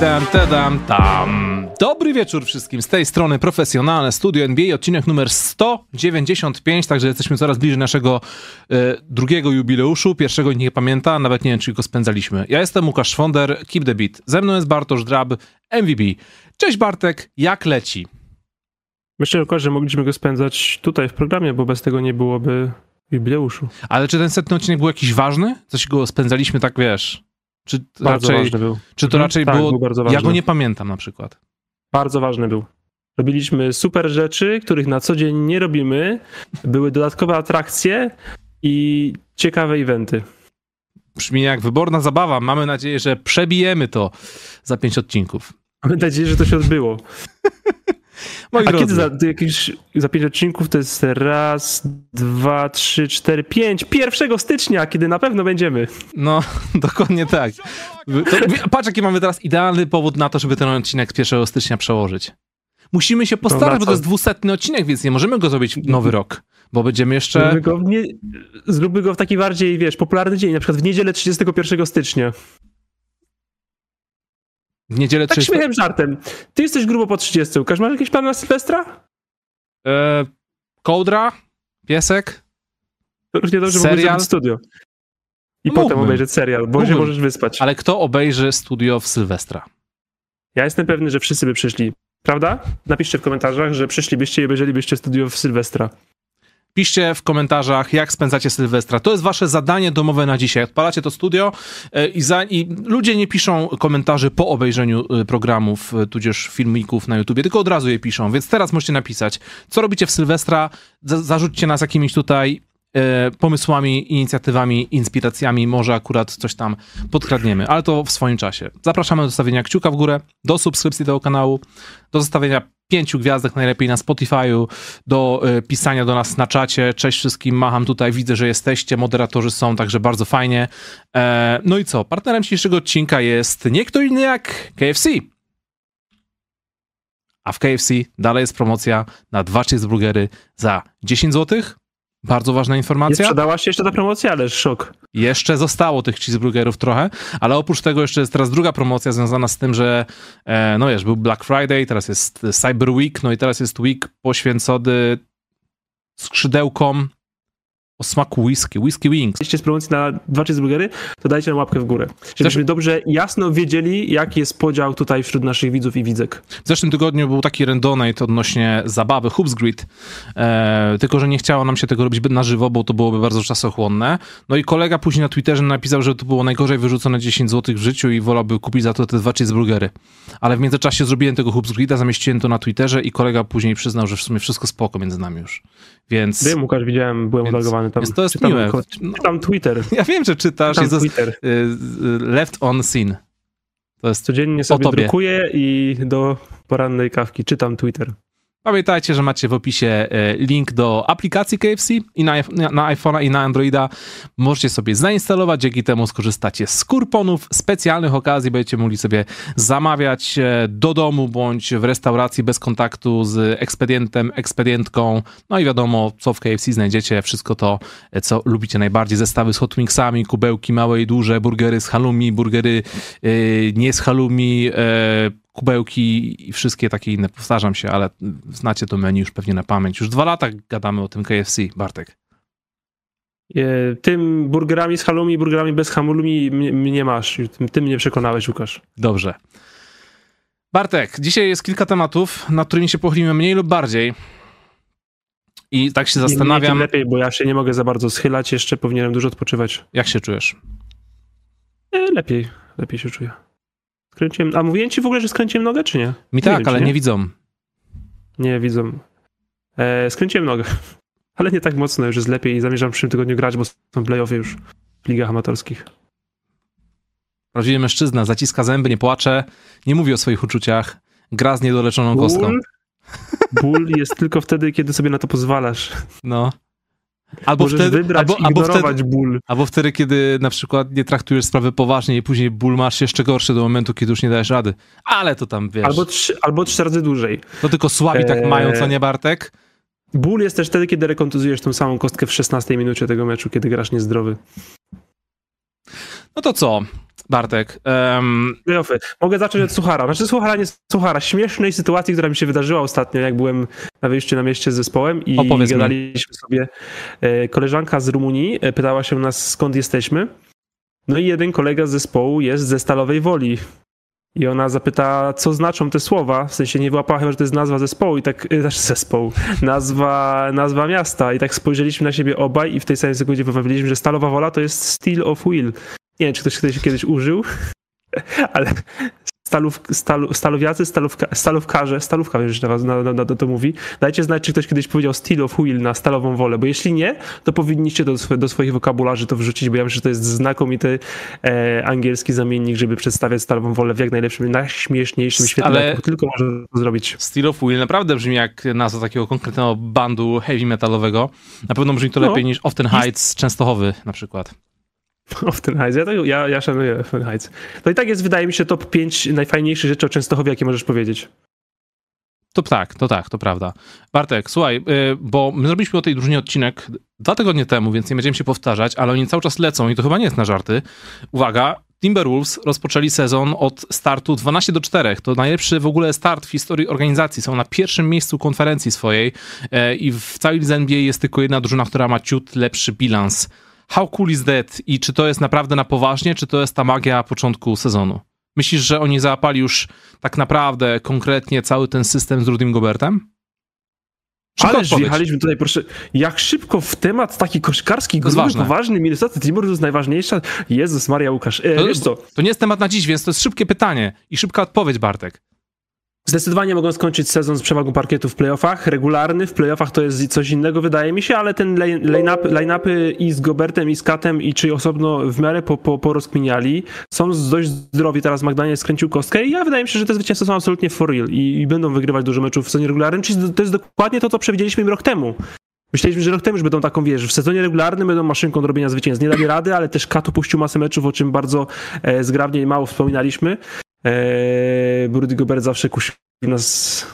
Tam, tadam, tam. Dobry wieczór wszystkim. Z tej strony profesjonalne studio NBA, odcinek numer 195, także jesteśmy coraz bliżej naszego e, drugiego jubileuszu. Pierwszego nie pamięta, nawet nie wiem, czy go spędzaliśmy. Ja jestem Łukasz Szwonder, Keep the Beat. Ze mną jest Bartosz Drab, MVB. Cześć Bartek, jak leci? Myślę, że mogliśmy go spędzać tutaj w programie, bo bez tego nie byłoby jubileuszu. Ale czy ten setny odcinek był jakiś ważny? Coś go spędzaliśmy tak, wiesz... Czy bardzo raczej, ważny był. Czy to Mhm. raczej tak, było... Był bardzo ważny. Ja go nie pamiętam na przykład. Bardzo ważny był. Robiliśmy super rzeczy, których na co dzień nie robimy. Były dodatkowe atrakcje i ciekawe eventy. Brzmi jak wyborna zabawa. Mamy nadzieję, że przebijemy to za pięć odcinków. Mam nadzieję, że to się odbyło. Moi A drodzy, kiedy za, jakieś, za pięć odcinków to jest raz, dwa, trzy, cztery, pięć. 1 stycznia, kiedy na pewno będziemy. No, dokładnie tak. To, patrz, jaki mamy teraz idealny powód na to, żeby ten odcinek z 1 stycznia przełożyć. Musimy się postarać, bo to jest dwusetny odcinek, więc nie możemy go zrobić w nowy rok, bo będziemy jeszcze... Zróbmy go, w nie, zróbmy go w taki bardziej, wiesz, popularny dzień, na przykład w niedzielę 31 stycznia. W niedzielę Tak 30... śmiechem żartem. Ty jesteś grubo po 30. Łukasz, masz jakieś plany na Sylwestra? E, kołdra, piesek, To równie dobrze Serial? zrobić studio. I No potem mógłbym. obejrzeć serial, bo się możesz wyspać. ale kto obejrzy studio w Sylwestra? Ja jestem pewny, że wszyscy by przyszli. Prawda? Napiszcie w komentarzach, że przyszlibyście i obejrzelibyście studio w Sylwestra. Piszcie w komentarzach, jak spędzacie Sylwestra. To jest wasze zadanie domowe na dzisiaj. Odpalacie to studio e, i, za, i ludzie nie piszą komentarzy po obejrzeniu e, programów, e, tudzież filmików na YouTubie, tylko od razu je piszą. Więc teraz możecie napisać, co robicie w Sylwestra, za, zarzućcie nas jakimiś tutaj pomysłami, inicjatywami, inspiracjami, może akurat coś tam podkradniemy, ale to w swoim czasie. Zapraszamy do zostawienia kciuka w górę, do subskrypcji tego kanału, do zostawienia pięciu gwiazdek najlepiej na Spotify'u, do e, pisania do nas na czacie. Cześć wszystkim, macham tutaj, widzę, że jesteście, moderatorzy są, także bardzo fajnie. E, no i co? Partnerem dzisiejszego odcinka jest nie kto inny jak KFC. A w KFC dalej jest promocja na dwa cheeseburgery za 10 zł. Bardzo ważna Nie informacja. sprzedała się jeszcze ta promocja, ale szok. Jeszcze zostało tych cheeseburgerów trochę, ale oprócz tego jeszcze jest teraz druga promocja związana z tym, że e, no wiesz, był Black Friday, teraz jest Cyber Week, no i teraz jest week poświęcony skrzydełkom o smaku whisky, whisky wings. Jeśli jest promocji na dwa cheeseburgery, to dajcie nam łapkę w górę. Żebyśmy dobrze, jasno wiedzieli, jaki jest podział tutaj wśród naszych widzów i widzek. W zeszłym tygodniu był taki randonate odnośnie zabawy Hoops Grid, e, tylko że nie chciało nam się tego robić na żywo, bo to byłoby bardzo czasochłonne. No i kolega później na Twitterze napisał, że to było najgorzej wyrzucone 10 zł w życiu i wolałby kupić za to te dwa cheeseburgery. Ale w międzyczasie zrobiłem tego Hoops Grida, zamieściłem to na Twitterze i kolega później przyznał, że w sumie wszystko spoko między nami już. Więc, Wiem, Łukasz, widziałem, byłem Więc- odlogowany tam. więc to jest czytam, miłe. No. Czytam Twitter. ja wiem, że czytasz Czytam jest Twitter. y, left on scene. To jest Codziennie sobie drukuję i do porannej kawki czytam Twitter. Pamiętajcie, że macie w opisie e, link do aplikacji KFC i na, na iPhone'a i na Androida. Możecie sobie zainstalować, dzięki temu skorzystacie z kuponów, specjalnych okazji, będziecie mogli sobie zamawiać e, do domu bądź w restauracji bez kontaktu z ekspedientem, ekspedientką. No i wiadomo, co w KFC znajdziecie, wszystko to, e, co lubicie najbardziej. Zestawy z hot wings-ami, kubełki małe i duże, burgery z halloumi, burgery e, nie z halloumi, e, kubełki i wszystkie takie inne, powtarzam się, ale znacie to menu już pewnie na pamięć. Już dwa lata gadamy o tym KFC, Bartek. E, Tym burgerami z halloumi, burgerami bez halloumi mnie, mnie masz. Tym, tym mnie przekonałeś, Łukasz. Dobrze. Bartek, dzisiaj jest kilka tematów, nad którymi się pochylimy mniej lub bardziej. I tak się zastanawiam, tym lepiej, bo ja się nie mogę za bardzo schylać, jeszcze powinienem dużo odpoczywać. jak się czujesz. E, Lepiej, lepiej się czuję. Skręciłem, a mówiłem ci w ogóle, że skręciłem nogę, czy nie? Mi tak, wiem, czy ale nie? nie widzą. Nie, widzą. E, skręciłem nogę, ale nie tak mocno, już jest lepiej i zamierzam w przyszłym tygodniu grać, bo są playoffy już w ligach amatorskich. Prawdziwy mężczyzna, zaciska zęby, nie płacze, nie mówi o swoich uczuciach, gra z niedoleczoną kostką. Ból, ból jest tylko wtedy, kiedy sobie na to pozwalasz. No. Albo Możesz wtedy, wybrać, albo, albo, ignorować wtedy, ból. albo wtedy, kiedy na przykład nie traktujesz sprawy poważnie i później ból masz jeszcze gorszy do momentu, kiedy już nie dajesz rady. Ale to tam, wiesz, Albo trzy, albo trzy razy dłużej. to tylko słabi tak Eee. mają, co nie Bartek? Ból jest też wtedy, kiedy rekontuzujesz tą samą kostkę w 16 minucie tego meczu, kiedy grasz niezdrowy. No to co, Bartek? Um... Playoffy. Mogę zacząć od Suchara. Znaczy Suchara, nie Suchara. Śmiesznej sytuacji, która mi się wydarzyła ostatnio, jak byłem na wyjściu na mieście z zespołem i Opowiedz gadaliśmy mi. sobie. E, koleżanka z Rumunii e, pytała się nas, skąd jesteśmy. No i jeden kolega z zespołu jest ze Stalowej Woli. I ona zapyta, co znaczą te słowa, w sensie nie wyłapała chyba, że to jest nazwa zespołu i tak, znaczy zespołu, nazwa, nazwa miasta i tak spojrzeliśmy na siebie obaj i w tej samej sekundzie wymówiliśmy, że Stalowa Wola to jest Steel of Will. Nie wiem, czy ktoś kiedyś, kiedyś użył, ale stalów, stalu, stalowiacy, stalówka, stalówkarze, stalówka już na, na, na, na, to mówi, dajcie znać, czy ktoś kiedyś powiedział Steel of Will na stalową wolę, bo jeśli nie, to powinniście do, do swoich wokabularzy to wrzucić, bo ja myślę, że to jest znakomity e, angielski zamiennik, żeby przedstawiać stalową wolę w jak najlepszym, najśmieszniejszym świetle, Ale tylko może to zrobić. Steel of Will naprawdę brzmi jak nazwa takiego konkretnego bandu heavy metalowego. Na pewno brzmi to no. lepiej niż Often Heights Częstochowy na przykład. Offenheids. Ja, tego, ja, ja szanuję Offenheids. To i tak jest, wydaje mi się, top 5 najfajniejszych rzeczy o Częstochowie, jakie możesz powiedzieć. To tak, to tak, to prawda. Bartek, słuchaj, y, bo my zrobiliśmy o tej drużynie odcinek dwa tygodnie temu, więc nie będziemy się powtarzać, ale oni cały czas lecą i to chyba nie jest na żarty. Uwaga, Timberwolves rozpoczęli sezon od startu 12 do 4. To najlepszy w ogóle start w historii organizacji. Są na pierwszym miejscu konferencji swojej y, i w całej NBA jest tylko jedna drużyna, która ma ciut lepszy bilans how cool is that i czy to jest naprawdę na poważnie, czy to jest ta magia początku sezonu? Myślisz, że oni załapali już tak naprawdę konkretnie cały ten system z Rudym Gobertem? Szybko Ale wjechaliśmy tutaj, proszę, jak szybko w temat taki koszkarski, gruby, poważny, Minnesota Timberwolves jest najważniejsza. Jezus Maria Łukasz, e, to, wiesz co? To nie jest temat na dziś, więc to jest szybkie pytanie i szybka odpowiedź, Bartek. Zdecydowanie mogą skończyć sezon z przewagą parkietu w playoffach. Regularny w playoffach to jest coś innego, wydaje mi się, ale ten line-upy line i z Gobertem, i z Katem, i czy osobno w miarę po, po, porozkminiali. Są dość zdrowi. Teraz Magdanie skręcił kostkę i ja wydaje mi się, że te zwycięstwa są absolutnie for real i, i będą wygrywać dużo meczów w sezonie regularnym. Czyli to jest dokładnie to, co przewidzieliśmy im rok temu. Myśleliśmy, że rok temu już będą taką, wiesz, w sezonie regularnym będą maszynką do robienia zwycięstw. Nie dali rady, ale też Kat upuścił masę meczów, o czym bardzo e, zgrabnie i mało wspominaliśmy. E, Rudy Gobert zawsze kusił nas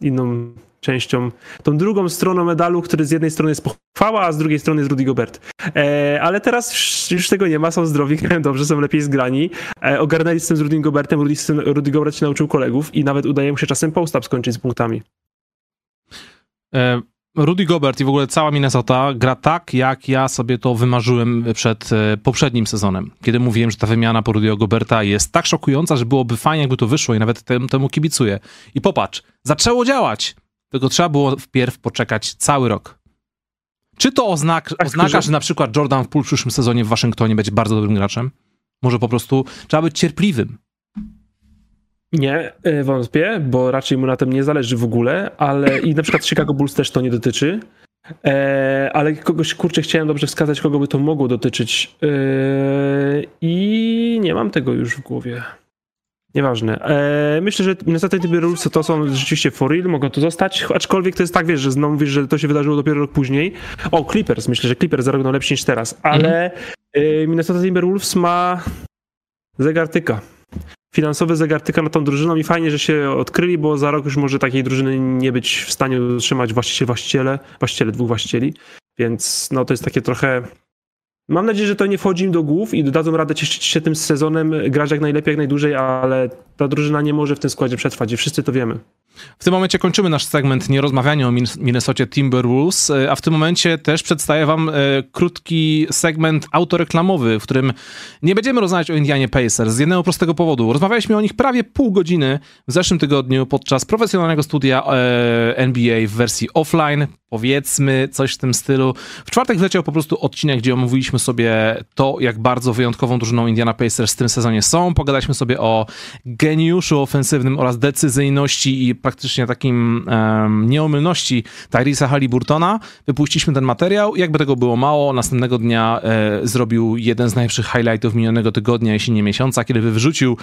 inną częścią, tą drugą stroną medalu, który z jednej strony jest pochwała, a z drugiej strony jest Rudy Gobert. E, ale teraz już tego nie ma, są zdrowi, grają dobrze, są lepiej zgrani. E, ogarnęli z tym z Rudy Gobertem, Rudy, Rudy Gobert się nauczył kolegów i nawet udaje mu się czasem post skończyć z punktami. E, Rudy Gobert i w ogóle cała Minnesota gra tak, jak ja sobie to wymarzyłem przed e, poprzednim sezonem, kiedy mówiłem, że ta wymiana po Rudy'ego Goberta jest tak szokująca, że byłoby fajnie, jakby to wyszło i nawet temu, temu kibicuję. I popatrz, zaczęło działać, tylko trzeba było wpierw poczekać cały rok. Czy to oznak, tak, oznacza, że... że na przykład Jordan w przyszłym sezonie w Waszyngtonie będzie bardzo dobrym graczem? Może po prostu trzeba być cierpliwym. Nie, e, wątpię, bo raczej mu na tym nie zależy w ogóle, ale i na przykład Chicago Bulls też to nie dotyczy. E, ale kogoś, kurczę, chciałem dobrze wskazać, kogo by to mogło dotyczyć. E, I nie mam tego już w głowie. Nieważne. E, myślę, że niestety Timberwolves to są rzeczywiście for real, mogą to zostać, aczkolwiek to jest tak, wiesz, że znowu mówisz, że to się wydarzyło dopiero rok później. O, Clippers, myślę, że Clippers zarówno lepsi niż teraz, ale mm. Minnesota Timberwolves ma zegartyka finansowy zegartyka na tą drużyną i fajnie, że się odkryli, bo za rok już może takiej drużyny nie być w stanie utrzymać właściciel, właściciele, właściciele, dwóch właścicieli, więc no to jest takie trochę Mam nadzieję, że to nie wchodzi im do głów i dadzą radę cieszyć się tym sezonem, grać jak najlepiej, jak najdłużej, ale ta drużyna nie może w tym składzie przetrwać i wszyscy to wiemy. W tym momencie kończymy nasz segment nierozmawiania o Minnesocie Timberwolves, e, a w tym momencie też przedstawię wam e, krótki segment autoreklamowy, w którym nie będziemy rozmawiać o Indianie Pacers z jednego prostego powodu. Rozmawialiśmy o nich prawie pół godziny w zeszłym tygodniu podczas profesjonalnego studia e, NBA w wersji offline powiedzmy, coś w tym stylu. W czwartek wleciał po prostu odcinek, gdzie omówiliśmy sobie to, jak bardzo wyjątkową drużyną Indiana Pacers w tym sezonie są. Pogadaliśmy sobie o geniuszu ofensywnym oraz decyzyjności i praktycznie takim um, nieomylności Tyrisa Halliburtona. Wypuściliśmy ten materiał. Jakby tego było mało, następnego dnia e, zrobił jeden z najlepszych highlightów minionego tygodnia, jeśli nie miesiąca, kiedy wyrzucił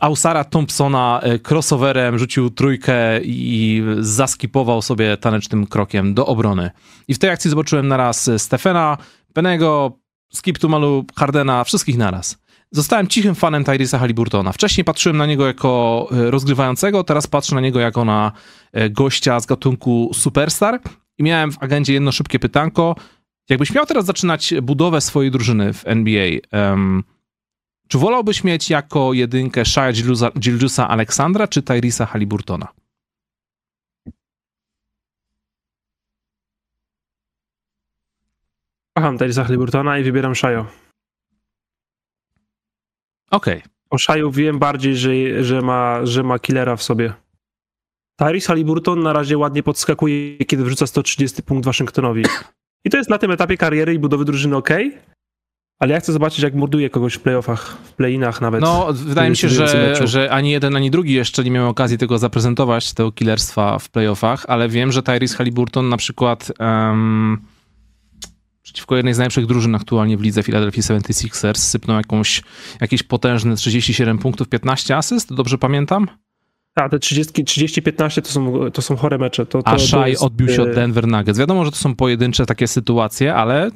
Ausara Thompsona e, crossoverem rzucił trójkę i zaskipował sobie tanecznym krokiem do obrony. I w tej akcji zobaczyłem naraz Stefana, Penego, Skip Tumalu, Hardena, wszystkich naraz. Zostałem cichym fanem Tyrisa Halliburtona. Wcześniej patrzyłem na niego jako e, rozgrywającego, teraz patrzę na niego jako na e, gościa z gatunku superstar i miałem w agendzie jedno szybkie pytanko. Jakbyś miał teraz zaczynać budowę swojej drużyny w NBA, um, czy wolałbyś mieć jako jedynkę Shia Gilgiusa Aleksandra czy Tyrisa Halliburtona? Kocham Tyrisa Halliburtona i wybieram Shayo. Okej. Okay. O Shaju wiem bardziej, że, że, ma, że ma killera w sobie. Tyrese Halliburton na razie ładnie podskakuje, kiedy wrzuca 130 punkt Waszyngtonowi. I to jest na tym etapie kariery i budowy drużyny ok, ale ja chcę zobaczyć, jak morduje kogoś w playoffach, w playinach nawet. No, wydaje mi się, że, że ani jeden, ani drugi jeszcze nie miał okazji tego zaprezentować, tego killerstwa w playoffach, ale wiem, że Tyrese Halliburton na przykład um, przeciwko jednej z najlepszych drużyn aktualnie w lidze Philadelphia 76ers sypnął jakąś, jakieś potężne 37 punktów, 15 asyst, dobrze pamiętam? Tak, te 30-15 to są, to są chore mecze. To, to, A Shai odbił się od e, Denver Nuggets. Wiadomo, że to są pojedyncze takie sytuacje, ale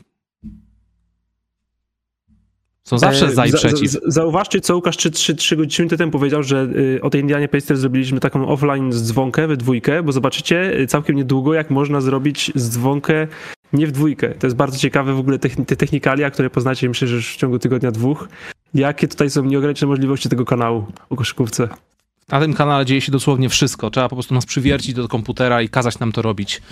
są zawsze za i przeciw. Za, za, zauważcie, co Łukasz 3, 3, 3, 3 minuty temu powiedział, że y, o tej Indianie Pacers zrobiliśmy taką offline dzwonkę we dwójkę, bo zobaczycie y, całkiem niedługo, jak można zrobić dzwonkę nie w dwójkę. To jest bardzo ciekawe w ogóle te technikalia, które poznacie myślę, że już w ciągu tygodnia dwóch. Jakie tutaj są nieograniczone możliwości tego kanału o koszykówce. Na tym kanale dzieje się dosłownie wszystko. Trzeba po prostu nas przywiercić do komputera i kazać nam to robić.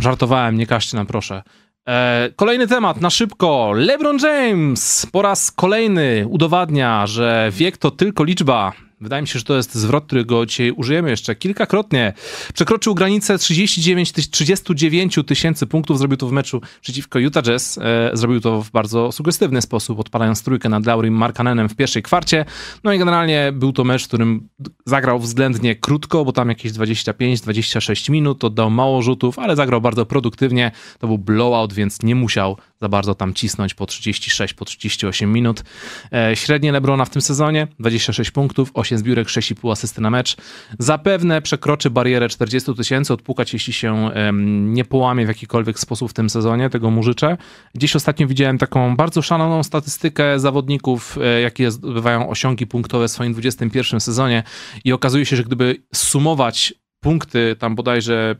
Żartowałem, nie każcie nam proszę. E, kolejny temat, na szybko. LeBron James po raz kolejny udowadnia, że wiek to tylko liczba. Wydaje mi się, że to jest zwrot, którego dzisiaj użyjemy jeszcze kilkakrotnie. Przekroczył granicę 39, 39 tysięcy punktów, zrobił to w meczu przeciwko Utah Jazz. E, zrobił to w bardzo sugestywny sposób, odpalając trójkę nad Laurim Markanenem w pierwszej kwarcie. No i generalnie był to mecz, w którym zagrał względnie krótko, bo tam jakieś 25-26 minut, oddał mało rzutów, ale zagrał bardzo produktywnie. To był blowout, więc nie musiał za bardzo tam cisnąć po 36, po 38 minut. E, średnie Lebrona w tym sezonie 26 punktów, 8 zbiórek, 6,5 asysty na mecz. Zapewne przekroczy barierę 40 tysięcy, odpukać jeśli się nie połamie w jakikolwiek sposób w tym sezonie, tego mu życzę. Gdzieś ostatnio widziałem taką bardzo szaloną statystykę zawodników, e, jakie zdobywają osiągi punktowe w swoim 21 sezonie i okazuje się, że gdyby sumować punkty tam bodajże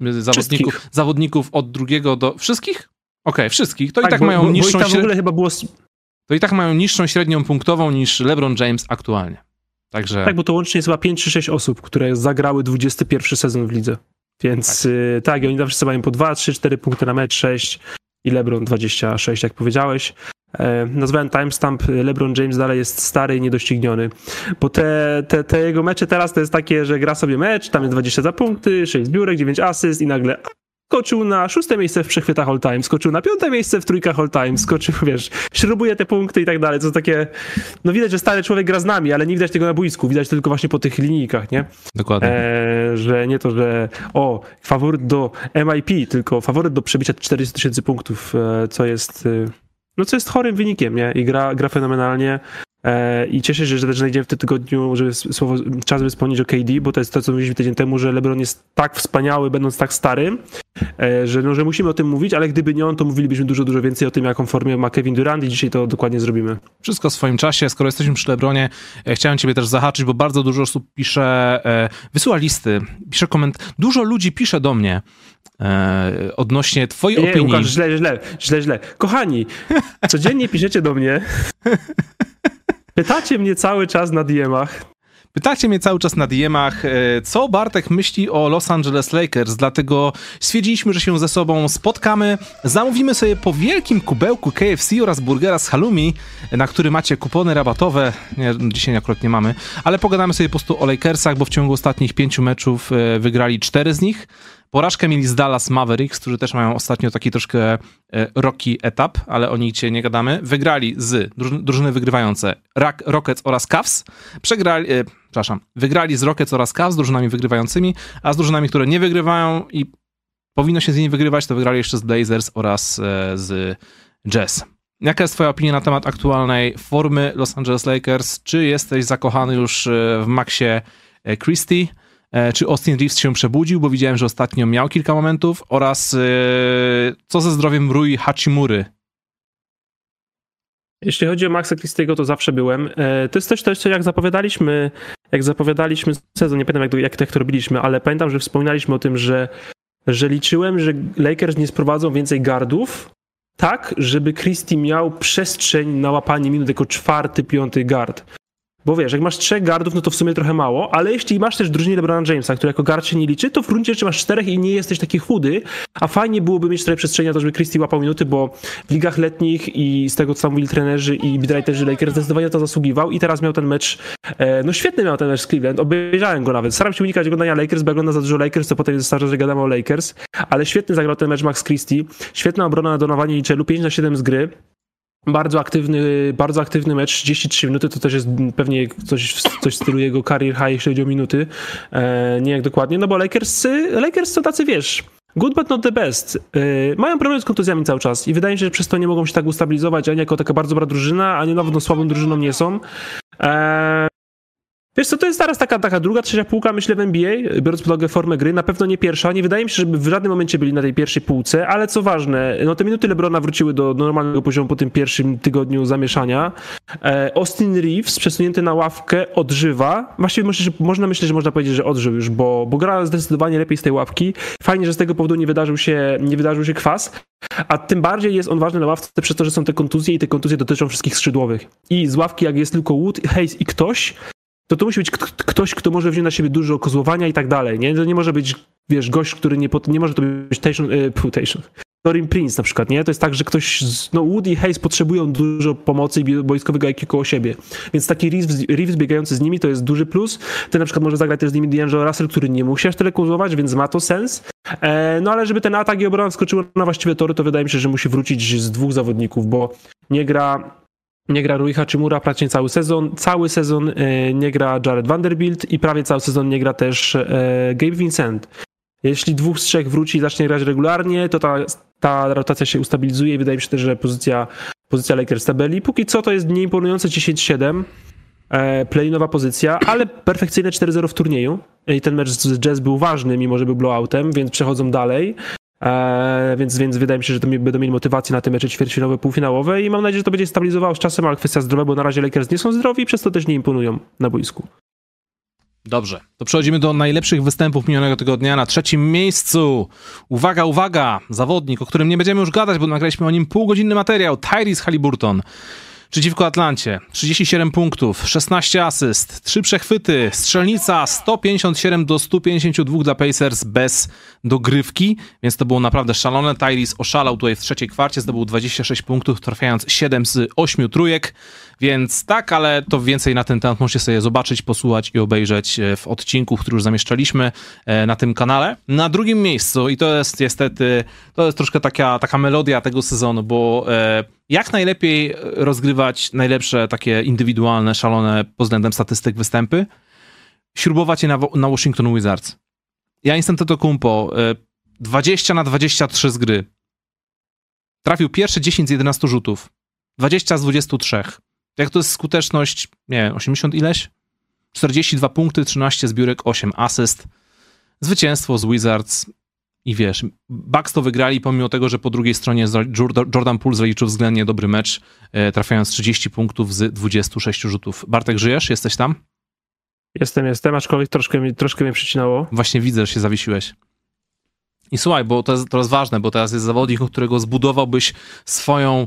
zawodników, zawodników od drugiego do... Wszystkich? okay, wszystkich. To tak, i tak bo, mają bo, niższą... Bo w ogóle chyba było... To i tak mają niższą średnią punktową niż LeBron James aktualnie. Także... Tak, bo to łącznie jest chyba 5 czy 6 osób, które zagrały 21 sezon w lidze. Więc tak, y, tak i oni zawsze mają po 2, 3, 4 punkty na mecz, 6 i LeBron 26, jak powiedziałeś. E, nazwałem timestamp, LeBron James dalej jest stary i niedościgniony, bo te, te, te jego mecze teraz to jest takie, że gra sobie mecz, tam jest 20 za punkty, 6 zbiórek, 9 asyst i nagle skoczył na szóste miejsce w przechwytach all time, skoczył na piąte miejsce w trójkach all time, skoczył, wiesz, śrubuje te punkty i tak dalej. To takie, no widać, że stary człowiek gra z nami, ale nie widać tego na boisku, widać tylko właśnie po tych linijkach, nie? Dokładnie. E, że nie to, że o, faworyt do MIP, tylko faworyt do przebicia 40 tysięcy punktów, e, co jest, e, no co jest chorym wynikiem, nie? I gra, gra fenomenalnie. E, I cieszę się, że też znajdziemy w tym tygodniu żeby słowo, czas, by wspomnieć o KD, bo to jest to, co mówiliśmy tydzień temu, że LeBron jest tak wspaniały, będąc tak starym, e, że, no, że musimy o tym mówić, ale gdyby nie on, to mówilibyśmy dużo, dużo więcej o tym, jaką formę ma Kevin Durant i dzisiaj to dokładnie zrobimy. Wszystko w swoim czasie. Skoro jesteśmy przy LeBronie, e, chciałem ciebie też zahaczyć, bo bardzo dużo osób pisze, wysyła listy, pisze koment, dużo ludzi pisze do mnie, odnośnie twojej nie, opinii. Łukasz, źle, źle, źle, źle. Kochani, codziennie piszecie do mnie Pytacie mnie cały czas na DM-ach. Pytacie mnie cały czas na DM-ach, e, co Bartek myśli o Los Angeles Lakers, dlatego stwierdziliśmy, że się ze sobą spotkamy, zamówimy sobie po wielkim kubełku KFC oraz burgera z halloumi, na który macie kupony rabatowe, nie, dzisiaj akurat nie mamy, ale pogadamy sobie po prostu o Lakersach, bo w ciągu ostatnich pięciu meczów e, wygrali cztery z nich, Porażkę mieli z Dallas Mavericks, którzy też mają ostatnio taki troszkę e, rocky etap, ale o nich dzisiaj nie gadamy. Wygrali z drużyny wygrywające Rockets oraz Cavs. Przegrali, e, przepraszam, wygrali z Rockets oraz Cavs, z drużynami wygrywającymi, a z drużynami, które nie wygrywają i powinno się z nimi wygrywać, to wygrali jeszcze z Blazers oraz e, z Jazz. Jaka jest twoja opinia na temat aktualnej formy Los Angeles Lakers? Czy jesteś zakochany już e, w Maxie e, Christie? E, czy Austin Reeves się przebudził, bo widziałem, że ostatnio miał kilka momentów oraz e, co ze zdrowiem Rui Hachimury? Jeśli chodzi o Maxa Christiego, to zawsze byłem. E, to jest też coś, co jak zapowiadaliśmy, jak zapowiadaliśmy sezon, nie pamiętam jak, jak, jak to robiliśmy, ale pamiętam, że wspominaliśmy o tym, że że liczyłem, że Lakers nie sprowadzą więcej gardów, tak, żeby Christie miał przestrzeń na łapanie minut jako czwarty, piąty guard. Bo wiesz, jak masz trzech gardów, no to w sumie trochę mało, ale jeśli masz też drużynie LeBrona Jamesa, który jako gard się nie liczy, to w gruncie rzeczy masz czterech i nie jesteś taki chudy, a fajnie byłoby mieć trochę przestrzeni na to, żeby Christie łapał minuty, bo w ligach letnich i z tego, co tam mówili trenerzy i bidwriterzy Lakers zdecydowanie to zasługiwał i teraz miał ten mecz, e, no świetny miał ten mecz z Cleveland, obejrzałem go nawet. Staram się unikać oglądania Lakers, bo oglądam za dużo Lakers, to potem starze, że gadamy o Lakers, ale świetny zagrał ten mecz Max Christie, świetna obrona na Donowanie Liczelu, 5 na 7 z gry, bardzo aktywny, bardzo aktywny mecz, 33 minuty, to też jest pewnie coś, coś w stylu jego career high, jeśli chodzi o minuty. E, nie jak dokładnie, no bo Lakers, Lakers są tacy, wiesz, good but not the best. E, mają problem z kontuzjami cały czas i wydaje mi się, że przez to nie mogą się tak ustabilizować, ani jako taka bardzo dobra drużyna, ani nawet no, słabą drużyną nie są. Wiesz co, to jest teraz taka, taka druga, trzecia półka, myślę, w NBA, biorąc pod uwagę formę gry. Na pewno nie pierwsza. Nie wydaje mi się, żeby w żadnym momencie byli na tej pierwszej półce, ale co ważne, no te minuty Lebrona wróciły do normalnego poziomu po tym pierwszym tygodniu zamieszania. E, Austin Reeves, przesunięty na ławkę, odżywa. Właściwie myślę, że, można myśleć, że można powiedzieć, że odżył już, bo, bo gra zdecydowanie lepiej z tej ławki. Fajnie, że z tego powodu nie wydarzył się, nie wydarzył się kwas. A tym bardziej jest on ważny na ławce przez to, że są te kontuzje i te kontuzje dotyczą wszystkich skrzydłowych. I z ławki, jak jest tylko Wood, Hayes i ktoś, to to musi być ktoś, kto może wziąć na siebie dużo kozłowania i tak dalej, nie? To nie może być, wiesz, gość, który nie, nie może to być Tation, e, Tation. Torin Prince na przykład, nie? To jest tak, że ktoś, no Woody i Hayes potrzebują dużo pomocy i boiskowego IQ koło siebie. Więc taki Reeves, Reeves biegający z nimi to jest duży plus. Ten na przykład może zagrać też z nimi D'Angelo Russell, który nie musi aż tyle kozłować, więc ma to sens. E, no ale żeby ten atak i obrona wskoczyły na właściwe tory, to wydaje mi się, że musi wrócić z dwóch zawodników, bo nie gra nie gra Rui Hachimura praktycznie cały sezon. Cały sezon e, nie gra Jared Vanderbilt i prawie cały sezon nie gra też e, Gabe Vincent. Jeśli dwóch z trzech wróci i zacznie grać regularnie, to ta, ta rotacja się ustabilizuje i wydaje mi się też, że pozycja, pozycja Lakers tabeli. Póki co to jest nieimponujące 10-7, e, playinowa pozycja, ale perfekcyjne 4-0 w turnieju. I ten mecz z Jazz był ważny, mimo że był blowoutem, więc przechodzą dalej. Eee, więc, więc wydaje mi się, że to będą mieli motywację na te mecze ćwierćfinałowe, półfinałowe i mam nadzieję, że to będzie stabilizowało z czasem, ale kwestia zdrowia, bo na razie Lakers nie są zdrowi i przez to też nie imponują na boisku. Dobrze, to przechodzimy do najlepszych występów minionego tygodnia. Na trzecim miejscu, uwaga, uwaga, zawodnik, o którym nie będziemy już gadać, bo nagraliśmy o nim półgodzinny materiał, Tyrese Halliburton przeciwko Atlancie. 37 punktów, 16 asyst, 3 przechwyty, strzelnica 157 do 152 dla Pacers bez dogrywki, więc to było naprawdę szalone. Tyrese oszalał tutaj w trzeciej kwarcie, zdobył 26 punktów, trafiając 7 z 8 trójek, więc tak, ale to więcej na ten temat możecie sobie zobaczyć, posłuchać i obejrzeć e, w odcinku, który już zamieszczaliśmy e, na tym kanale. Na drugim miejscu, i to jest niestety, to jest troszkę taka, taka melodia tego sezonu, bo e, jak najlepiej rozgrywać najlepsze takie indywidualne, szalone pod względem statystyk występy? Śrubować je na, na Washington Wizards. Ja Instant Kumpo 20 na 23 z gry. Trafił pierwsze 10 z 11 rzutów. 20 z 23. Jak to jest skuteczność, nie wiem, 80 ileś? 42 punkty, 13 zbiórek, 8 asyst. Zwycięstwo z Wizards i wiesz, Bucks to wygrali pomimo tego, że po drugiej stronie Jordan Poole zaliczył względnie dobry mecz, e, trafiając 30 punktów z 26 rzutów. Bartek, żyjesz? Jesteś tam? Jestem, jestem, aczkolwiek troszkę, troszkę mnie przycinało. Właśnie widzę, że się zawiesiłeś. I słuchaj, bo to jest, jest ważne, bo teraz jest zawodnik, o którego zbudowałbyś swoją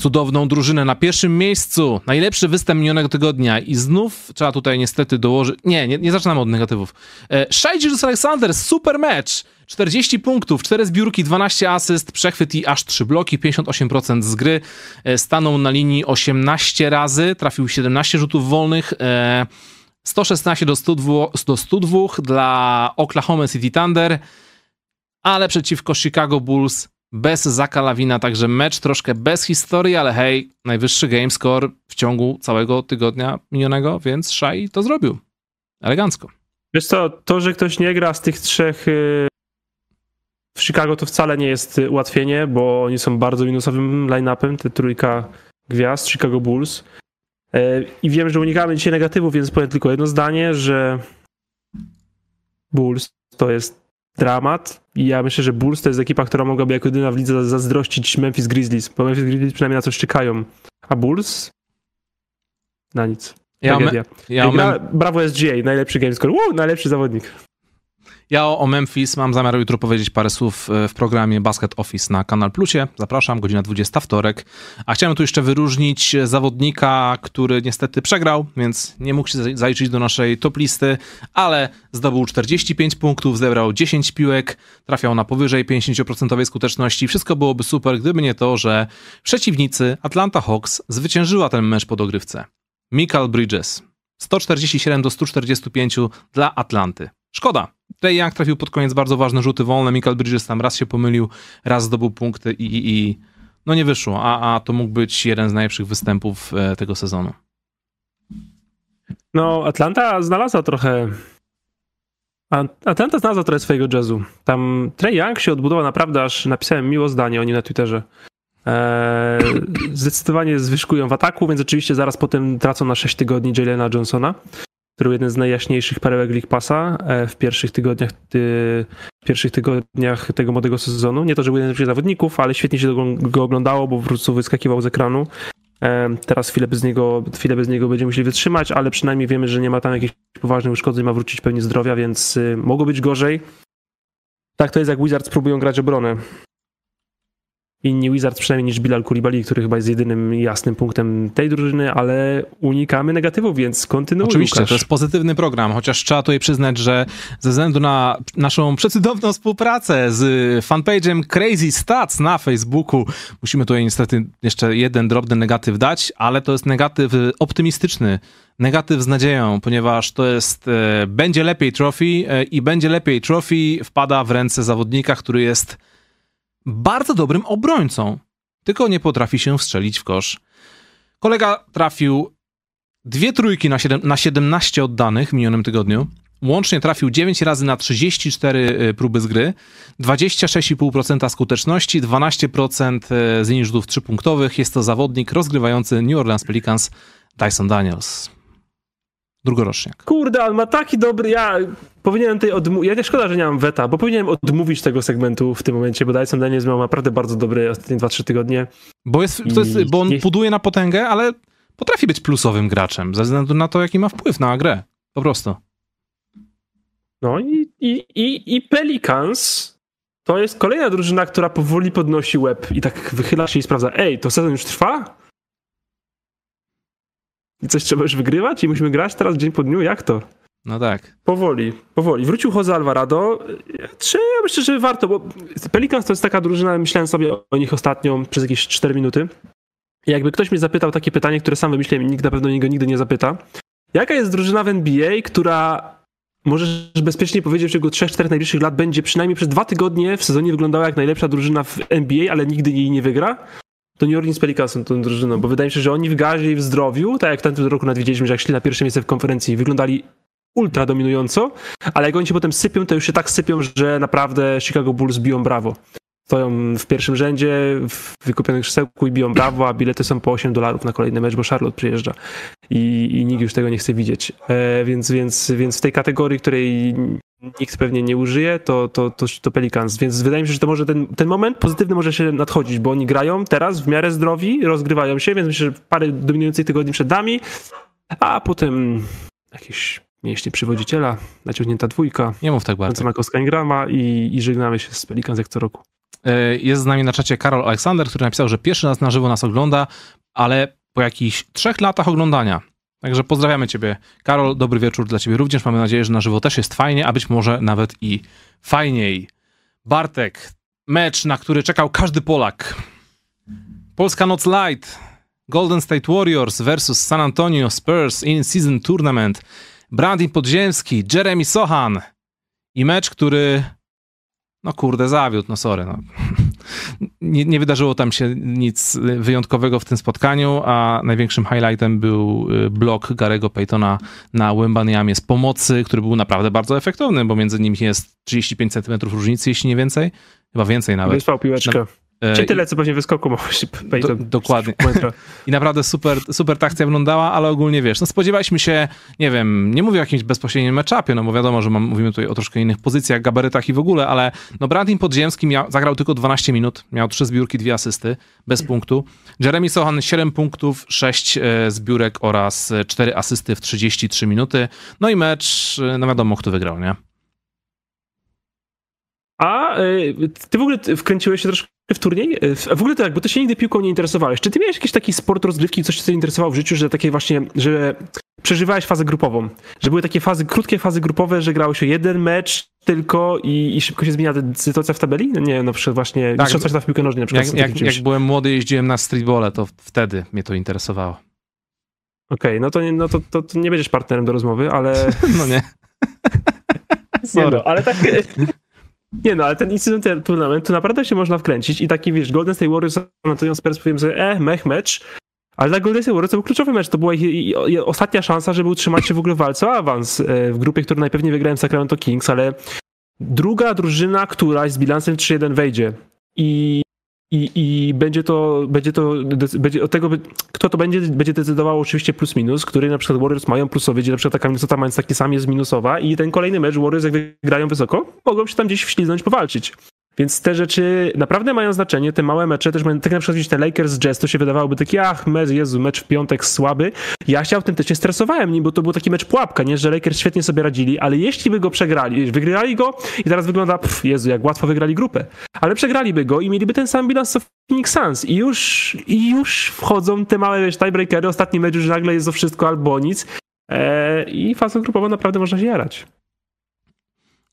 cudowną drużynę. Na pierwszym miejscu najlepszy występ minionego tygodnia i znów trzeba tutaj niestety dołożyć... Nie, nie, nie zaczynamy od negatywów. E, Shai Alexander, super mecz! 40 punktów, 4 zbiórki, 12 asyst, przechwyt i aż 3 bloki, 58% z gry. E, stanął na linii 18 razy, trafił 17 rzutów wolnych, e, 116 do 102, do 102 dla Oklahoma City Thunder ale przeciwko Chicago Bulls bez Zaka Lawina, także mecz troszkę bez historii, ale hej, najwyższy game score w ciągu całego tygodnia minionego, więc Shai to zrobił. Elegancko. Wiesz co, to, że ktoś nie gra z tych trzech y, w Chicago to wcale nie jest ułatwienie, bo oni są bardzo minusowym line-upem, te trójka gwiazd Chicago Bulls. Y, I wiem, że unikamy dzisiaj negatywów, więc powiem tylko jedno zdanie, że Bulls to jest dramat. I ja myślę, że Bulls to jest ekipa, która mogłaby jako jedyna w lidze zazdrościć Memphis Grizzlies, bo Memphis Grizzlies przynajmniej na coś czekają, a Bulls? Na nic. Ja, me, ja gra, Brawo SGA, najlepszy gamescore, Woo, najlepszy zawodnik. Ja o, Memphis mam zamiar jutro powiedzieć parę słów e, w programie Basket Office na Kanal Plusie. Zapraszam, godzina 20 wtorek. A chciałem tu jeszcze wyróżnić zawodnika, który niestety przegrał, więc nie mógł się zaliczyć do naszej top listy, ale zdobył 45 punktów, zebrał 10 piłek, trafiał na powyżej 50% skuteczności. Wszystko byłoby super, gdyby nie to, że przeciwnicy Atlanta Hawks zwyciężyła ten mecz po dogrywce. Michael Bridges. 147 do 145 dla Atlanty. Szkoda. Trey Young trafił pod koniec bardzo ważne rzuty wolne. Michael Bridges tam raz się pomylił, raz zdobył punkty i, i, i no nie wyszło. A, a to mógł być jeden z najlepszych występów e, tego sezonu. No, Atlanta znalazła trochę. Atlanta znalazła trochę swojego jazzu. Tam Trey Young się odbudował naprawdę, aż napisałem miło zdanie o nim na Twitterze. Eee, zdecydowanie zwyżkują w ataku, więc oczywiście zaraz potem tracą na 6 tygodni Jalena Johnsona który był jeden z najjaśniejszych perełek League Passa e, w pierwszych tygodniach, w pierwszych tygodniach tego młodego sezonu. Nie to, że był jeden z zawodników, ale świetnie się go oglądało, bo po prostu wyskakiwał z ekranu. E, teraz chwilę bez, niego, chwilę bez niego będziemy musieli wytrzymać, ale przynajmniej wiemy, że nie ma tam jakichś poważnych uszkodzeń, ma wrócić pewnie zdrowia, więc y, mogło być gorzej. Tak to jest, jak Wizards próbują grać obronę inni Wizards przynajmniej niż Bilal Koulibaly, który chyba jest jedynym jasnym punktem tej drużyny, ale unikamy negatywów, więc kontynuuj Oczywiście, Łukasz. to jest pozytywny program, chociaż trzeba tutaj przyznać, że ze względu na naszą przecudowną współpracę z fanpage'em Crazy Stats na Facebooku, musimy tutaj niestety jeszcze jeden drobny negatyw dać, ale to jest negatyw optymistyczny, negatyw z nadzieją, ponieważ to jest, e, będzie lepiej trophy e, i będzie lepiej trophy wpada w ręce zawodnika, który jest bardzo dobrym obrońcą, tylko nie potrafi się wstrzelić w kosz. Kolega trafił dwie trójki na, 7, na 17 oddanych w minionym tygodniu. Łącznie trafił 9 razy na 34 y, próby z gry, 26,5% skuteczności, 12% y, z rzutów 3-punktowych. Jest to zawodnik rozgrywający New Orleans Pelicans Dyson Daniels. Drugoroczniak. Kurde, on ma taki dobry. Ja powinienem tej odmówić. Ja nie szkoda, że nie mam weta, bo powinienem odmówić tego segmentu w tym momencie, bo Dyson Daniels miał naprawdę bardzo dobry ostatnie 2-3 tygodnie. Bo, jest, to jest, bo on nie... buduje na potęgę, ale potrafi być plusowym graczem, ze względu na to, jaki ma wpływ na grę. Po prostu. No i, i, i, i Pelicans to jest kolejna drużyna, która powoli podnosi łeb i tak wychyla się i sprawdza, ej, to sezon już trwa? I coś trzeba już wygrywać i musimy grać teraz dzień po dniu? Jak to? No tak. Powoli, powoli. Wrócił Jose Alvarado. Czy ja myślę, że warto, bo Pelicans to jest taka drużyna, myślałem sobie o nich ostatnio przez jakieś 4 minuty. I jakby ktoś mnie zapytał takie pytanie, które sam wymyśliłem i nikt na pewno niego nigdy nie zapyta. Jaka jest drużyna w NBA, która możesz bezpiecznie powiedzieć, że w ciągu 3-4 najbliższych lat będzie przynajmniej przez dwa tygodnie w sezonie wyglądała jak najlepsza drużyna w NBA, ale nigdy jej nie wygra? to New Orleans Pelicans są tą drużyną, bo wydaje mi się, że oni w gazie i w zdrowiu, tak jak w tamtym roku nadwiedzieliśmy, że jak szli na pierwsze miejsce w konferencji, wyglądali ultra dominująco, ale jak oni się potem sypią, to już się tak sypią, że naprawdę Chicago Bulls biją brawo. Stoją w pierwszym rzędzie w wykupionych krzesełku i biją brawo, a bilety są po 8 dolarów na kolejny mecz, bo Charlotte przyjeżdża i, i nikt już tego nie chce widzieć. E, więc, więc, więc w tej kategorii, której nikt pewnie nie użyje, to, to, to, to Pelicans. Więc wydaje mi się, że to może ten, ten moment pozytywny może się nadchodzić, bo oni grają teraz w miarę zdrowi, rozgrywają się, więc myślę, że parę dominujących tygodni przed nami, a potem jakieś mięśnie przywodziciela, naciągnięta dwójka. Nie mów tak bardzo. Makowska Ingrama i, i żegnamy się z Pelicans jak co roku. E, jest z nami na czacie Karol Aleksander, który napisał, że pierwszy raz na żywo nas ogląda, ale po jakichś trzech latach oglądania Także pozdrawiamy Ciebie. Karol, dobry wieczór dla Ciebie również. Mamy nadzieję, że na żywo też jest fajnie, a być może nawet i fajniej. Bartek, mecz, na który czekał każdy Polak. Polska Noc Light. Golden State Warriors versus San Antonio Spurs in Season Tournament. Brandin Podziemski, Jeremy Sohan. I mecz, który no kurde, zawiódł, no sorry. No. Nie, nie, wydarzyło tam się nic wyjątkowego w tym spotkaniu, a największym highlightem był y, blok Garego Paytona na Wembaniamie z pomocy, który był naprawdę bardzo efektowny, bo między nimi jest 35 cm różnicy, jeśli nie więcej. Chyba więcej nawet. Wysłał piłeczkę. Czy tyle, co pewnie wyskoku mogłeś Do, Dokładnie. I naprawdę super, super ta akcja wyglądała, ale ogólnie wiesz, no spodziewaliśmy się, nie wiem, nie mówię o jakimś bezpośrednim meczapie, no bo wiadomo, że mam, mówimy tutaj o troszkę innych pozycjach, gabarytach i w ogóle, ale no Brandin Podziemski miał, zagrał tylko 12 minut, miał 3 zbiórki, 2 asysty, bez punktu. Jeremy Sohan 7 punktów, 6 e, zbiórek oraz 4 asysty w 33 minuty. No i mecz, e, no wiadomo, kto wygrał, nie? A ty w ogóle wkręciłeś się troszkę w turniej? W ogóle tak, bo ty się nigdy piłką nie interesowałeś. Czy ty miałeś jakiś taki sport rozgrywki, coś, co cię interesowało w życiu, że takie właśnie, że przeżywałeś fazę grupową? Że były takie fazy, krótkie fazy grupowe, że grało się jeden mecz tylko i, i szybko się zmienia sytuacja w tabeli? No nie, na przykład właśnie tak, mistrzostwa w piłkę nożną na przykład. Jak, jak, jak byłem młody, jeździłem na streetbole, to wtedy mnie to interesowało. Okej, okay, no, to, no to, to, to, nie będziesz partnerem do rozmowy, ale... No nie. nie no, ale tak... Nie no, ale ten incydent tournament to naprawdę się można wkręcić i taki, wiesz, Golden State Warriors Antonio Spurs powiem sobie, e, mech mecz, ale dla Golden State Warriors to był kluczowy mecz, to była ich, ostatnia szansa, żeby utrzymać się w ogóle w walce o awans e, w grupie, którą najpewniej wygrałem Sacramento Kings, ale druga drużyna, któraś z bilansem 3-1 wejdzie i i, i będzie to, będzie to, będzie od tego, kto to będzie, będzie decydował oczywiście plus minus, który na przykład Warriors mają plusowy, gdzie na przykład taka Minnesota mając taki sam jest minusowa i ten kolejny mecz Warriors jak wygrają wysoko, mogą się tam gdzieś wśliznąć, powalczyć. Więc te rzeczy naprawdę mają znaczenie, te małe mecze też mają, tak na przykład widzieć te Lakers Jazz, to się wydawałoby taki, ach, mecz, Jezu, mecz w piątek słaby. Ja się autentycznie stresowałem nim, bo to był taki mecz pułapka, nie, że Lakers świetnie sobie radzili, ale jeśli by go przegrali, wygrali go i teraz wygląda, pff, Jezu, jak łatwo wygrali grupę, ale przegraliby go i mieliby ten sam bilans co Phoenix Suns i już, i już wchodzą te małe, wiesz, tiebreakery, ostatni mecz już nagle jest to wszystko albo nic eee, i fazą grupową naprawdę można się jarać.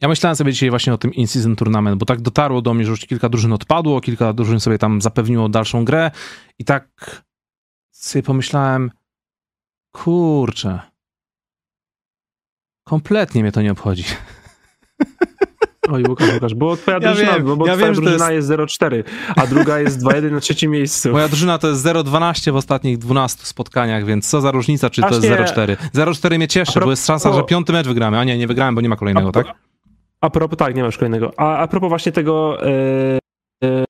Ja myślałem sobie dzisiaj właśnie o tym in-season tournament, bo tak dotarło do mnie, że już kilka drużyn odpadło, kilka drużyn sobie tam zapewniło dalszą grę i tak sobie pomyślałem, kurczę, kompletnie mnie to nie obchodzi. Oj, Łukasz, Łukasz, bo twoja ja drużyna, wiem, bo ja twoja wiem, drużyna jest... jest 0-4, a druga jest 2-1 na trzecim miejscu. Moja drużyna to jest 0-12 w ostatnich 12 spotkaniach, więc co za różnica, czy Aż to jest 0-4. 0-4 mnie cieszy, pro... bo jest szansa, że piąty mecz wygramy, a nie, nie wygrałem, bo nie ma kolejnego, a, tak? A propos, tak, nie masz kolejnego. A, a propos właśnie tego, yy,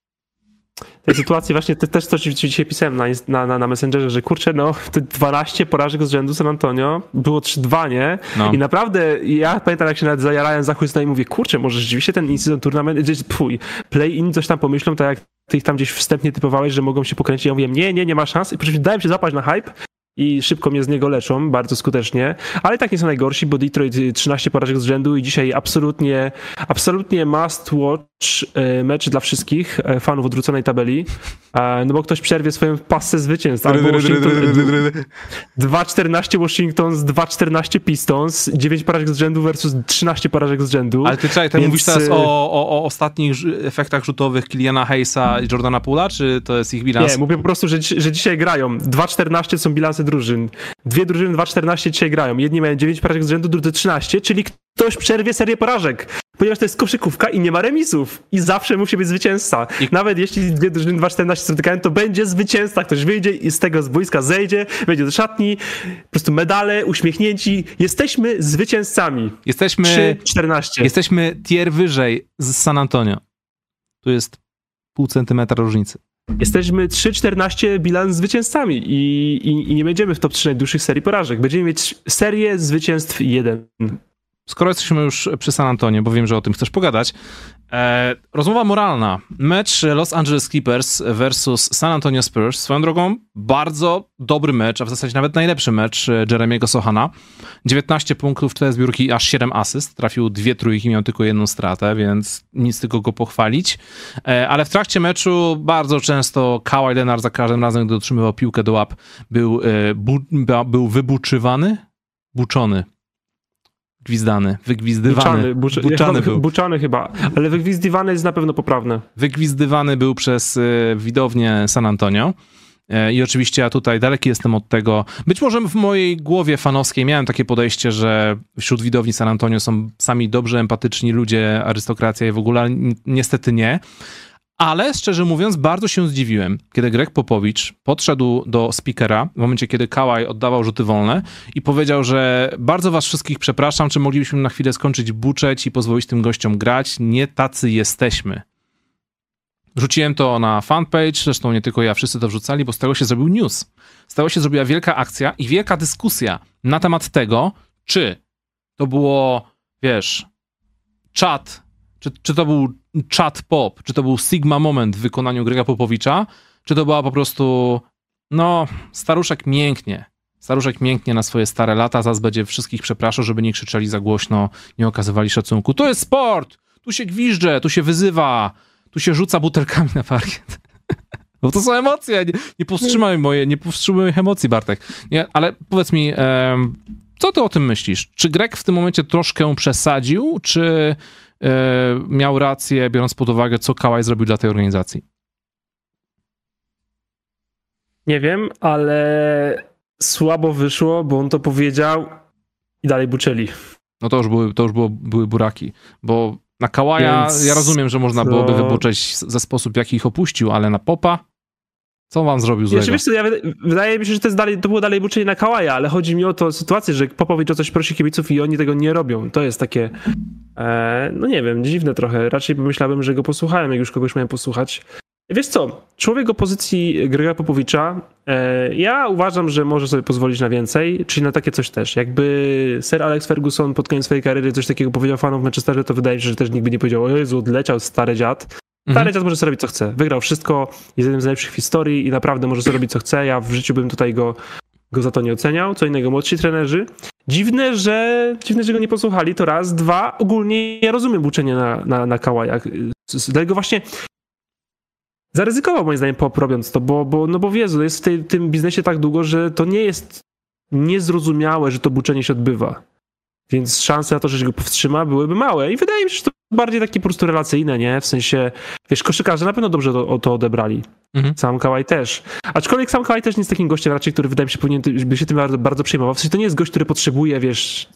tej sytuacji właśnie, te, też coś dzisiaj pisałem na, na, na, na Messengerze, że kurczę, no, te 12 porażek z rzędu San Antonio, było 3-2, nie? No. I naprawdę, ja pamiętam jak się nawet zajarałem za chłysna i mówię, kurczę, może rzeczywiście ten incydent tournament, twój play-in coś tam pomyślą, tak jak ty ich tam gdzieś wstępnie typowałeś, że mogą się pokręcić. Ja mówię, nie, nie, nie ma szans. I przecież dałem się zapać na hype i szybko mnie z niego leczą, bardzo skutecznie, ale tak nie są najgorsi, bo Detroit 13 porażek z rzędu i dzisiaj absolutnie, absolutnie must watch e, mecz dla wszystkich e, fanów odwróconej tabeli, no bo ktoś przerwie swoją pasę zwycięstw. 2-14 Washington z 2-14 Pistons, 9 porażek z rzędu versus 13 porażek z rzędu. Ale ty czekaj, ty Więc... mówisz teraz o, o, o ostatnich efektach rzutowych Kiliana Hayesa i Jordana Pula, czy to jest ich bilans? Nie, mówię po prostu, że, że dzisiaj grają. 2-14 są bilansy drużyn. Dwie drużyny 2-14 dzisiaj grają. Jedni mają 9 porażek z rzędu, drudzy 13, czyli ktoś przerwie serię porażek. Ponieważ to jest koszykówka i nie ma remisów. I zawsze musi być zwycięzca. I... Nawet jeśli dwie drużyny 2-14 spotykają, to będzie zwycięzca. Ktoś wyjdzie i z tego z boiska zejdzie, wejdzie do szatni, po prostu medale, uśmiechnięci. Jesteśmy zwycięzcami. Jesteśmy 3-14. Jesteśmy tier wyżej z San Antonio. Tu jest pół centymetra różnicy. Jesteśmy 3-14 bilans zwycięzcami i, i, i, nie będziemy w top 3 najdłuższych serii porażek. Będziemy mieć serię zwycięstw 1. Skoro jesteśmy już przy San Antonio, bo wiem, że o tym chcesz pogadać, rozmowa moralna. Mecz Los Angeles Clippers versus San Antonio Spurs. Swoją drogą, bardzo dobry mecz, a w zasadzie nawet najlepszy mecz Jeremiego Sohana. 19 punktów, 4 zbiórki aż 7 asyst. Trafił dwie trójki, miał tylko jedną stratę, więc nic tylko go pochwalić. E, ale w trakcie meczu bardzo często Kawhi Leonard za każdym razem, gdy otrzymywał piłkę do łap, był, e, bu, był wybuczywany, buczony Gwizdany, wygwizdywany. Buczany, buczany był. Buczany chyba, ale wygwizdywany jest na pewno poprawne. Wygwizdywany był przez y, widownię San Antonio. E, I oczywiście ja tutaj daleki jestem od tego. Być może w mojej głowie fanowskiej miałem takie podejście, że wśród widowni San Antonio są sami dobrze empatyczni ludzie, arystokracja i w ogóle. Niestety nie. Ale szczerze mówiąc, bardzo się zdziwiłem, kiedy Greg Popowicz podszedł do speakera w momencie, kiedy Kałaj oddawał rzuty wolne i powiedział, że bardzo was wszystkich przepraszam, czy moglibyśmy na chwilę skończyć buczeć i pozwolić tym gościom grać? Nie tacy jesteśmy. Rzuciłem to na fanpage, zresztą nie tylko ja, wszyscy to wrzucali, bo z tego się zrobił news. Z tego się zrobiła wielka akcja i wielka dyskusja na temat tego, czy to było, wiesz, czat czy, czy to był chat pop, czy to był Sigma moment w wykonaniu Grega Popowicza, czy to była po prostu, no, staruszek mięknie. Staruszek mięknie na swoje stare lata, zaraz będzie wszystkich przepraszał, żeby nie krzyczeli za głośno, nie okazywali szacunku. To jest sport! Tu się gwizdże, tu się wyzywa, tu się rzuca butelkami na parkiet. Bo to są emocje, nie, nie powstrzymaj moje, nie powstrzymaj moich emocji, Bartek. Nie, ale powiedz mi, co ty o tym myślisz? Czy Grek w tym momencie troszkę przesadził, czy miał rację, biorąc pod uwagę, co Kałaj zrobił dla tej organizacji? Nie wiem, ale słabo wyszło, bo on to powiedział i dalej buczeli. No to już były, to już było, były buraki, bo na Kałaja Więc ja rozumiem, że można byłoby wybuczeć ze sposób, jaki ich opuścił, ale na Popa co wam zrobił złego? Wiesz, co, ja, wydaje mi się, że to, jest dalej, to było dalej buczenie na Kałaja, ale chodzi mi o to sytuację, że Popowicz o coś prosi kibiców i oni tego nie robią. To jest takie, e, no nie wiem, dziwne trochę. Raczej pomyślałbym, że go posłuchałem, jak już kogoś miałem posłuchać. Wiesz co, człowiek opozycji Grega Popowicza, e, ja uważam, że może sobie pozwolić na więcej, czyli na takie coś też. Jakby Sir Alex Ferguson pod koniec swojej kariery coś takiego powiedział fanom w Manchesterze, to wydaje mi się, że też nikt by nie powiedział, o Jezu, odleciał stary dziad. Stary mhm. dziad może sobie robić co chce. Wygrał wszystko, jest jednym z najlepszych w historii i naprawdę może sobie robić co chce. Ja w życiu bym tutaj go, go za to nie oceniał. Co innego młodsi trenerzy. Dziwne, że dziwne, że go nie posłuchali, to raz. Dwa, ogólnie ja rozumiem buczenie na, na, na Kałajach. Dlatego właśnie zaryzykował moim zdaniem robiąc to, bo, bo, no bo Jezu, jest w tej, tym biznesie tak długo, że to nie jest niezrozumiałe, że to buczenie się odbywa. Więc szanse na to, że się go powstrzyma, byłyby małe. I wydaje mi się, że to bardziej takie po prostu relacyjne, nie? W sensie, wiesz, koszykarze na pewno dobrze to, to odebrali. Mhm. Sam Kawaj też. Aczkolwiek sam Kawaj też nie jest takim gościem raczej, który wydaje mi się powinien by się tym bardzo, bardzo przejmował. W sensie to nie jest gość, który potrzebuje, wiesz,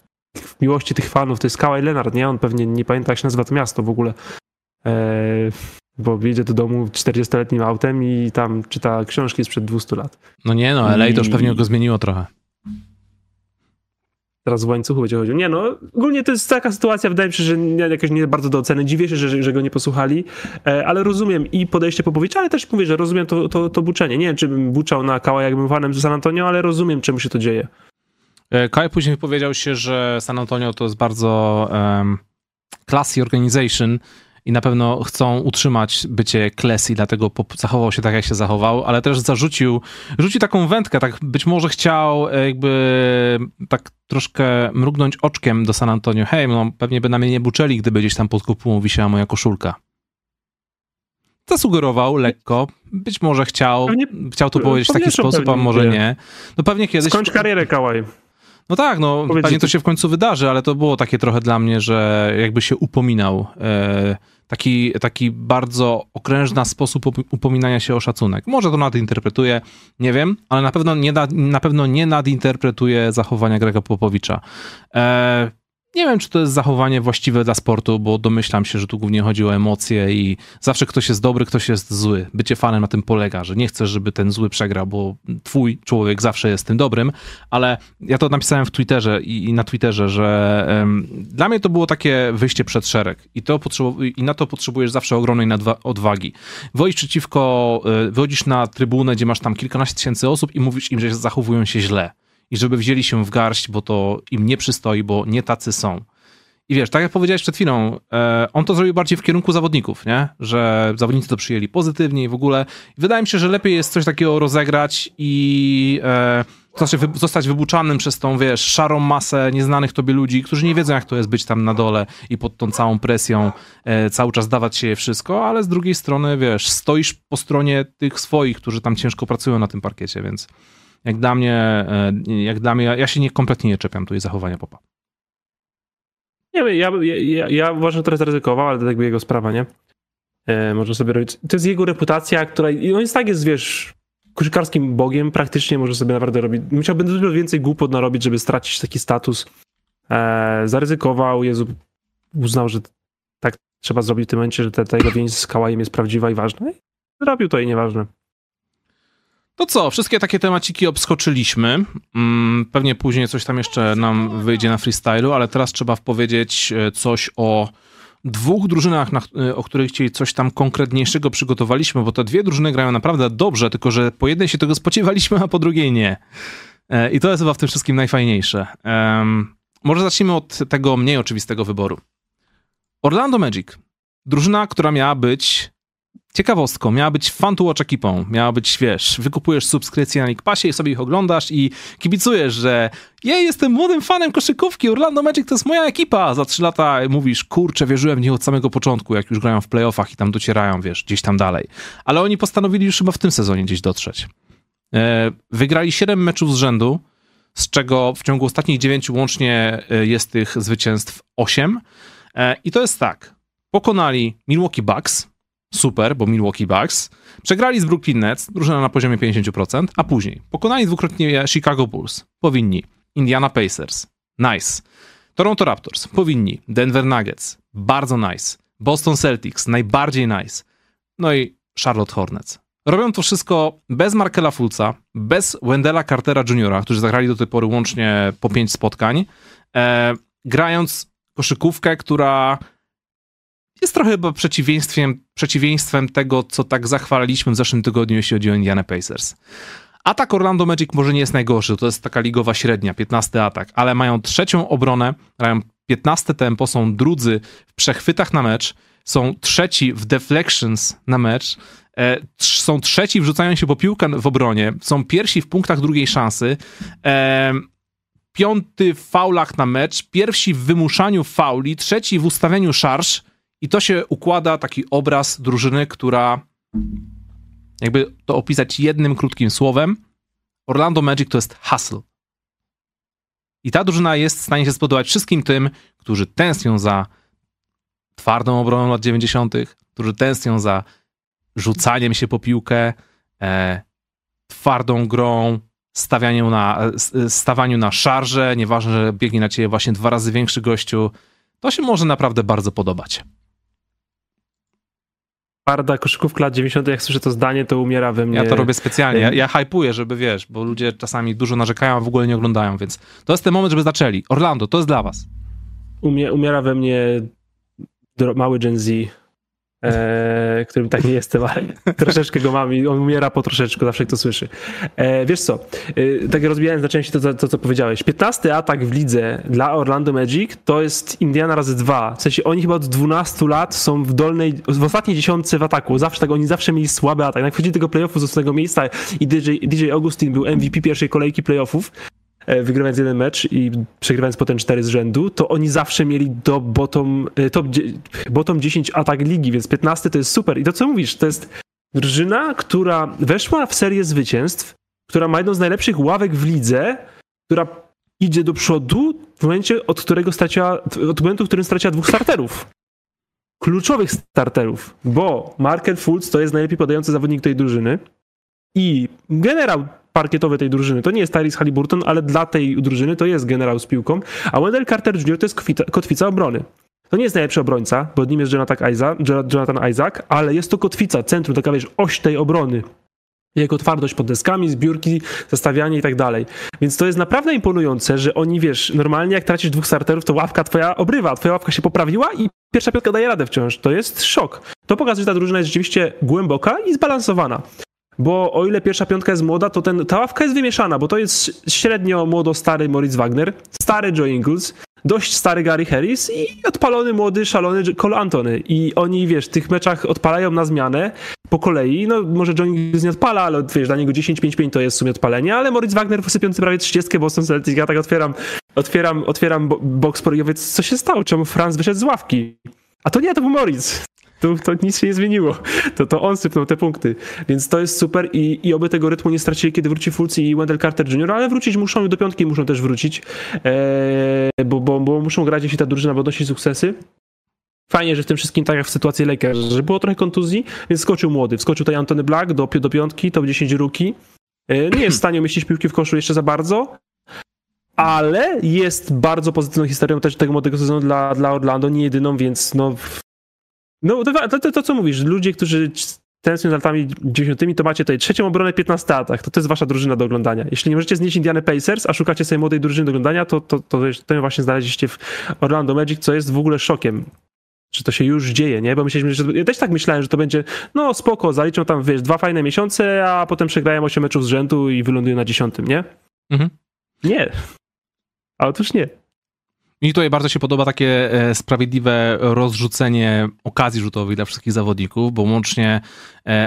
miłości tych fanów. To jest Kawaj Leonard, nie? On pewnie nie pamięta, jak się nazywa to miasto w ogóle. Eee, bo jedzie do domu 40-letnim autem i tam czyta książki sprzed 200 lat. No nie no, LA I... to już pewnie go zmieniło trochę teraz w łańcuchu będzie chodził. Nie no, ogólnie to jest taka sytuacja, wydaje mi się, że nie, jakoś nie bardzo do oceny. Dziwię się, że, że go nie posłuchali, e, ale rozumiem i podejście Popowicza, ale też mówię, że rozumiem to, to, to buczenie. Nie wiem, czy bym buczał na Kała, jakbym fanem San Antonio, ale rozumiem, czemu się to dzieje. E, Kaj później powiedział się, że San Antonio to jest bardzo um, classy organization, i na pewno chcą utrzymać bycie classy, dlatego zachował się tak, jak się zachował, ale też zarzucił, rzucił taką wędkę, tak być może chciał e, jakby tak troszkę mrugnąć oczkiem do San Antonio. Hej, no pewnie by na mnie nie buczeli, gdyby gdzieś tam pod kopułą wisiała moja koszulka. Zasugerował lekko, być może chciał, pewnie, chciał to powiedzieć w taki sposób, a może nie. No pewnie kiedyś... Skończ karierę, Kałaj. No tak, no pewnie to się w końcu wydarzy, ale to było takie trochę dla mnie, że jakby się upominał. E, taki, taki bardzo okrężny sposób upominania się o szacunek. Może to nadinterpretuje, nie wiem, ale na pewno nie, na pewno nie nadinterpretuje zachowania Grega Popowicza. E, nie wiem, czy to jest zachowanie właściwe dla sportu, bo domyślam się, że tu głównie chodzi o emocje i zawsze ktoś jest dobry, ktoś jest zły. Bycie fanem na tym polega, że nie chcesz, żeby ten zły przegrał, bo twój człowiek zawsze jest tym dobrym, ale ja to napisałem w Twitterze i, i na Twitterze, że um, dla mnie to było takie wyjście przed szereg i, to i na to potrzebujesz zawsze ogromnej odwagi. Wchodzisz przeciwko, e, wychodzisz na trybunę, gdzie masz tam kilkanaście tysięcy osób i mówisz im, że zachowują się źle i żeby wzięli się w garść, bo to im nie przystoi, bo nie tacy są. I wiesz, tak jak powiedziałeś przed chwilą, e, on to zrobił bardziej w kierunku zawodników, nie? Że zawodnicy to przyjęli pozytywnie i w ogóle. Wydaje mi się, że lepiej jest coś takiego rozegrać i e, znaczy zostać wybuczanym przez tą, wiesz, szarą masę nieznanych tobie ludzi, którzy nie wiedzą, jak to jest być tam na dole i pod tą całą presją e, cały czas dawać się wszystko, ale z drugiej strony, wiesz, stoisz po stronie tych swoich, którzy tam ciężko pracują na tym parkiecie, więc jak dla mnie, e, jak dla mnie, ja się nie, kompletnie nie czepiam tutaj zachowania popa. Nie ja, ja, ja uważam, że trochę zaryzykował, ale to jakby jego sprawa, nie? E, może sobie robić. To jest jego reputacja, która. On jest tak, jest, wiesz, koszykarskim bogiem, praktycznie może sobie naprawdę robić. Musiałby dużo więcej głupot narobić, żeby stracić taki status. E, zaryzykował, Jezu, uznał, że tak trzeba zrobić w tym momencie, że ta, ta jego więź z Kałajem jest prawdziwa i ważna. I zrobił to i nieważne. To co, wszystkie takie temaciki obskoczyliśmy. Mm, pewnie później coś tam jeszcze nam wyjdzie na freestylu, ale teraz trzeba powiedzieć e, coś o dwóch drużynach, e, o których dzisiaj coś tam konkretniejszego przygotowaliśmy, bo te dwie drużyny grają naprawdę dobrze, tylko że po jednej się tego spodziewaliśmy, a po drugiej nie. E, I to jest chyba w tym wszystkim najfajniejsze. może zacznijmy od tego mniej oczywistego wyboru. Orlando Magic. Drużyna, która miała być ciekawostką, miała być fan watch ekipą, miała być, wiesz, wykupujesz subskrypcję na League Passie i sobie ich oglądasz i kibicujesz, że ja jestem młodym fanem koszykówki, Orlando Magic to jest moja ekipa. Za trzy lata mówisz, kurczę, wierzyłem w nich od samego początku, jak już grają w playoffach i tam docierają, wiesz, gdzieś tam dalej. Ale oni postanowili już chyba w tym sezonie gdzieś dotrzeć. E, wygrali 7 meczów z rzędu, z czego w ciągu ostatnich 9 łącznie e, jest tych zwycięstw 8. E, I to jest tak. Pokonali Milwaukee Bucks, super, bo Milwaukee Bucks, przegrali z Brooklyn Nets, drużyna na poziomie 50%, a później pokonali dwukrotnie Chicago Bulls, powinni, Indiana Pacers, nice, Toronto Raptors, powinni, Denver Nuggets, bardzo nice, Boston Celtics, najbardziej nice, no i Charlotte Hornets. Robią to wszystko bez Markela Fulca, bez Wendella Cartera Jr., którzy zagrali do tej pory łącznie po pięć spotkań, e, grając koszykówkę, która jest trochę chyba przeciwieństwem, przeciwieństwem tego, co tak zachwaliliśmy w zeszłym tygodniu, jeśli chodzi o Indiana Pacers. Atak Orlando Magic może nie jest najgorszy, to jest taka ligowa średnia, 15 atak, ale mają trzecią obronę, mają 15 tempo, są drudzy w przechwytach na mecz, są trzeci w deflections na mecz, e, są trzeci w rzucaniu się po piłkę w obronie, są pierwsi w punktach drugiej szansy, e, piąty w faulach na mecz, pierwsi w wymuszaniu fauli, trzeci w ustawieniu szarż i to się układa taki obraz drużyny, która jakby to opisać jednym krótkim słowem, Orlando Magic to jest hustle. I ta drużyna jest w stanie się spodobać wszystkim tym, którzy tęsknią za twardą obroną lat 90., którzy tęsknią za rzucaniem się po piłkę, e, twardą grą, stawianiu na, stawaniu na szarże, nieważne, że biegnie na ciebie właśnie dwa razy większy gościu, to się może naprawdę bardzo podobać twarda koszykówka lat 90. jak słyszę to zdanie, to umiera we mnie. Ja to robię specjalnie. Ja, ja hypuję, żeby wiesz, bo ludzie czasami dużo narzekają, a w ogóle nie oglądają, więc to jest ten moment, żeby zaczęli. Orlando, to jest dla was. Umie, umiera we mnie mały Gen Z e, którym tak nie jestem, ale troszeczkę go mam i on umiera po troszeczkę, zawsze kto słyszy. E, wiesz co, e, tak rozbijając na części to, to, to, co powiedziałeś. 15 atak w lidze dla Orlando Magic to jest Indiana razy dwa. W sensie oni chyba od 12 lat są w dolnej, w ostatniej dziesiątce w ataku. Zawsze tak, oni zawsze mieli słaby atak. Jak wchodzili tego playoffu z ostatniego miejsca i DJ, DJ Augustin był MVP pierwszej kolejki playoffów, wygrywając jeden mecz i przegrywając potem cztery z rzędu, to oni zawsze mieli do bottom, e, top, bottom 10 atak ligi, więc 15 to jest super. I to co mówisz, to jest drużyna, która weszła w serię zwycięstw, która ma jedną z najlepszych ławek w lidze, która idzie do przodu w momencie, od którego straciła, od momentu, w którym straciła dwóch starterów. Kluczowych starterów, bo Markel Fultz to jest najlepiej podający zawodnik tej drużyny i generał parkietowy tej drużyny. To nie jest Tyrese Halliburton, ale dla tej drużyny to jest generał z piłką, a Wendell Carter Jr. to jest kotwica, kotwica obrony. To nie jest najlepszy obrońca, bo nim jest Jonathan Isaac, ale jest to kotwica, centrum, taka wiesz, oś tej obrony. Jego twardość pod deskami, zbiórki, zastawianie i tak dalej. Więc to jest naprawdę imponujące, że oni, wiesz, normalnie jak tracisz dwóch starterów, to ławka twoja obrywa, twoja ławka się poprawiła i pierwsza piątka daje radę wciąż. To jest szok. To pokazuje, że ta drużyna jest rzeczywiście głęboka i zbalansowana. Bo o ile pierwsza piątka jest młoda, to ten, ta ławka jest wymieszana, bo to jest średnio młodo-stary Moritz Wagner, stary Joe Ingles, dość stary Gary Harris i odpalony młody, szalony Cole Antony. I oni, wiesz, w tych meczach odpalają na zmianę po kolei. No, może John Ingles nie odpala, ale wiesz, dla niego 10-5-5 to jest w sumie odpalenie, ale Moritz Wagner wysypiący prawie 30 Boston Celtics. Ja tak otwieram, otwieram, otwieram box i co się stało? Czemu Franz wyszedł z ławki? A to nie, to był Moritz to nic się nie zmieniło. To, to on sypnął te punkty. Więc to jest super i, i oby tego rytmu nie stracili, kiedy wróci Fultz i Wendell Carter Jr., ale wrócić muszą do piątki muszą też wrócić, e, bo, bo, bo muszą grać, jeśli ta drużyna odnosi sukcesy. Fajnie, że w tym wszystkim, tak jak w sytuacji Lakers, że było trochę kontuzji, więc skoczył młody. Wskoczył tutaj Antony Black do, do piątki, top 10 ruki. E, nie jest w stanie umieścić piłki w koszu jeszcze za bardzo, ale jest bardzo pozytywną historią też tego młodego sezonu dla, dla Orlando, nie jedyną, więc no no to, to, to, to co mówisz, ludzie, którzy tęsknią za latami 90, to macie tutaj trzecią obronę, 15 atak. To, to jest wasza drużyna do oglądania. Jeśli nie możecie znieść Indiana Pacers, a szukacie sobie młodej drużyny do oglądania, to, to, to, to właśnie znaleźliście w Orlando Magic, co jest w ogóle szokiem. Czy to się już dzieje, nie? Bo myśleliśmy, że. Ja też tak myślałem, że to będzie, no spoko, zaliczą tam, wiesz, dwa fajne miesiące, a potem przegrają 8 meczów z rzędu i wylądują na dziesiątym, nie? Mhm. Nie. A otóż nie. Mi tutaj bardzo się podoba takie e, sprawiedliwe rozrzucenie okazji rzutowych dla wszystkich zawodników, bo łącznie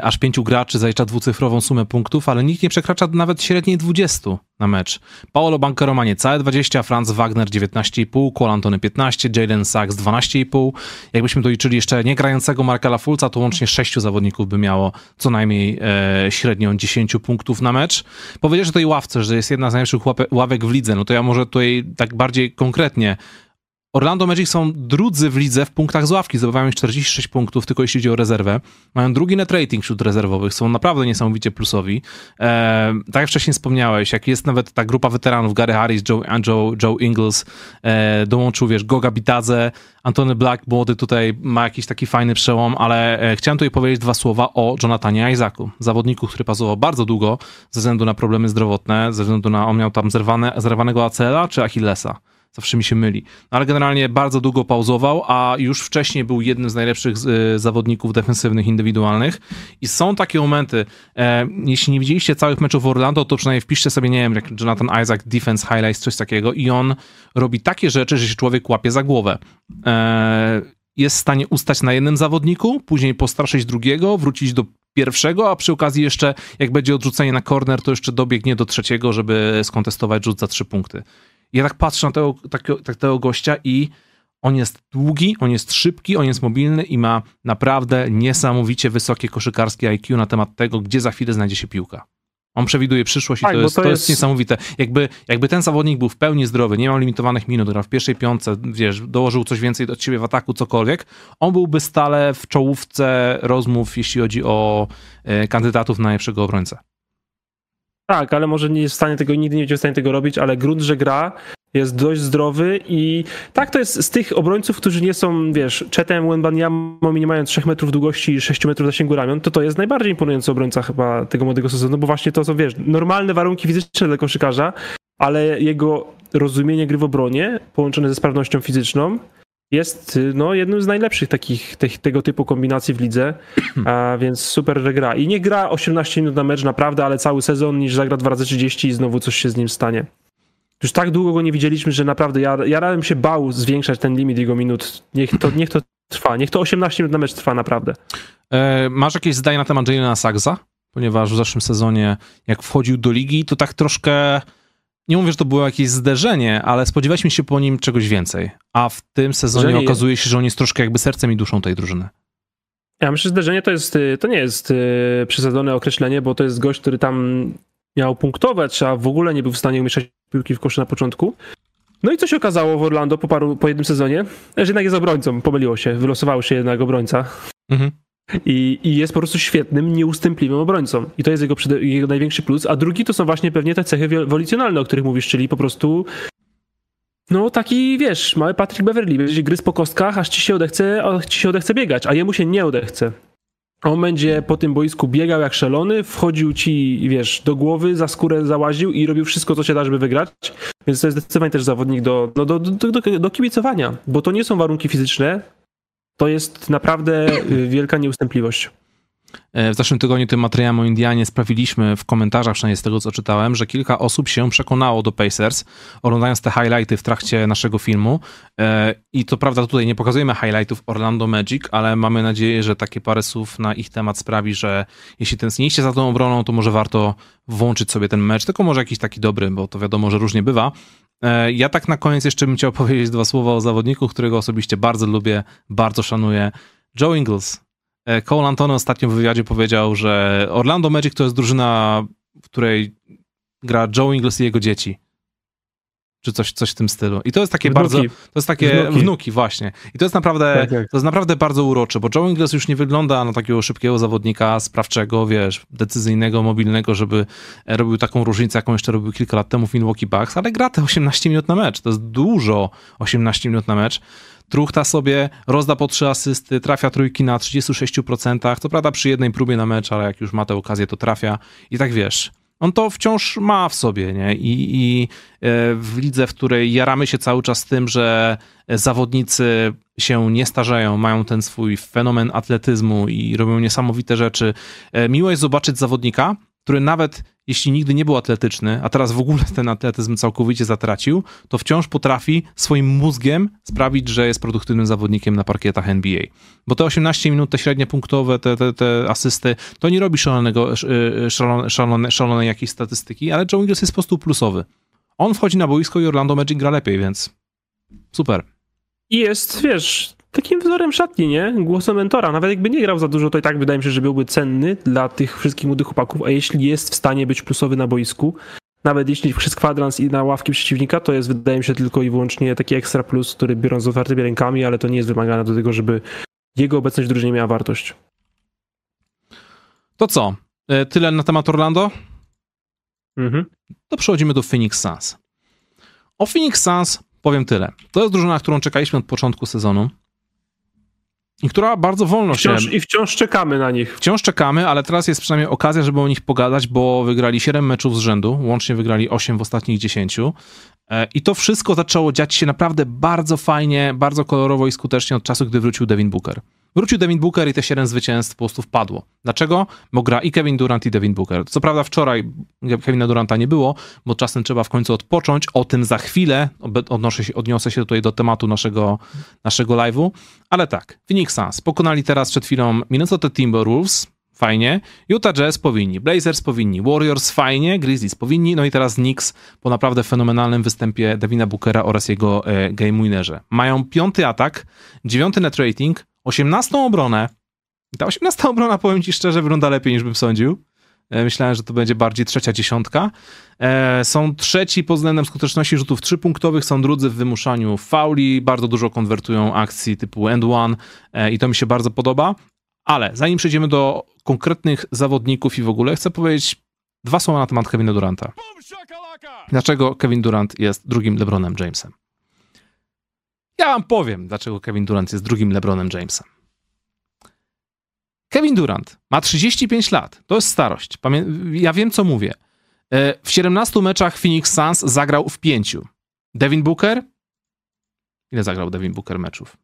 aż pięciu graczy zalicza dwucyfrową sumę punktów, ale nikt nie przekracza nawet średniej 20 na mecz. Paolo Banquero ma niecałe 20, Franz Wagner 19,5, Cole Antony 15, Jalen Sachs 12,5. Jakbyśmy doliczyli jeszcze niegrającego Markela Fulca, to łącznie sześciu zawodników by miało co najmniej e, średnią 10 punktów na mecz. Powiedziałeś o tej ławce, że jest jedna z najlepszych ławek w lidze, no to ja może tutaj tak bardziej konkretnie Orlando Magic są drudzy w lidze w punktach z ławki, zdobywają 46 punktów, tylko jeśli chodzi o rezerwę. Mają drugi net rating wśród rezerwowych, są naprawdę niesamowicie plusowi. E, tak jak wcześniej wspomniałeś, jak jest nawet ta grupa weteranów, Gary Harris, Joe, Joe, Joe Ingles, e, dołączył, wiesz, Goga Bitadze, Antony Black, młody tutaj ma jakiś taki fajny przełom, ale e, chciałem tutaj powiedzieć dwa słowa o Jonathanie Isaacu, zawodniku, który pasował bardzo długo ze względu na problemy zdrowotne, ze względu na, on miał tam zerwane, zerwanego ACL-a czy Achillesa Zawsze mi się myli. No, ale generalnie bardzo długo pauzował, a już wcześniej był jednym z najlepszych y, zawodników defensywnych, indywidualnych. I są takie momenty, e, jeśli nie widzieliście całych meczów Orlando, to przynajmniej wpiszcie sobie, nie wiem, jak Jonathan Isaac, Defense Highlights, coś takiego i on robi takie rzeczy, że się człowiek łapie za głowę. E, jest w stanie ustać na jednym zawodniku, później postraszyć drugiego, wrócić do pierwszego, a przy okazji jeszcze, jak będzie odrzucenie na corner, to jeszcze dobiegnie do trzeciego, żeby skontestować rzut za trzy punkty ja tak patrzę na tego, takiego, takiego gościa i on jest długi, on jest szybki, on jest mobilny i ma naprawdę niesamowicie wysokie koszykarskie IQ na temat tego, gdzie za chwilę znajdzie się piłka. On przewiduje przyszłość tak, i to, jest, to, to jest... jest, niesamowite. Jakby, jakby ten zawodnik był w pełni zdrowy, nie miał limitowanych minut, grał w pierwszej piątce, wiesz, dołożył coś więcej od siebie w ataku, cokolwiek, on byłby stale w czołówce rozmów, jeśli chodzi o e, kandydatów na najlepszego obrońcę. Tak, ale może nie jest w stanie tego, nigdy nie będzie w stanie tego robić, ale grunt, że gra jest dość zdrowy i tak to jest z tych obrońców, którzy nie są, wiesz, Chetem, Wembanyamą i nie mają 3 metrów długości i 6 metrów zasięgu ramion, to to jest najbardziej imponujący obrońca chyba tego młodego sezonu, bo właśnie to są, wiesz, normalne warunki fizyczne dla koszykarza, ale jego rozumienie gry w obronie połączone ze sprawnością fizyczną jest no, jednym z najlepszych takich te, tego typu kombinacji w lidze, a więc super, gra. I nie gra 18 minut na mecz naprawdę, ale cały sezon, niż zagra 2 razy 30 i znowu coś się z nim stanie. Już tak długo go nie widzieliśmy, że naprawdę ja, ja bym się bał zwiększać ten limit jego minut. Niech to, niech to trwa, niech to 18 minut na mecz trwa naprawdę. E, masz jakieś zdanie na temat Jalena Sagza? Ponieważ w zeszłym sezonie, jak wchodził do ligi, to tak troszkę nie mówię, że to było jakieś zderzenie, ale spodziewaliśmy się po nim czegoś więcej. A w tym sezonie zderzenie okazuje się, że on jest troszkę jakby sercem i duszą tej drużyny. Ja myślę, że zderzenie to, jest, y, to nie jest y, przesadzone określenie, bo to jest gość, który tam miał punktować, a w ogóle nie był w stanie umieszczać piłki w koszy na początku. No i co się okazało w Orlando po, paru, po jednym sezonie? Że jednak jest obrońcą, pomyliło się, wylosował się jednak obrońca. Mhm. I, I, jest po prostu świetnym, nieustępliwym obrońcą. I to jest jego, jego największy plus. A drugi to są właśnie pewnie te cechy wolicjonalne, o których mówisz, czyli po prostu no taki, wiesz, mały Patrick Beverly, będzie gryz po kostkach, aż ci się odechce, ci się odechce biegać, a jemu się nie odechce. On będzie po tym boisku biegał jak szalony, wchodził ci, wiesz, do głowy, za skórę załaził i robił wszystko, co się da, żeby wygrać. Więc to jest zdecydowanie też zawodnik do, no, do, do, do, do kibicowania, bo to nie są warunki fizyczne, to jest naprawdę y, wielka nieustępliwość. E, w zeszłym tygodniu tym materiałem o Indianie sprawiliśmy w komentarzach, przynajmniej z tego co czytałem, że kilka osób się przekonało do Pacers, oglądając te highlighty w trakcie naszego filmu. E, I to prawda, tutaj nie pokazujemy highlightów Orlando Magic, ale mamy nadzieję, że takie parę słów na ich temat sprawi, że jeśli tęskniście za tą obroną, to może warto włączyć sobie ten mecz, tylko może jakiś taki dobry, bo to wiadomo, że różnie bywa. E, ja tak na koniec jeszcze bym chciał powiedzieć dwa słowa o zawodniku, którego osobiście bardzo lubię, bardzo szanuję. Joe Ingles. E, Cole Antony ostatnio w wywiadzie powiedział, że Orlando Magic to jest drużyna, w której gra Joe Ingles i jego dzieci czy coś, coś w tym stylu. I to jest takie wnuki. bardzo, to jest takie wnuki. wnuki. właśnie. I to jest naprawdę, tak, tak. to jest naprawdę bardzo urocze, bo Joe Ingles już nie wygląda na takiego szybkiego zawodnika, sprawczego, wiesz, decyzyjnego, mobilnego, żeby robił taką różnicę, jaką jeszcze robił kilka lat temu w Milwaukee Bucks, ale gra te 18 minut na mecz. To jest dużo 18 minut na mecz. Truchta sobie, rozda po trzy asysty, trafia trójki na 36%, co prawda przy jednej próbie na mecz, ale jak już ma tę okazję, to trafia. I tak wiesz, on to wciąż ma w sobie, nie? I, I, e, w lidze, w której jaramy się cały czas tym, że zawodnicy się nie starzeją, mają ten swój fenomen atletyzmu i robią niesamowite rzeczy. E, miło jest zobaczyć zawodnika, który nawet jeśli nigdy nie był atletyczny, a teraz w ogóle ten atletyzm całkowicie zatracił, to wciąż potrafi swoim mózgiem sprawić, że jest produktywnym zawodnikiem na parkietach NBA. Bo te 18 minut, te średnie punktowe, te, te, te asysty, to nie robi szalonego, szalone, szalone, szalone jakiejś statystyki, ale Joe Ingles jest po prostu plusowy. On wchodzi na boisko i Orlando Magic gra lepiej, więc super. I jest, wiesz, takim wzorem szatni, nie? Głosem mentora. Nawet jakby nie grał za dużo, to i tak wydaje mi się, że byłby cenny dla tych wszystkich młodych chłopaków, a jeśli jest w stanie być plusowy na boisku, nawet jeśli przez kwadrans i na ławki przeciwnika, to jest wydaje mi się tylko i wyłącznie taki ekstra plus, który biorąc z otwartymi rękami, ale to nie jest wymagane do tego, żeby jego obecność w drużynie miała wartość. To co? E, tyle na temat Orlando? Mhm. To przechodzimy do Phoenix Suns. O Phoenix Suns powiem tyle. To jest drużyna, którą czekaliśmy od początku sezonu i która bardzo wolno wciąż, się... I wciąż czekamy na nich. Wciąż czekamy, ale teraz jest przynajmniej okazja, żeby o nich pogadać, bo wygrali 7 meczów z rzędu, łącznie wygrali 8 w ostatnich 10. E, I to wszystko zaczęło dziać się naprawdę bardzo fajnie, bardzo kolorowo i skutecznie od czasu, gdy wrócił Devin Booker. Wrócił Devin Booker i te 7 zwycięstw po prostu wpadło. Dlaczego? Bo gra i Kevin Durant i Devin Booker. Co prawda wczoraj Kevina Duranta nie było, bo czasem trzeba w końcu odpocząć. O tym za chwilę. Odnoszę się, odniosę się tutaj do tematu naszego, naszego live'u. Ale tak, Phoenix Suns pokonali teraz przed chwilą Minnesota Timberwolves, fajnie. Utah Jazz powinni, Blazers powinni, Warriors fajnie, Grizzlies powinni, no i teraz Knicks po naprawdę fenomenalnym występie Devina Bookera oraz jego e, game winnerze. Mają piąty atak, dziewiąty net rating, 18 obronę. Ta 18 obrona, powiem ci szczerze, wygląda lepiej niż bym sądził. E, myślałem, że to będzie bardziej trzecia dziesiątka. E, są trzeci pod względem skuteczności rzutów trzypunktowych, są drudzy w wymuszaniu fauli, bardzo dużo konwertują akcji typu end one e, i to mi się bardzo podoba. Ale zanim przejdziemy do konkretnych zawodników i w ogóle, chcę powiedzieć dwa słowa na temat Kevina Duranta. Dlaczego Kevin Durant jest drugim LeBronem Jamesem? Ja wam powiem, dlaczego Kevin Durant jest drugim LeBronem Jamesem. Kevin Durant ma 35 lat. To jest starość. ja wiem, co mówię. E, w 17 meczach Phoenix Suns zagrał w pięciu. Devin Booker? Ile zagrał Devin Booker meczów?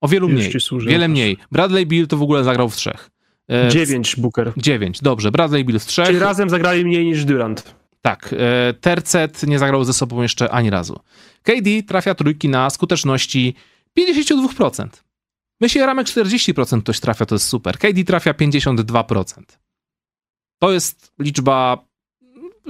O wielu mniej. Wiele mniej. Bradley Bill to w ogóle zagrał w trzech. E, dziewięć Booker. Dziewięć, dobrze. Bradley Bill w trzech. Czyli razem zagrali mniej niż Durant. Tak, e, Tercet nie zagrał ze sobą jeszcze ani razu. KD trafia trójki na skuteczności 52%. Myślę, ramek 40% ktoś trafia, to jest super. KD trafia 52%. To jest liczba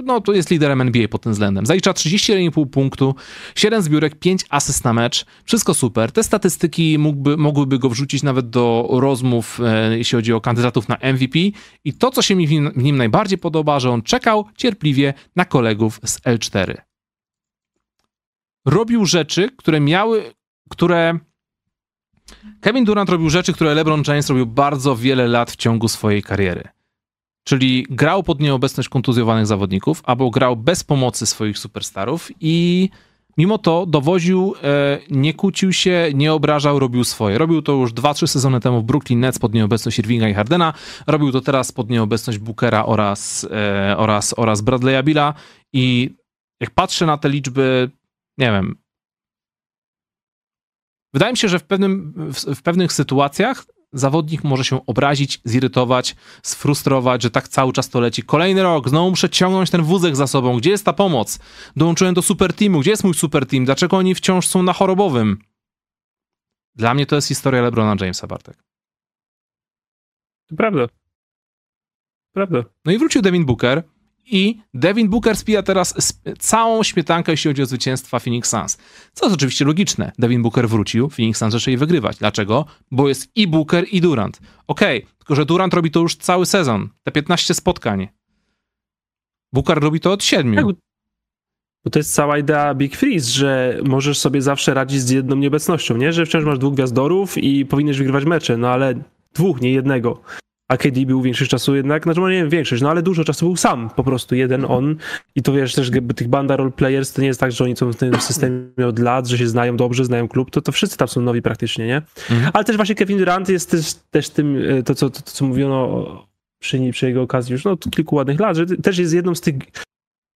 no to jest liderem NBA pod tym względem. Zalicza 31,5 punktu, 7 zbiórek, 5 asyst na mecz. Wszystko super. Te statystyki mógłby, mogłyby go wrzucić nawet do rozmów, e, jeśli chodzi o kandydatów na MVP. I to, co się mi w nim, w nim najbardziej podoba, że on czekał cierpliwie na kolegów z L4. Robił rzeczy, które miały, które Kevin Durant robił rzeczy, które LeBron James robił bardzo wiele lat w ciągu swojej kariery. Czyli grał pod nieobecność kontuzjowanych zawodników, albo grał bez pomocy swoich superstarów i mimo to dowoził, e, nie kłócił się, nie obrażał, robił swoje. Robił to już 2-3 sezony temu w Brooklyn Nets pod nieobecność Irvinga i Hardena, robił to teraz pod nieobecność Bookera oraz, e, oraz, oraz Bradley'a Billa. I jak patrzę na te liczby, nie wiem, wydaje mi się, że w, pewnym, w, w pewnych sytuacjach zawodnik może się obrazić, zirytować, sfrustrować, że tak cały czas to leci. Kolejny rok, znowu muszę ciągnąć ten wózek za sobą. Gdzie jest ta pomoc? Dołączyłem do super teamu. Gdzie jest mój super team? Dlaczego oni wciąż są na chorobowym? Dla mnie to jest historia LeBrona Jamesa, Bartek. To prawda. Prawda. No i wrócił Devin Booker i Devin Booker spija teraz całą śmietankę, jeśli chodzi o zwycięstwa Phoenix Suns. Co jest oczywiście logiczne. Devin Booker wrócił, Phoenix Suns zaczęli wygrywać. Dlaczego? Bo jest i Booker, i Durant. Okej, okay, tylko że Durant robi to już cały sezon. Te 15 spotkań. Booker robi to od 7. Tak, bo to jest cała idea Big Freeze, że możesz sobie zawsze radzić z jedną nieobecnością, nie? Że wciąż masz dwóch gwiazdorów i powinieneś wygrywać mecze, no ale dwóch, nie jednego a KD był większość czasu jednak, znaczy nie wiem większość, no ale dużo czasu był sam, po prostu jeden on i to wiesz też tych banda role players to nie jest tak, że oni są w tym systemie od lat, że się znają dobrze, znają klub, to, to wszyscy tam są nowi praktycznie, nie? Mhm. Ale też właśnie Kevin Durant jest też, też tym, e, to co, to, to, co mówiono przy, przy jego okazji już no kilku ładnych lat, że też jest jedną z tych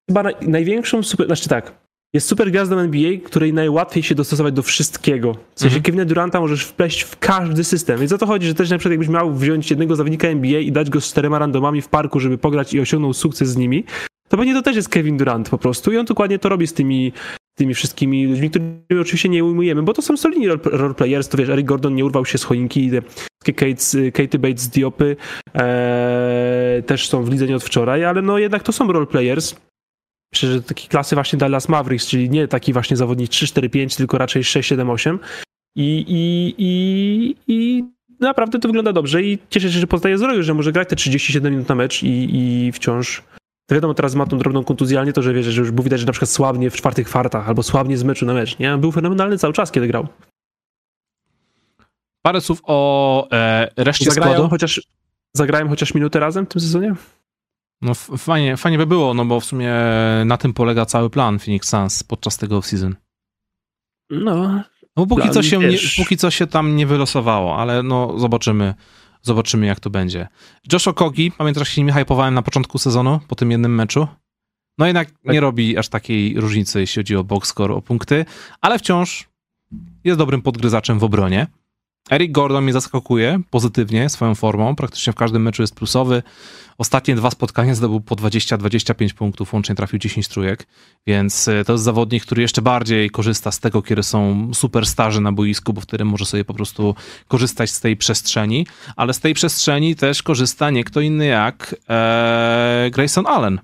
chyba największą super, znaczy tak, jest super gwiazdą NBA, której najłatwiej się dostosować do wszystkiego. W sensie mhm. Kevina Duranta możesz wpleść w każdy system. Więc o to chodzi, że też na przykład jakbyś miał wziąć jednego zawodnika NBA i dać go z czterema randomami w parku, żeby pograć i osiągnął sukces z nimi, to pewnie to też jest Kevin Durant po prostu i on dokładnie to robi z tymi tymi wszystkimi ludźmi, którymi oczywiście nie ujmujemy, bo to są solidni roleplayers, to wiesz, Eric Gordon nie urwał się z choinki, Kate, Katie Bates z Diopy e, też są w lidze nie od wczoraj, ale no jednak to są roleplayers, Myślę, że takiej klasy właśnie Dallas Mavericks, czyli nie taki właśnie zawodnik 3-4-5, tylko raczej 6-7-8 i, i, i, i naprawdę to wygląda dobrze i cieszę się, że poznaje zdrowiu, że może grać te 37 minut na mecz i, i wciąż to wiadomo, teraz ma tą drobną kontuzję, ale nie to, że wiesz, że już było widać, że na przykład słabnie w czwartych kwartach albo słabnie z meczu na mecz, nie? Był fenomenalny cały czas, kiedy grał. Parę słów o e, reszcie zagrałem składu. Chociaż, zagrałem chociaż minutę razem w tym sezonie? No fajnie, fajnie by było, no bo w sumie na tym polega cały plan Phoenix Suns podczas tego off-season. No. No póki co, się nie, póki co się tam nie wylosowało, ale no zobaczymy, zobaczymy jak to będzie. Josh Okogi, pamiętasz, się nimi hypowałem na początku sezonu, po tym jednym meczu? No jednak tak. nie robi aż takiej różnicy, jeśli chodzi o box score, o punkty, ale wciąż jest dobrym podgryzaczem w obronie. Eric Gordon mnie zaskakuje pozytywnie swoją formą. Praktycznie w każdym meczu jest plusowy. Ostatnie dwa spotkania zdobył po 20-25 punktów, łącznie trafił 10 trójek, więc e, to jest zawodnik, który jeszcze bardziej korzysta z tego, kiedy są superstarzy na boisku, bo wtedy może sobie po prostu korzystać z tej przestrzeni, ale z tej przestrzeni też korzysta nie kto inny jak e, Grayson Allen.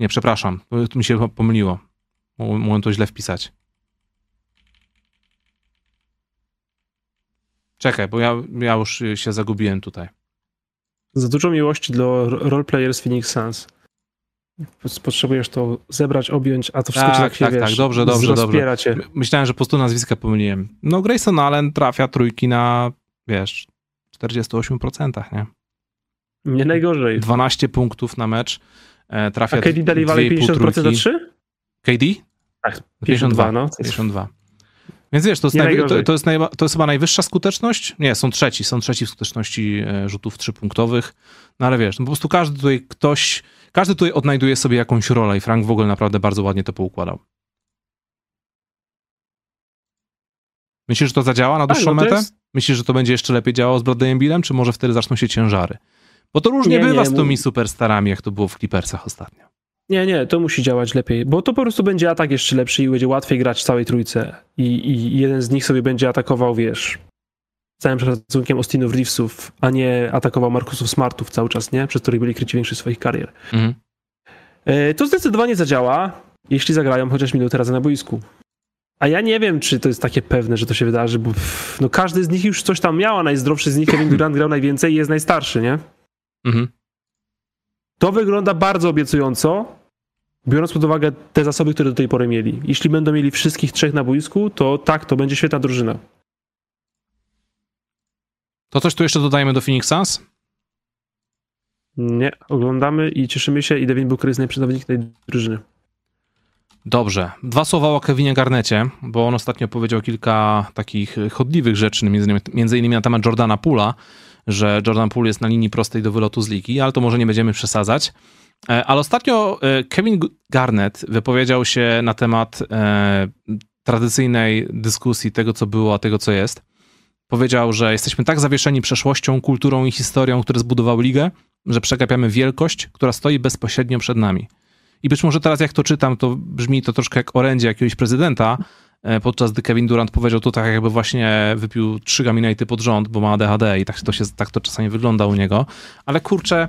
Nie, przepraszam, mi się pomyliło. Mogłem to źle wpisać. Czekaj, bo ja, ja już się zagubiłem tutaj. Za dużo miłości dla roleplayers Phoenix Suns. Potrzebujesz to zebrać, objąć, a to wszystko tak, tak, się, tak, wiesz, tak, dobrze, dobrze, dobrze. Cię. Myślałem, że po prostu nazwiska pomyliłem. No Grayson Allen trafia trójki na, wiesz, 48%, nie? Nie najgorzej. 12 punktów na mecz. E, trafia A KD dali 50% za 3? KD? Tak, 52, 52 no. 52. Więc wiesz, to jest, naj, to, to, jest naj, to jest chyba najwyższa skuteczność? Nie, są trzeci, są trzeci w skuteczności e, rzutów trzypunktowych. No ale wiesz, no po prostu każdy tutaj ktoś, każdy tutaj odnajduje sobie jakąś rolę i Frank w ogóle naprawdę bardzo ładnie to poukładał. Myślisz, że to zadziała na tak, dłuższą tak, no metę? Jest... Myślisz, że to będzie jeszcze lepiej działało z Bradleyem Billem, czy może wtedy zaczną się ciężary? Bo to różnie nie, bywa nie, z tymi superstarami, jak to było w Clippersach ostatnio. Nie, nie, to musi działać lepiej, bo to po prostu będzie atak jeszcze lepszy i będzie łatwiej grać całej trójce. I, I, jeden z nich sobie będzie atakował, wiesz, całym szacunkiem Austinów Reevesów, a nie atakował Markusów Smartów cały czas, nie? Przez których byli kryci większość swoich karier. Mhm. E, to zdecydowanie zadziała, jeśli zagrają chociaż minutę razy na boisku. A ja nie wiem, czy to jest takie pewne, że to się wydarzy, bo pff, no każdy z nich już coś tam miał, a najzdrowszy z nich, Kevin Durant grał najwięcej i jest najstarszy, nie? Mhm. To wygląda bardzo obiecująco, biorąc pod uwagę te zasoby, które do tej pory mieli. Jeśli będą mieli wszystkich trzech na boisku, to tak, to będzie świetna drużyna. To coś tu jeszcze dodajemy do Phoenix Suns? Nie, oglądamy i cieszymy się i Devin Booker jest najprzedawnik tej drużyny. Dobrze. Dwa słowa o Kevinie Garnecie, bo on ostatnio powiedział kilka takich chodliwych rzeczy, między innymi na temat Jordana Pula, że Jordan Poole jest na linii prostej do wylotu z ligi, ale to może nie będziemy przesadzać. E, ale ostatnio e, Kevin Garnett wypowiedział się na temat e, tradycyjnej dyskusji tego, co było, a tego, co jest. Powiedział, że jesteśmy tak zawieszeni przeszłością, kulturą i historią, które zbudowały ligę, że przegapiamy wielkość, która stoi bezpośrednio przed nami. I być może teraz, jak to czytam, to brzmi to troszkę jak orędzie jakiegoś prezydenta, podczas gdy Kevin Durant powiedział to tak, jakby właśnie wypił trzy gaminajty pod rząd, bo ma ADHD i tak to, się, tak to czasami wygląda u niego. Ale kurczę,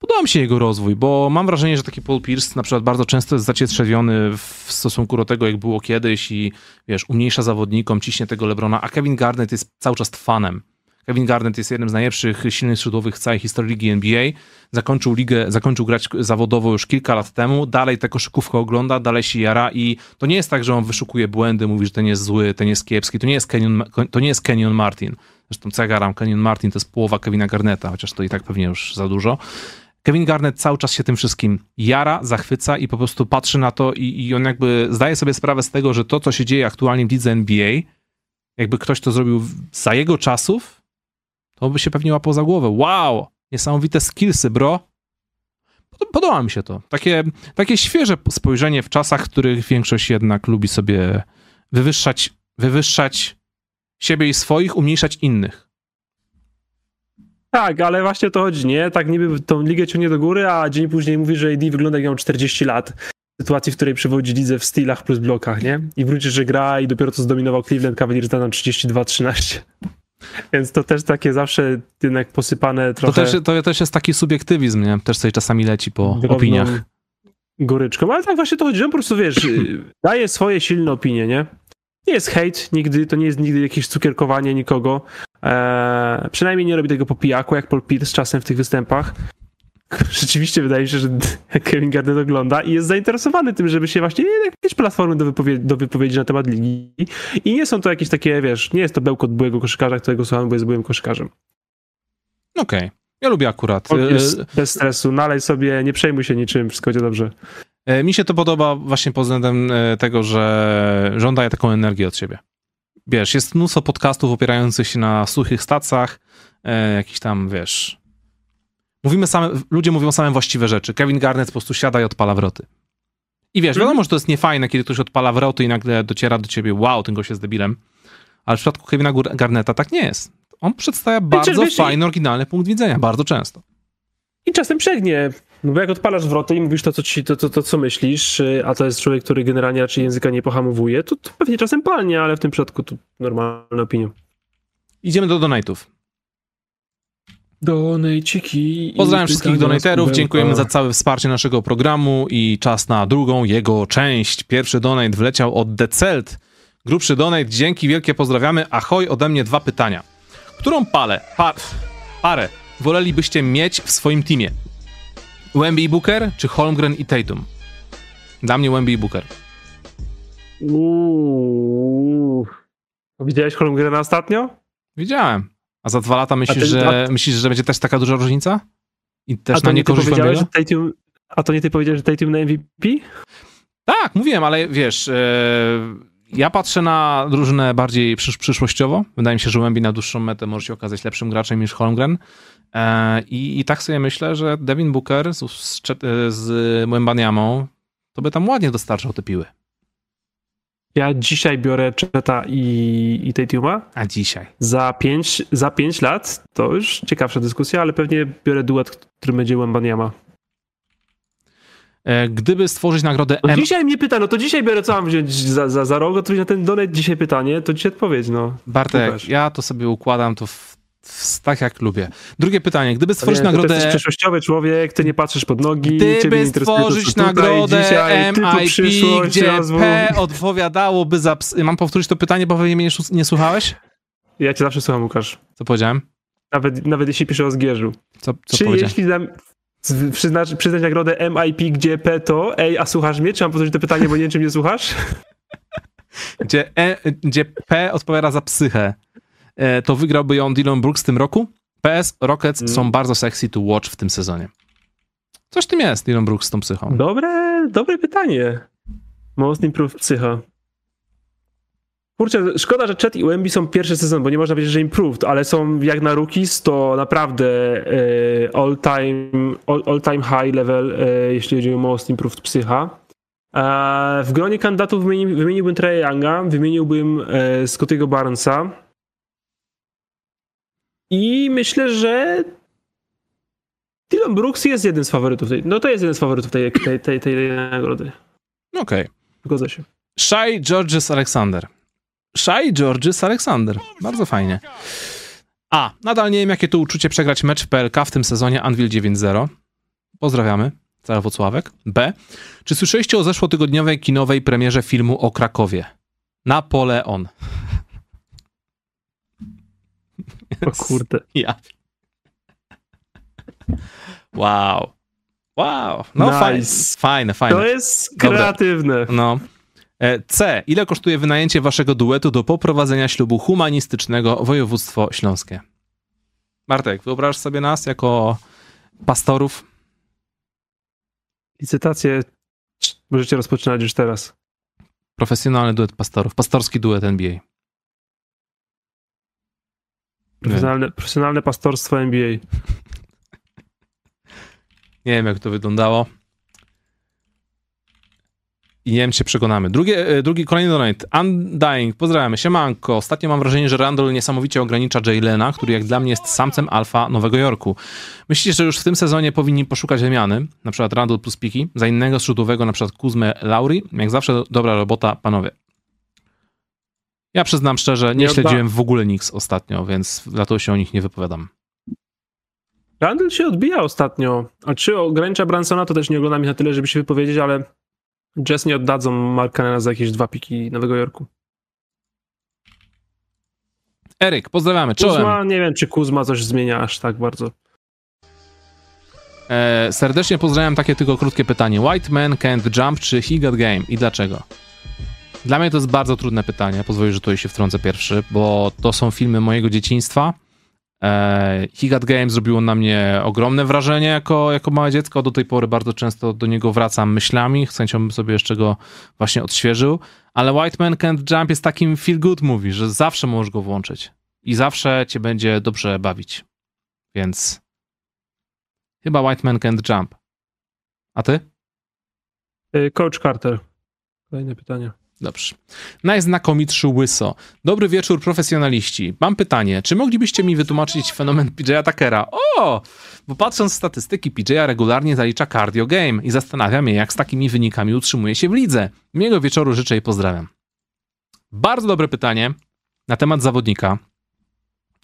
Podoba mi się jego rozwój, bo mam wrażenie, że taki Paul Pierce na przykład bardzo często jest zacietrzewiony w stosunku do tego, jak było kiedyś i wiesz, umniejsza zawodnikom, ciśnie tego Lebrona, a Kevin Garnett jest cały czas fanem. Kevin Garnett jest jednym z najlepszych silnych skrzydłowych w całej historii ligi NBA. Zakończył ligę, zakończył grać zawodowo już kilka lat temu. Dalej tę koszykówkę ogląda, dalej się jara i to nie jest tak, że on wyszukuje błędy, mówi, że ten jest zły, ten jest kiepski. To nie jest Kenyon, to nie jest Kenyon Martin. Zresztą co ja garam, Kenyon Martin to jest połowa Kevina Garnetta, chociaż to i tak pewnie już za dużo. Kevin Garnett cały czas się tym wszystkim jara, zachwyca i po prostu patrzy na to i, i on jakby zdaje sobie sprawę z tego, że to, co się dzieje aktualnie w lidze NBA, jakby ktoś to zrobił za jego czasów, to by się pewnie łapał za głowę. Wow! Niesamowite skillsy, bro. podoba mi się to. Takie, takie świeże spojrzenie w czasach, w których większość jednak lubi sobie wywyższać, wywyższać siebie i swoich, umniejszać innych. Tak, ale właśnie o to chodzi, nie? Tak niby tą ligę ciągnie do góry, a dzień później mówi, że AD wygląda jak miał 40 lat. W sytuacji, w której przewodzi lidze w stylach plus blokach, nie? I wróci, że gra i dopiero co zdominował Cleveland Cavaliers da nam 32-13. Więc to też takie zawsze jednak posypane trochę... To też, to też jest taki subiektywizm, nie? Też sobie czasami leci po opiniach. Goryczką, ale tak właśnie to chodzi, że on po prostu, wiesz, daje swoje silne opinie, nie? Nie jest hejt nigdy, to nie jest nigdy jakieś cukierkowanie nikogo. Eee, przynajmniej nie robi tego po pijaku, jak Paul Pierce czasem w tych występach. Rzeczywiście wydaje mi się, że Kevin Garnett ogląda i jest zainteresowany tym, żeby się właśnie jakieś platformy do, wypowie do wypowiedzi na temat ligi. I nie są to jakieś takie, wiesz, nie jest to bełkot byłego koszykarza, którego słuchamy, bo jest byłym koszykarzem. Okej. Okay. Ja lubię akurat. bez stresu, nalej sobie, nie przejmuj się niczym, wszystko będzie dobrze. E, mi się to podoba właśnie pod względem e, tego, że żąda taką energię od siebie. Wiesz, jest mnóstwo podcastów opierających się na suchych stacjach, e, jakiś tam, wiesz... Mówimy same, ludzie mówią same właściwe rzeczy. Kevin Garnett po prostu siada i odpala wroty. I wiesz, wiadomo, że to jest niefajne, kiedy ktoś odpala wroty i nagle dociera do ciebie, wow, ten gość jest debilem. Ale w przypadku Kevina Garneta tak nie jest. On przedstawia bardzo wiesz, fajny, oryginalny punkt widzenia, bardzo często. I czasem przegnie. No bo jak odpalasz wroty i mówisz to, co, ci, to, to, to, co myślisz, y, a to jest człowiek, który generalnie raczej języka nie pohamowuje, to, to pewnie czasem palnie, ale w tym przypadku to normalna opinia. Idziemy do donatów. Donejciki. Pozdrawiam wszystkich donaterów, dziękujemy za całe wsparcie naszego programu i czas na drugą jego część. Pierwszy donate wleciał od Decelt. Grubszy donate, dzięki wielkie pozdrawiamy. Ahoj, ode mnie dwa pytania. Którą palę, par, parę wolelibyście mieć w swoim teamie? Wemby i Booker, czy Holmgren i Tatum? Dla mnie Wemby i Booker. Uuu. Widziałeś Holmgrena ostatnio? Widziałem. A za dwa lata myślisz, ty, że, a... myślisz że będzie też taka duża różnica? I też a to na niekorzyść powiedziałeś, że Tatum, A to nie ty powiedziałeś, że Tatum na MVP? Tak, mówiłem, ale wiesz... Yy ja patrzę na drużynę bardziej przysz przyszłościowo. Wydaje mi się, że Wemby na dłuższą metę może się okazać lepszym graczem niż Holmgren. E, i, I tak sobie myślę, że Devin Booker z, z, z Mwembaniamą to by tam ładnie dostarczał te piły. Ja dzisiaj biorę Cheta i, i Tatuma. A dzisiaj? Za 5 za pięć lat to już ciekawsza dyskusja, ale pewnie biorę duet, który będzie Wembaniama. E, gdyby stworzyć nagrodę no M... Dzisiaj mnie pyta, no to dzisiaj biorę, co mam wziąć za, za, za rok, odpowiedź na ten donate dzisiaj pytanie, to dzisiaj odpowiedź, no. Bartek, ja to sobie układam to w, tak jak lubię. Drugie pytanie, gdyby stworzyć nie, nagrodę... Ty jesteś przeszłościowy człowiek, ty nie patrzysz pod nogi, Gdyby stworzyć to, nagrodę MIP, gdzie. P odpowiadałoby za... Mam powtórzyć to pytanie, bo mnie nie, nie słuchałeś? Ja cię zawsze słucham, Łukasz. Co powiedziałem? Nawet, nawet jeśli piszę o zgierzu. Co, co Czy jeśli przyznać, przyznać nagrodę MIP, gdzie P to, ej, a słuchasz mnie? Czy mam powtórzyć to pytanie, bo nie wiem, czy mnie słuchasz? Gdzie, e, gdzie P odpowiada za psychę. E, to wygrałby ją Dylan Brooks w tym roku. PS, Rockets mm. są bardzo sexy to watch w tym sezonie. Coś tym jest, Dylan Brooks z tą psychą. Dobre, dobre pytanie. Most improved psycha. Kurczę, szkoda, że Chet i UMB są pierwszy sezon, bo nie można powiedzieć, że improved, ale są jak na rookies, to naprawdę e, all, time, all, all time high level, e, jeśli chodzi o most improved psycha. W gronie kandydatów wymieni, wymieniłbym Trey Younga, wymieniłbym Scottiego Barnesa i myślę, że Dylan Brooks jest jeden z faworytów tej, no to jest jeden z faworytów tej, tej, tej, tej nagrody. Okej. Okay. Zgodzę się. Shai Georges Alexander. Shai Georges Alexander. Bardzo fajnie. A, nadal nie wiem, jakie to uczucie przegrać mecz w PLK w tym sezonie Anvil 9-0. Pozdrawiamy. Cały Wocławek. B. Czy słyszeliście o zeszłotygodniowej kinowej premierze filmu o Krakowie? Napoleon. O kurde. Ja. Wow. Wow. No nice. fajne, fajne, fajne. To jest kreatywne. No. E, C. Ile kosztuje wynajęcie waszego duetu do poprowadzenia ślubu humanistycznego województwo śląskie? Martek, wyobrażasz sobie nas jako pastorów? Licytację możecie rozpoczynać już teraz. Profesjonalny duet pastorów, pastorski duet NBA. Profesjonalne, profesjonalne pastorstwo NBA. Nie wiem, jak to wyglądało. I nie wiem, czy się przekonamy. Drugie, e, drugi, kolejny donate. Undying, pozdrawiamy. Siemanko. Ostatnio mam wrażenie, że Randall niesamowicie ogranicza Jaylena, który jak dla mnie jest samcem alfa Nowego Jorku. Myślicie, że już w tym sezonie powinni poszukać wymiany, na przykład Randall plus Piki, za innego zrzutowego, na przykład Kuzmę Lauri? Jak zawsze dobra robota, panowie. Ja przyznam szczerze, nie, Nie śledziłem w ogóle Nix ostatnio, więc dlatego się o nich nie wypowiadam. Randall się odbija ostatnio. A czy ogranicza Bransona, to też nie oglądam ich na tyle, żeby się wypowiedzieć, ale Jazz nie oddadzą Markanena za jakieś dwa piki Nowego Jorku. Eryk, pozdrawiamy. Czołem. Kuzma, nie wiem, czy Kuzma coś zmienia aż tak bardzo. E, serdecznie pozdrawiam takie tylko krótkie pytanie. White Man Can't Jump czy He Got Game i dlaczego? Dla mnie to jest bardzo trudne pytanie, pozwolę, że tutaj się wtrącę pierwszy, bo to są filmy mojego dzieciństwa. E, He Got Game zrobiło na mnie ogromne wrażenie jako, jako małe dziecko. Do tej pory bardzo często do niego wracam myślami. Chęcią bym sobie jeszcze go właśnie odświeżył. Ale White Man Can't Jump jest takim feel good movie, że zawsze możesz go włączyć. I zawsze cię będzie dobrze bawić. Więc chyba White Man Can't Jump. A ty? Y, Coach Carter. Kolejne pytanie. Dobrze. Najznakomitszy łyso. Dobry wieczór, profesjonaliści. Mam pytanie, czy moglibyście mi wytłumaczyć fenomen PJ'a Tuckera? O! Bo patrząc statystyki, PJ'a regularnie zalicza cardio game i zastanawiam się, jak z takimi wynikami utrzymuje się w lidze. Miłego wieczoru życzę i pozdrawiam. Bardzo dobre pytanie na temat zawodnika,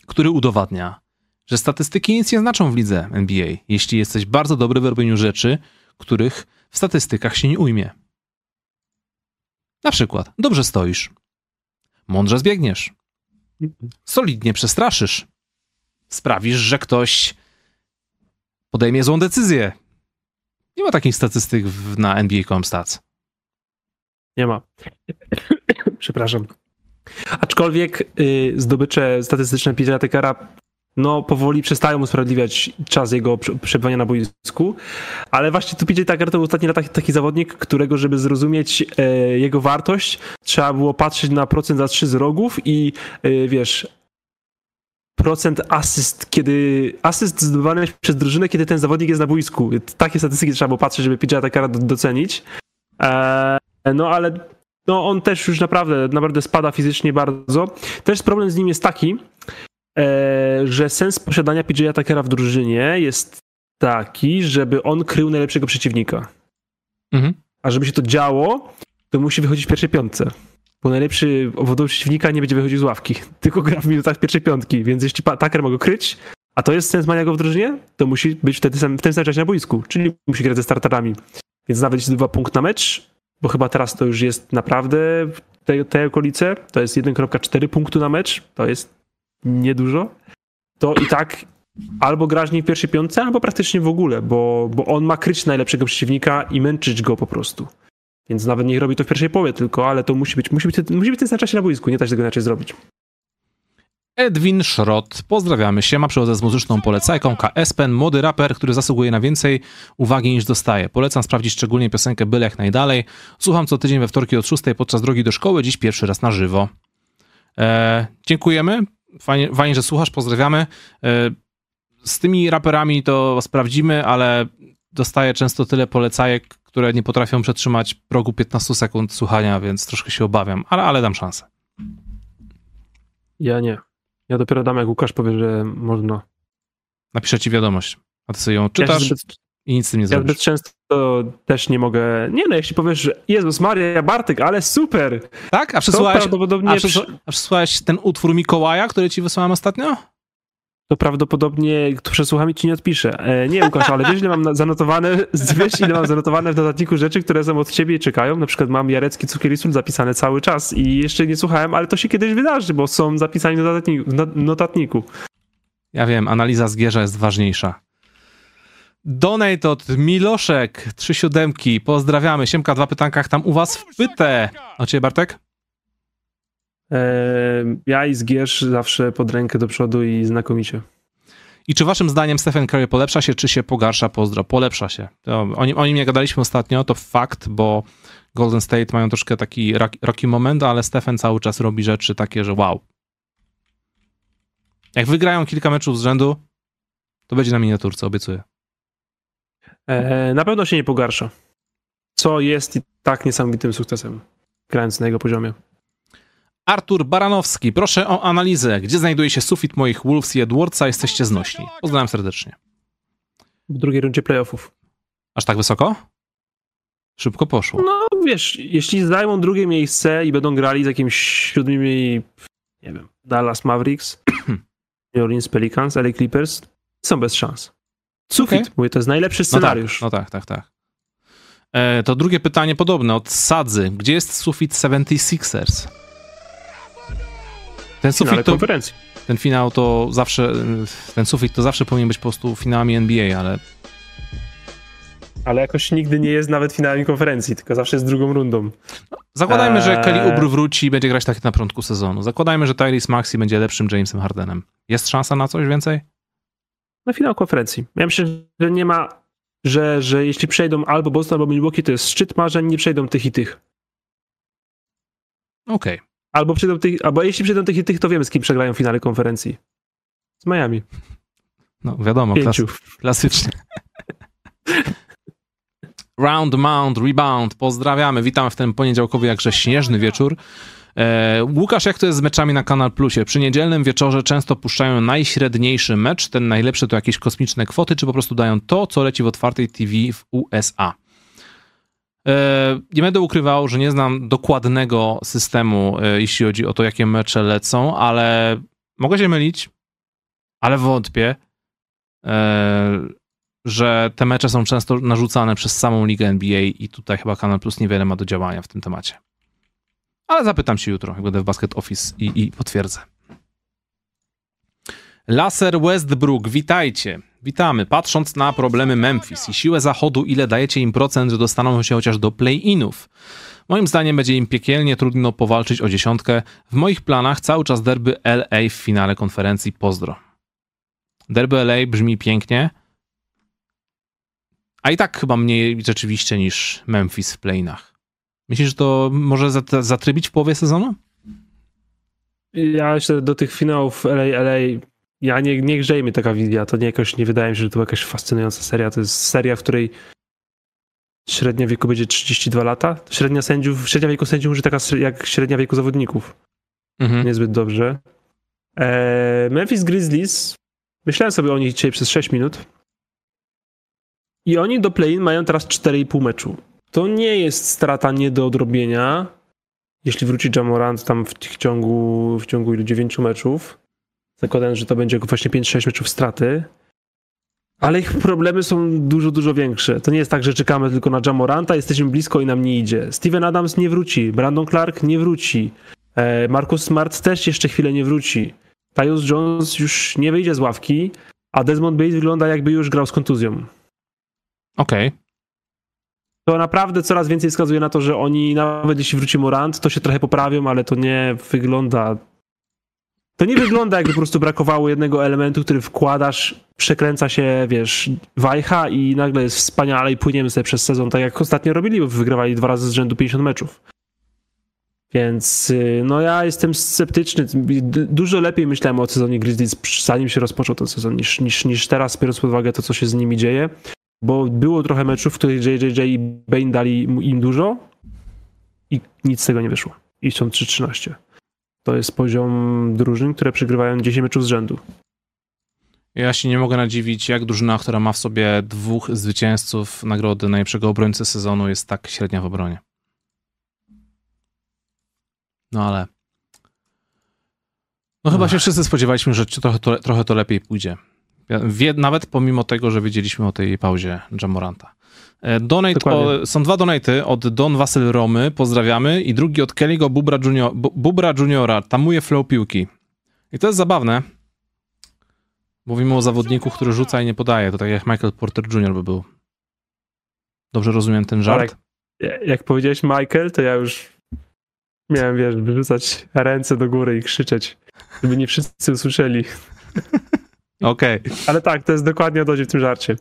który udowadnia, że statystyki nic nie znaczą w lidze NBA, jeśli jesteś bardzo dobry w robieniu rzeczy, których w statystykach się nie ujmie. Na przykład, dobrze stoisz, mądrze zbiegniesz, solidnie przestraszysz, sprawisz, że ktoś podejmie złą decyzję. Nie ma takich statystyk w, na NBA.com Stats. Nie ma. Przepraszam. Aczkolwiek y, zdobycze statystyczne PJ Tuckera no powoli przestają usprawiedliwiać czas jego prze- przebywania na boisku, ale właśnie tu PJ Tucker to był ostatni latach taki zawodnik, którego żeby zrozumieć e, jego wartość, trzeba było patrzeć na procent za trzy z rogów i e, wiesz procent asyst, kiedy asyst zdobywany przez drużynę, kiedy ten zawodnik jest na boisku. Takie statystyki trzeba było patrzeć, żeby PJ Tuckera do- docenić. E, no ale no on też już naprawdę, naprawdę spada fizycznie bardzo. Też problem z nim jest taki, że sens posiadania PJ Tuckera w drużynie jest taki, żeby on krył najlepszego przeciwnika. Mhm. A żeby się to działo, to musi wychodzić w pierwszej piątce. Bo najlepszy obwodowy przeciwnika nie będzie wychodził z ławki, tylko gra w minutach pierwszej piątki. Więc jeśli Tucker ma go kryć, a to jest sens mania go w drużynie, to musi być wtedy sam, w tym samym czasie na boisku, czyli musi grać ze starterami. Więc nawet jeśli dwa punkt na mecz, bo chyba teraz to już jest naprawdę w tej, tej okolice, to jest 1,4 punktu na mecz, to jest niedużo, to i tak albo grasz niej w pierwszej piątce, albo praktycznie w ogóle, bo, bo on ma kryć najlepszego przeciwnika i męczyć go po prostu. Więc nawet niech robi to w pierwszej połowie tylko, ale to musi być, musi być, musi być ten sam czasie na boisku, nie da się tego inaczej zrobić. Edwin Szrot, pozdrawiamy się. Ma przychodzę z muzyczną polecajką KSPN, młody raper, który zasługuje na więcej uwagi niż dostaje. Polecam sprawdzić szczególnie piosenkę Byle jak najdalej. Słucham co tydzień we wtorki od 6 podczas drogi do szkoły, dziś pierwszy raz na żywo. E, dziękujemy. Fajnie, fajnie, że słuchasz, pozdrawiamy. E, z tymi raperami to sprawdzimy, ale dostaję często tyle polecajek, które nie potrafią przetrzymać progu 15 sekund słuchania, więc troszkę się obawiam, ale, ale dam szansę. Ja nie. Ja dopiero dam, jak Łukasz powie, że można. Napiszę ci wiadomość, a ty sobie ją Ja czytasz zbyt, i nic z tym nie ja zrobisz. zbyt często też nie mogę. Nie no, jeśli powiesz, że Jezus Maria Bartek, ale super! Tak? A przesłuchałeś, prawdopodobnie, a przesłu- a przesłuchałeś ten utwór Mikołaja, który ci wysłałem ostatnio? to prawdopodobnie kto przesłucha mi ci nie odpisze. E, nie Łukasz, ale wiesz ile mam zanotowane, wiesz ile mam zanotowane w notatniku rzeczy, które są od ciebie i czekają? Na przykład mam Jarecki Cukier i Sól zapisane cały czas i jeszcze nie słuchałem, ale to się kiedyś wydarzy, bo są zapisani w notatniku. w no- notatniku. Ja wiem, analiza zgierza jest ważniejsza. Donate od Miloszek, trzy siódemki, pozdrawiamy. Siemka, dwa pytankach tam u was w pytę. A ciebie, Bartek? E, ja i Zgierz zawsze pod rękę do przodu i znakomicie. I czy waszym zdaniem Stephen Curry polepsza się, czy się pogarsza? Pozdro, polepsza się. To o, nim, o nim nie gadaliśmy ostatnio, to fakt, bo Golden State mają troszkę taki rocky moment, ale Stephen cały czas robi rzeczy takie, że wow. Jak wygrają kilka meczów z rzędu, to będzie na miniaturce, obiecuję. E, na pewno się nie pogarsza. Co jest i tak niesamowitym sukcesem, grając na jego poziomie. Artur Baranowski, proszę o analizę. Gdzie znajduje się sufit moich Wolves i Edwardsa? Jesteście znośni. Pozdrawiam serdecznie. W drugiej rundzie playoffów. Aż tak wysoko? Szybko poszło. No wiesz, jeśli zajmą drugie miejsce i będą grali z jakimiś siódmymi, nie wiem, Dallas Mavericks, New Orleans Pelicans, LA Clippers, są bez szans. Sufit, okay. mówię, to jest najlepszy scenariusz. No tak, no tak, tak. tak. E, to drugie pytanie podobne od Sadzy. Gdzie jest sufit 76ers? Ten sufit to, konferencji. Ten finał to zawsze, ten sufit to zawsze powinien być po prostu finałami NBA, ale ale jakoś nigdy nie jest nawet finałem konferencji, tylko zawsze jest drugą rundą. Zakładajmy, że Kelly eee. Oubre wróci i będzie grać tak na początku sezonu. Zakładajmy, że Tyrese Maxi będzie lepszym Jamesem Hardenem. Jest szansa na coś więcej? Na finał konferencji. Ja myślę, że nie ma, że, że jeśli przejdą albo Boston, albo Milwaukee, to jest szczyt marzeń, nie przejdą tych i tych. Okej. Okay. Albo przejdą tych, albo jeśli przejdą tych i tych, to wiemy, z kim przegrają finale konferencji. Z Miami. No wiadomo, klas klasycznie. Round Mount Rebound. Pozdrawiamy. Witamy w ten poniedziałkowy, jakże śnieżny wieczór. E, Łukasz, jak to jest z meczami na Kanal Plusie? Przy niedzielnym wieczorze często puszczają najśredniejszy mecz, ten najlepszy to jakieś kosmiczne kwoty, czy po prostu dają to, co leci w otwartej TV w USA? E, nie będę ukrywał, że nie znam dokładnego systemu, e, jeśli chodzi o to, jakie mecze lecą, ale mogę się mylić, ale wątpię, że te mecze są często narzucane przez samą ligę NBA i tutaj chyba Kanal Plus niewiele ma do działania w tym temacie. Ale zapytam się jutro, jak będę w Basket Office i, i potwierdzę. Laser Westbrook, witajcie. Witamy. Patrząc na problemy Memphis i siłę zachodu, ile dajecie im procent, że dostaną się chociaż do play-inów? Moim zdaniem będzie im piekielnie trudno powalczyć o dziesiątkę. W moich planach cały czas derby LA w finale konferencji. Pozdro. Derby LA brzmi pięknie, a i tak chyba mniej rzeczywiście niż Memphis w playinach. Myślisz, że to może zatrybić w połowie sezonu? Ja myślę, do tych finałów LA, LA ja nie, nie grzej mi taka wizja. To nie jakoś, nie wydaje mi się, że to była jakaś fascynująca seria. To jest seria, w której średnia wieku będzie 32 lata. Średnia sędziów, średnia wieku sędziów może taka jak średnia wieku zawodników. Mhm. Niezbyt dobrze. Eee, Memphis Grizzlies, myślałem sobie o nich dzisiaj przez 6 minut. I oni do play-in mają teraz 4,5 meczu. To nie jest strata nie do odrobienia, jeśli wróci Jamorant tam w ciągu, w ciągu 9 meczów. Zakładając, że to będzie właśnie 5-6 meczów straty. Ale ich problemy są dużo, dużo większe. To nie jest tak, że czekamy tylko na Jamoranta, jesteśmy blisko i nam nie idzie. Steven Adams nie wróci, Brandon Clark nie wróci, e, Marcus Smart też jeszcze chwilę nie wróci. Tyus Jones już nie wyjdzie z ławki, a Desmond Bates wygląda jakby już grał z kontuzją. Okej. Okay. To naprawdę coraz więcej wskazuje na to, że oni, nawet jeśli wróci Morant, to się trochę poprawią, ale to nie wygląda. To nie wygląda, jakby po prostu brakowało jednego elementu, który wkładasz, przekręca się, wiesz, wajcha i nagle jest wspaniale i płyniemy sobie przez sezon, tak jak ostatnio robili, bo wygrywali dwa razy z rzędu 50 meczów. Więc y, no ja jestem sceptyczny. Dużo lepiej myślałem o sezonie Grizzlies zanim się rozpoczął ten sezon niż, niż, niż teraz, biorąc pod uwagę to, co się z nimi dzieje bo było trochę meczów, w których JJJ i Bane dali im dużo i nic z tego nie wyszło. I są 3-13. To jest poziom drużyn, które przegrywają 10 meczów z rzędu. Ja się nie mogę nadziwić, jak drużyna, która ma w sobie dwóch zwycięzców nagrody najlepszego obrońcy sezonu, jest tak średnia w obronie. No ale. No chyba się wszyscy spodziewaliśmy, że trochę to, trochę to lepiej pójdzie. Wie, nawet pomimo tego, że wiedzieliśmy o tej pauzie Jamoranta. E, donate o, są dwa donaty od Don Wasyl Romy, pozdrawiamy, i drugi od Kelly'ego Bubra, Junior, Bubra Juniora, tamuje flow piłki. I to jest zabawne. Mówimy o zawodniku, który rzuca i nie podaje. To tak jak Michael Porter Jr. by był. Dobrze rozumiem ten żart? Jak, jak powiedziałeś Michael, to ja już miałem, wiesz, wyrzucać ręce do góry i krzyczeć, żeby nie wszyscy usłyszeli. Okej. Okay. Ale tak, to jest dokładnie o to w tym żarcie.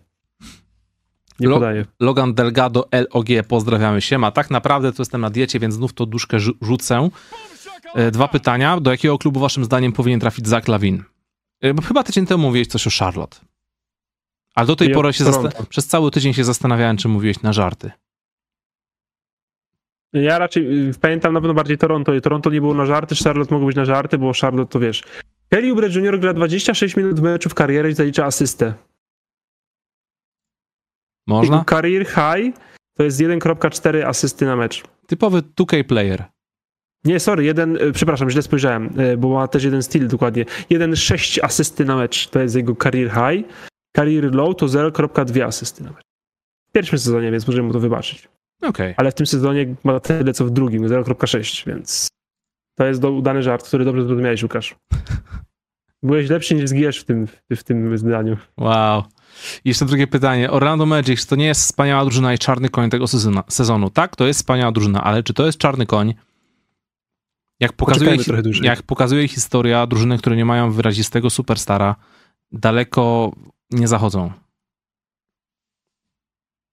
Nie Lo podaję. Logan Delgado LOG, pozdrawiamy się. Ma tak naprawdę to jestem na diecie, więc znów to duszkę rzucę. E, dwa pytania. Do jakiego klubu waszym zdaniem powinien trafić Zach Lawin? E, bo chyba tydzień temu mówiłeś coś o Charlotte. Ale do tej I pory się przez cały tydzień się zastanawiałem, czy mówiłeś na żarty. Ja raczej y, pamiętam na pewno bardziej Toronto i Toronto nie było na żarty, Charlotte mogło być na żarty, bo Charlotte to wiesz. Kelly Oubre Jr. gra 26 minut w meczu w karierze i zalicza asystę. Można? Jego career high to jest 1.4 asysty na mecz. Typowy 2K player. Nie, sorry, jeden, y, przepraszam, źle spojrzałem, y, bo ma też jeden styl dokładnie. 1,6 asysty na mecz to jest jego career high. Career low to 0.2 asysty na mecz. W pierwszym sezonie, więc możemy mu to wybaczyć. Okej. Ale w tym sezonie ma tyle co w drugim, 0.6, więc to jest do, udany żart, który dobrze zrozumiałeś, Łukasz. Byłeś lepszy niż zgijesz w tym, w tym zdaniu. Wow. I jeszcze drugie pytanie. Orlando Magic to nie jest wspaniała drużyna i czarny koń tego sezonu. sezonu. Tak, to jest wspaniała drużyna, ale czy to jest czarny koń? Jak pokazuje, jak pokazuje historia, drużyny, które nie mają wyrazistego superstara, daleko nie zachodzą.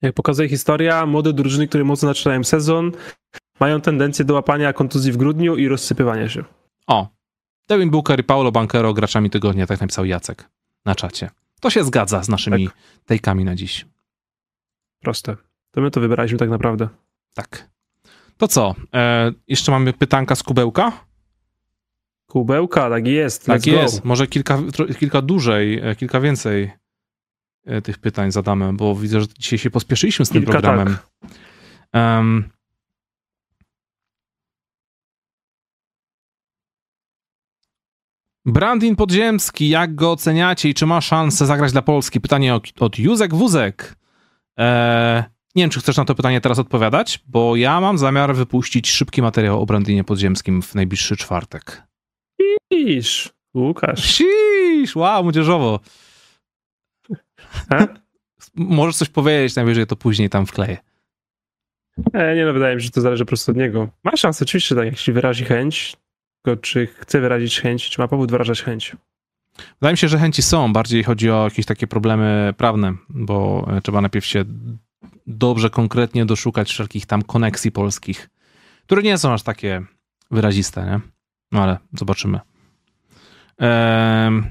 Jak pokazuje historia, młode drużyny, które mocno zaczynają sezon, mają tendencję do łapania kontuzji w grudniu i rozsypywania się. O, Devin Booker i Paulo Banquero graczami tygodnia, tak napisał Jacek na czacie. To się zgadza z naszymi tejkami na dziś. Proste. To my to wybraliśmy tak naprawdę. Tak. To co? E, jeszcze mamy pytanka z kubełka? Kubełka, tak jest. Tak jest. Go. Może kilka, kilka dłużej, e, kilka więcej e, tych pytań zadamy, bo widzę, że dzisiaj się pospieszyliśmy z tym Kilka programem. Em, Brandin Podziemski, jak go oceniacie i czy ma szansę zagrać dla Polski? Pytanie od, od Józek Wózek. E, nie wiem, czy chcesz na to pytanie teraz odpowiadać, bo ja mam zamiar wypuścić szybki materiał o Brandinie Podziemskim w najbliższy czwartek. Iż, Łukasz. Sisz, wow, młodzieżowo. Ha? Możesz coś powiedzieć, najwyżej to później tam wkleję. E, nie no, wydaje mi się, że to zależy po prostu od niego. Ma szansę, oczywiście, tak, jeśli wyrazi chęć, tylko czy chce wyrazić chęć, czy ma powód wyrażać chęć. Wydaje mi się, że chęci są, bardziej chodzi o jakieś takie problemy prawne, bo e, trzeba najpierw się dobrze, konkretnie doszukać wszelkich tam koneksji polskich, które nie są aż takie wyraziste, nie? No ale zobaczymy. Ehm...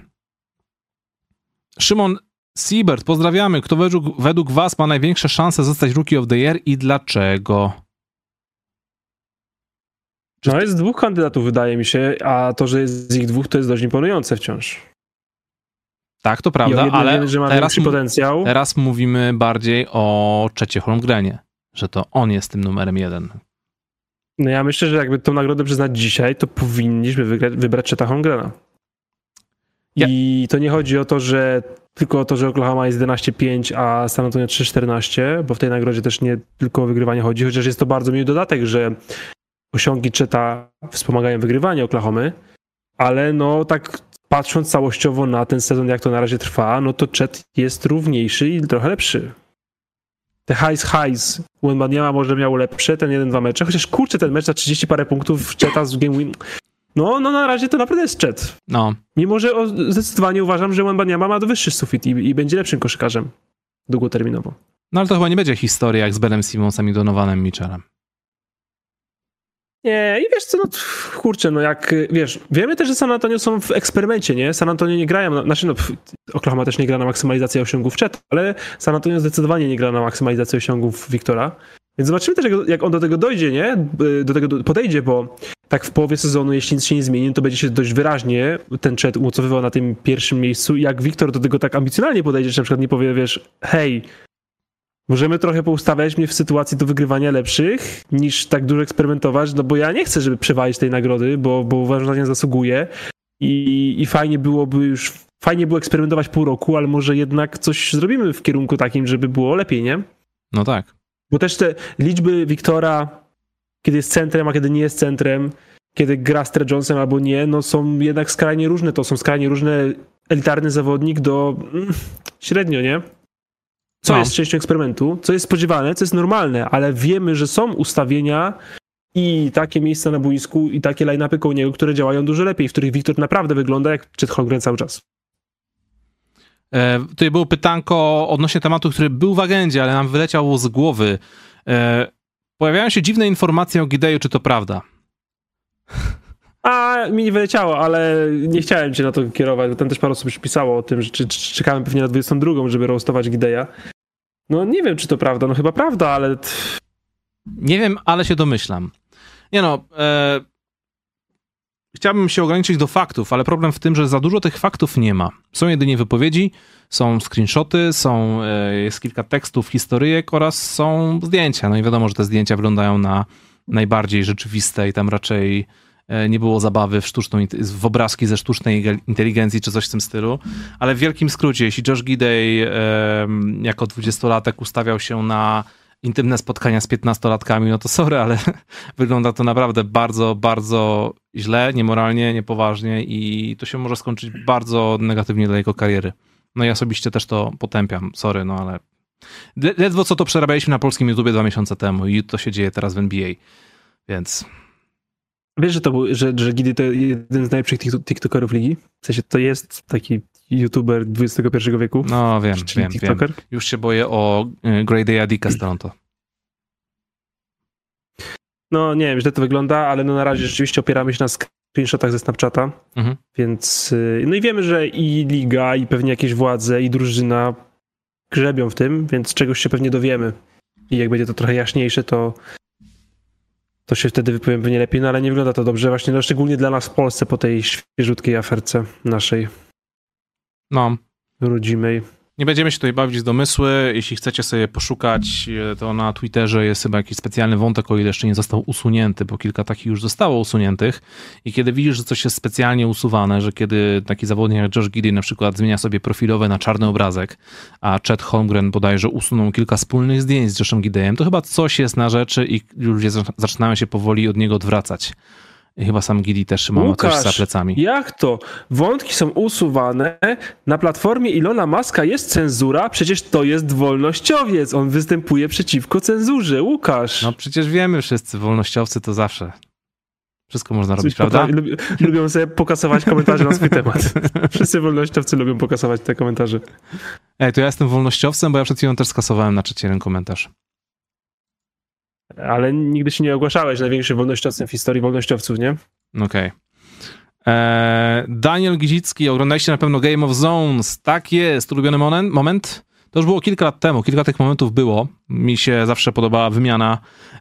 Szymon Siebert, pozdrawiamy. Kto według, według was ma największe szanse zostać Rookie of the Year i dlaczego? No jest dwóch kandydatów, wydaje mi się, a to, że jest z ich dwóch, to jest dość imponujące wciąż. Tak, to prawda, ale wiemy, że ma teraz, potencjał. teraz mówimy bardziej o Czecie Holmgrenie, że to on jest tym numerem jeden. No ja myślę, że jakby tą nagrodę przyznać dzisiaj, to powinniśmy wygrać, wybrać Cheta Holmgrena. Ja- I to nie chodzi o to, że tylko o to, że Oklahoma jest 11-5, a San Antonio 3-14, bo w tej nagrodzie też nie tylko o wygrywanie chodzi, chociaż jest to bardzo miły dodatek, że osiągi Cheta wspomagają wygrywanie Oklahomy, ale no tak patrząc całościowo na ten sezon, jak to na razie trwa, no to Chet jest równiejszy i trochę lepszy. Te highs highs Wembanyama może miał lepsze, ten jeden, dwa mecze, chociaż kurczę, ten mecz za 30 parę punktów Cheta z game win. No, no na razie to naprawdę jest Chet. No, Mimo, że o, zdecydowanie uważam, że Wembanyama ma wyższy sufit i, i będzie lepszym koszykarzem długoterminowo. no ale to chyba nie będzie historia jak z Benem Simonsem i Donovanem Mitchellem. Nie, i wiesz co, no kurczę, no jak, y, wiesz, wiemy też, że San Antonio są w eksperymencie, nie? San Antonio nie grają, na, znaczy no, Oklahoma też nie gra na maksymalizację osiągów Chet, ale San Antonio zdecydowanie nie gra na maksymalizację osiągów Wiktora. Więc zobaczymy też, jak, jak on do tego dojdzie, nie? Do tego podejdzie, bo tak w połowie sezonu, jeśli nic się nie zmieni, to będzie się dość wyraźnie ten Chet umocowywał na tym pierwszym miejscu. Jak Wiktor do tego tak ambicjonalnie podejdzie, że na przykład nie powie, wiesz, hej, Możemy trochę poustawiać mnie w sytuacji do wygrywania lepszych, niż tak dużo eksperymentować, no bo ja nie chcę, żeby przewalić tej nagrody, bo, bo uważam, że na nie zasługuję i, i fajnie byłoby już, fajnie było eksperymentować pół roku, ale może jednak coś zrobimy w kierunku takim, żeby było lepiej, nie? No tak. Bo też te liczby Wiktora, kiedy jest centrem, a kiedy nie jest centrem, kiedy gra z Trey Jonesem albo nie, no są jednak skrajnie różne, to są skrajnie różne elitarny zawodnik do mm, średnio, nie? Co No. jest częścią eksperymentu, co jest spodziewane, co jest normalne, ale wiemy, że są ustawienia i takie miejsca na boisku i takie line-upy koło niego, które działają dużo lepiej, w których Wiktor naprawdę wygląda jak Chet Holmgren cały czas. E, tutaj było pytanko odnośnie tematu, który był w agendzie, ale nam wyleciał z głowy. E, pojawiają się dziwne informacje o Gideju, czy to prawda? A, mi nie wyleciało, ale nie chciałem cię na to kierować, bo tam też parę osób pisało o tym, że czy, czy czekamy pewnie na 22, żeby roastować Gideya. No nie wiem, czy to prawda, no chyba prawda, ale... Nie wiem, ale się domyślam. Nie no, e... chciałbym się ograniczyć do faktów, ale problem w tym, że za dużo tych faktów nie ma. Są jedynie wypowiedzi, są screenshoty, są, e... jest kilka tekstów, historyjek oraz są zdjęcia. No i wiadomo, że te zdjęcia wyglądają na najbardziej rzeczywiste i tam raczej nie było zabawy w, sztuczną, w obrazki ze sztucznej inteligencji czy coś w tym stylu, ale w wielkim skrócie, jeśli Josh Gidey jako dwudziestolatek ustawiał się na intymne spotkania z piętnastolatkami, no to sorry, ale wygląda to naprawdę bardzo, bardzo źle, niemoralnie, niepoważnie i to się może skończyć bardzo negatywnie dla jego kariery. No i osobiście też to potępiam, sorry, no ale ledwo co to przerabialiśmy na polskim YouTubie dwa miesiące temu i to się dzieje teraz w NBA, więc... Wiesz, że to był, że, że Gidi to jeden z najlepszych tiktokerów ligi? W sensie to jest taki youtuber XXI wieku? No wiem, wiem, TikToker? wiem. Już się boję o y, Grey Adika z Toronto. No nie wiem, źle to wygląda, ale no na razie rzeczywiście opieramy się na screenshotach ze Snapchata, mhm. więc y, no i wiemy, że i liga, i pewnie jakieś władze, i drużyna grzebią w tym, więc czegoś się pewnie dowiemy. I jak będzie to trochę jaśniejsze, to to się wtedy wypowiem pewnie lepiej, no ale nie wygląda to dobrze, właśnie no, szczególnie dla nas w Polsce po tej świeżutkiej aferce naszej. No. Rodzimej. Nie będziemy się tutaj bawić z domysły. Jeśli chcecie sobie poszukać, e, to na Twitterze jest chyba jakiś specjalny wątek, o ile jeszcze nie został usunięty, bo kilka takich już zostało usuniętych. I kiedy widzisz, że coś jest specjalnie usuwane, że kiedy taki zawodnik jak Josh Giddy na przykład zmienia sobie profilowe na czarny obrazek, a Chet Holmgren bodajże usunął kilka wspólnych zdjęć z Joshem Giddeyem, to chyba coś jest na rzeczy i ludzie zaczynają się powoli od niego odwracać. I chyba sam Gili też ma Łukasz, coś za plecami. Jak to? Wątki są usuwane. Na platformie Ilona Maska jest cenzura, przecież to jest wolnościowiec. On występuje przeciwko cenzurze. Łukasz. No przecież wiemy wszyscy, wolnościowcy to zawsze. Wszystko można robić, prawda? Lubią sobie pokasować komentarze na swój temat. Wszyscy wolnościowcy lubią pokasować te komentarze. Ej, to ja jestem wolnościowcem, bo ja przed chwilą też skasowałem na trzeci jeden komentarz. Ale nigdy się nie ogłaszałeś największym wolnościowcem w historii wolnościowców, nie? Okej. Okay. Eee, Daniel Gizicki, oglądaliście na pewno Game of Zones. Tak jest, ulubiony moment. To już było kilka lat temu, kilka tych momentów było. Mi się zawsze podobała wymiana,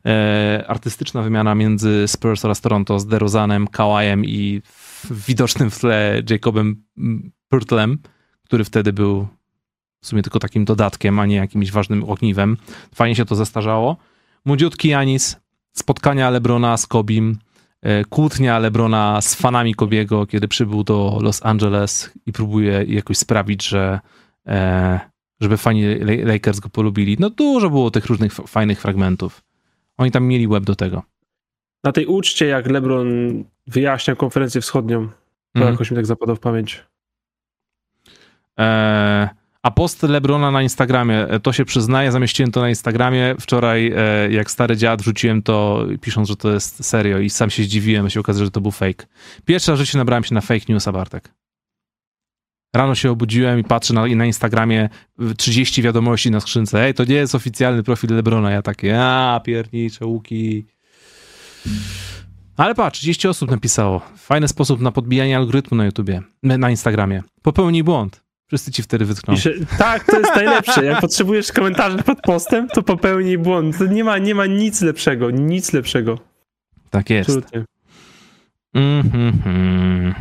e, artystyczna wymiana między Spurs oraz Toronto z DeRozanem, Kawajem i widocznym w tle Jacobem Purtlem, który wtedy był w sumie tylko takim dodatkiem, a nie jakimś ważnym ogniwem. Fajnie się to zestarzało. Młodziutki Janis, spotkania Lebrona z Kobim, e, kłótnia Lebrona z fanami Kobiego, kiedy przybył do Los Angeles i próbuje jakoś sprawić, że e, żeby fani Lakers go polubili. No dużo było tych różnych fajnych fragmentów. Oni tam mieli web do tego. Na tej uczcie, jak LeBron wyjaśniał konferencję wschodnią, to mm. jakoś mi tak zapadło w pamięć. Eee, a post Lebrona na Instagramie, e, to się przyznaję, zamieściłem to na Instagramie. Wczoraj, e, jak stary dziad, wrzuciłem to, pisząc, że to jest serio i sam się zdziwiłem, się okazuje, że to był fake. Pierwsza rzecz nabrałem się na fake newsa, Bartek. Rano się obudziłem i patrzę na, na Instagramie 30 wiadomości na skrzynce. Ej, to nie jest oficjalny profil Lebrona. Ja takie, a piernicze, łuki. Ale patrz, 30 osób napisało. Fajny sposób na podbijanie algorytmu na YouTubie, na Instagramie. Popełnij błąd. Wszyscy ci wtedy wytkną. Pisze, tak, to jest najlepsze. Jak potrzebujesz komentarzy pod postem, to popełnij błąd. To nie ma, nie ma nic lepszego, nic lepszego. Tak jest. Absolutnie. Mm-hmm.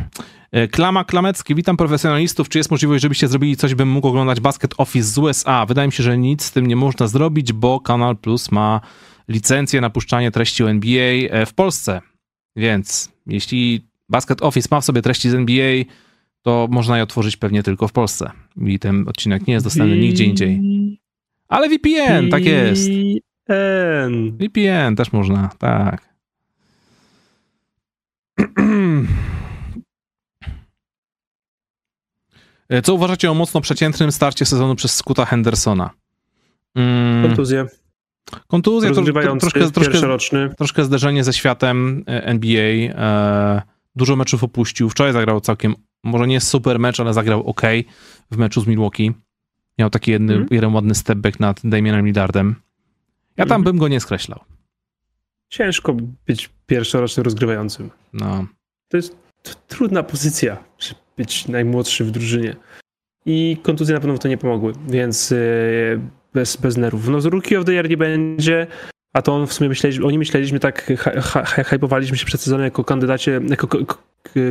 Klama Klamecki, witam profesjonalistów. Czy jest możliwość, żebyście zrobili coś, bym mógł oglądać Basket Office z USA? Wydaje mi się, że nic z tym nie można zrobić, bo Kanal Plus ma licencję na puszczanie treści NBA e, w Polsce. Więc jeśli Basket Office ma w sobie treści z NBA, to można je otworzyć pewnie tylko w Polsce. I ten odcinek nie jest dostępny nigdzie indziej. Ale VPN, tak jest. VPN. VPN też można, tak. Co uważacie o mocno przeciętnym starcie sezonu przez Scoota Hendersona? Mm. Kontuzję. Kontuzja, to, to, troszkę, troszkę, troszkę zderzenie ze światem e, NBA. E, dużo meczów opuścił. Wczoraj zagrał całkiem może nie super mecz, ale zagrał ok w meczu z Milwaukee. Miał taki jedny, mm. jeden ładny stepback nad Damienem Lillardem. Ja tam mm. bym go nie skreślał. Ciężko być pierwszorocznym rozgrywającym. No. to jest trudna pozycja, żeby być najmłodszy w drużynie. I kontuzje na pewno w to nie pomogły, więc yy, bez, bez nerwów. No z Rookie of the Year nie będzie, a to on w sumie myśleliśmy, oni myśleliśmy tak, hypowaliśmy się przed sezonem jako kandydacie, jako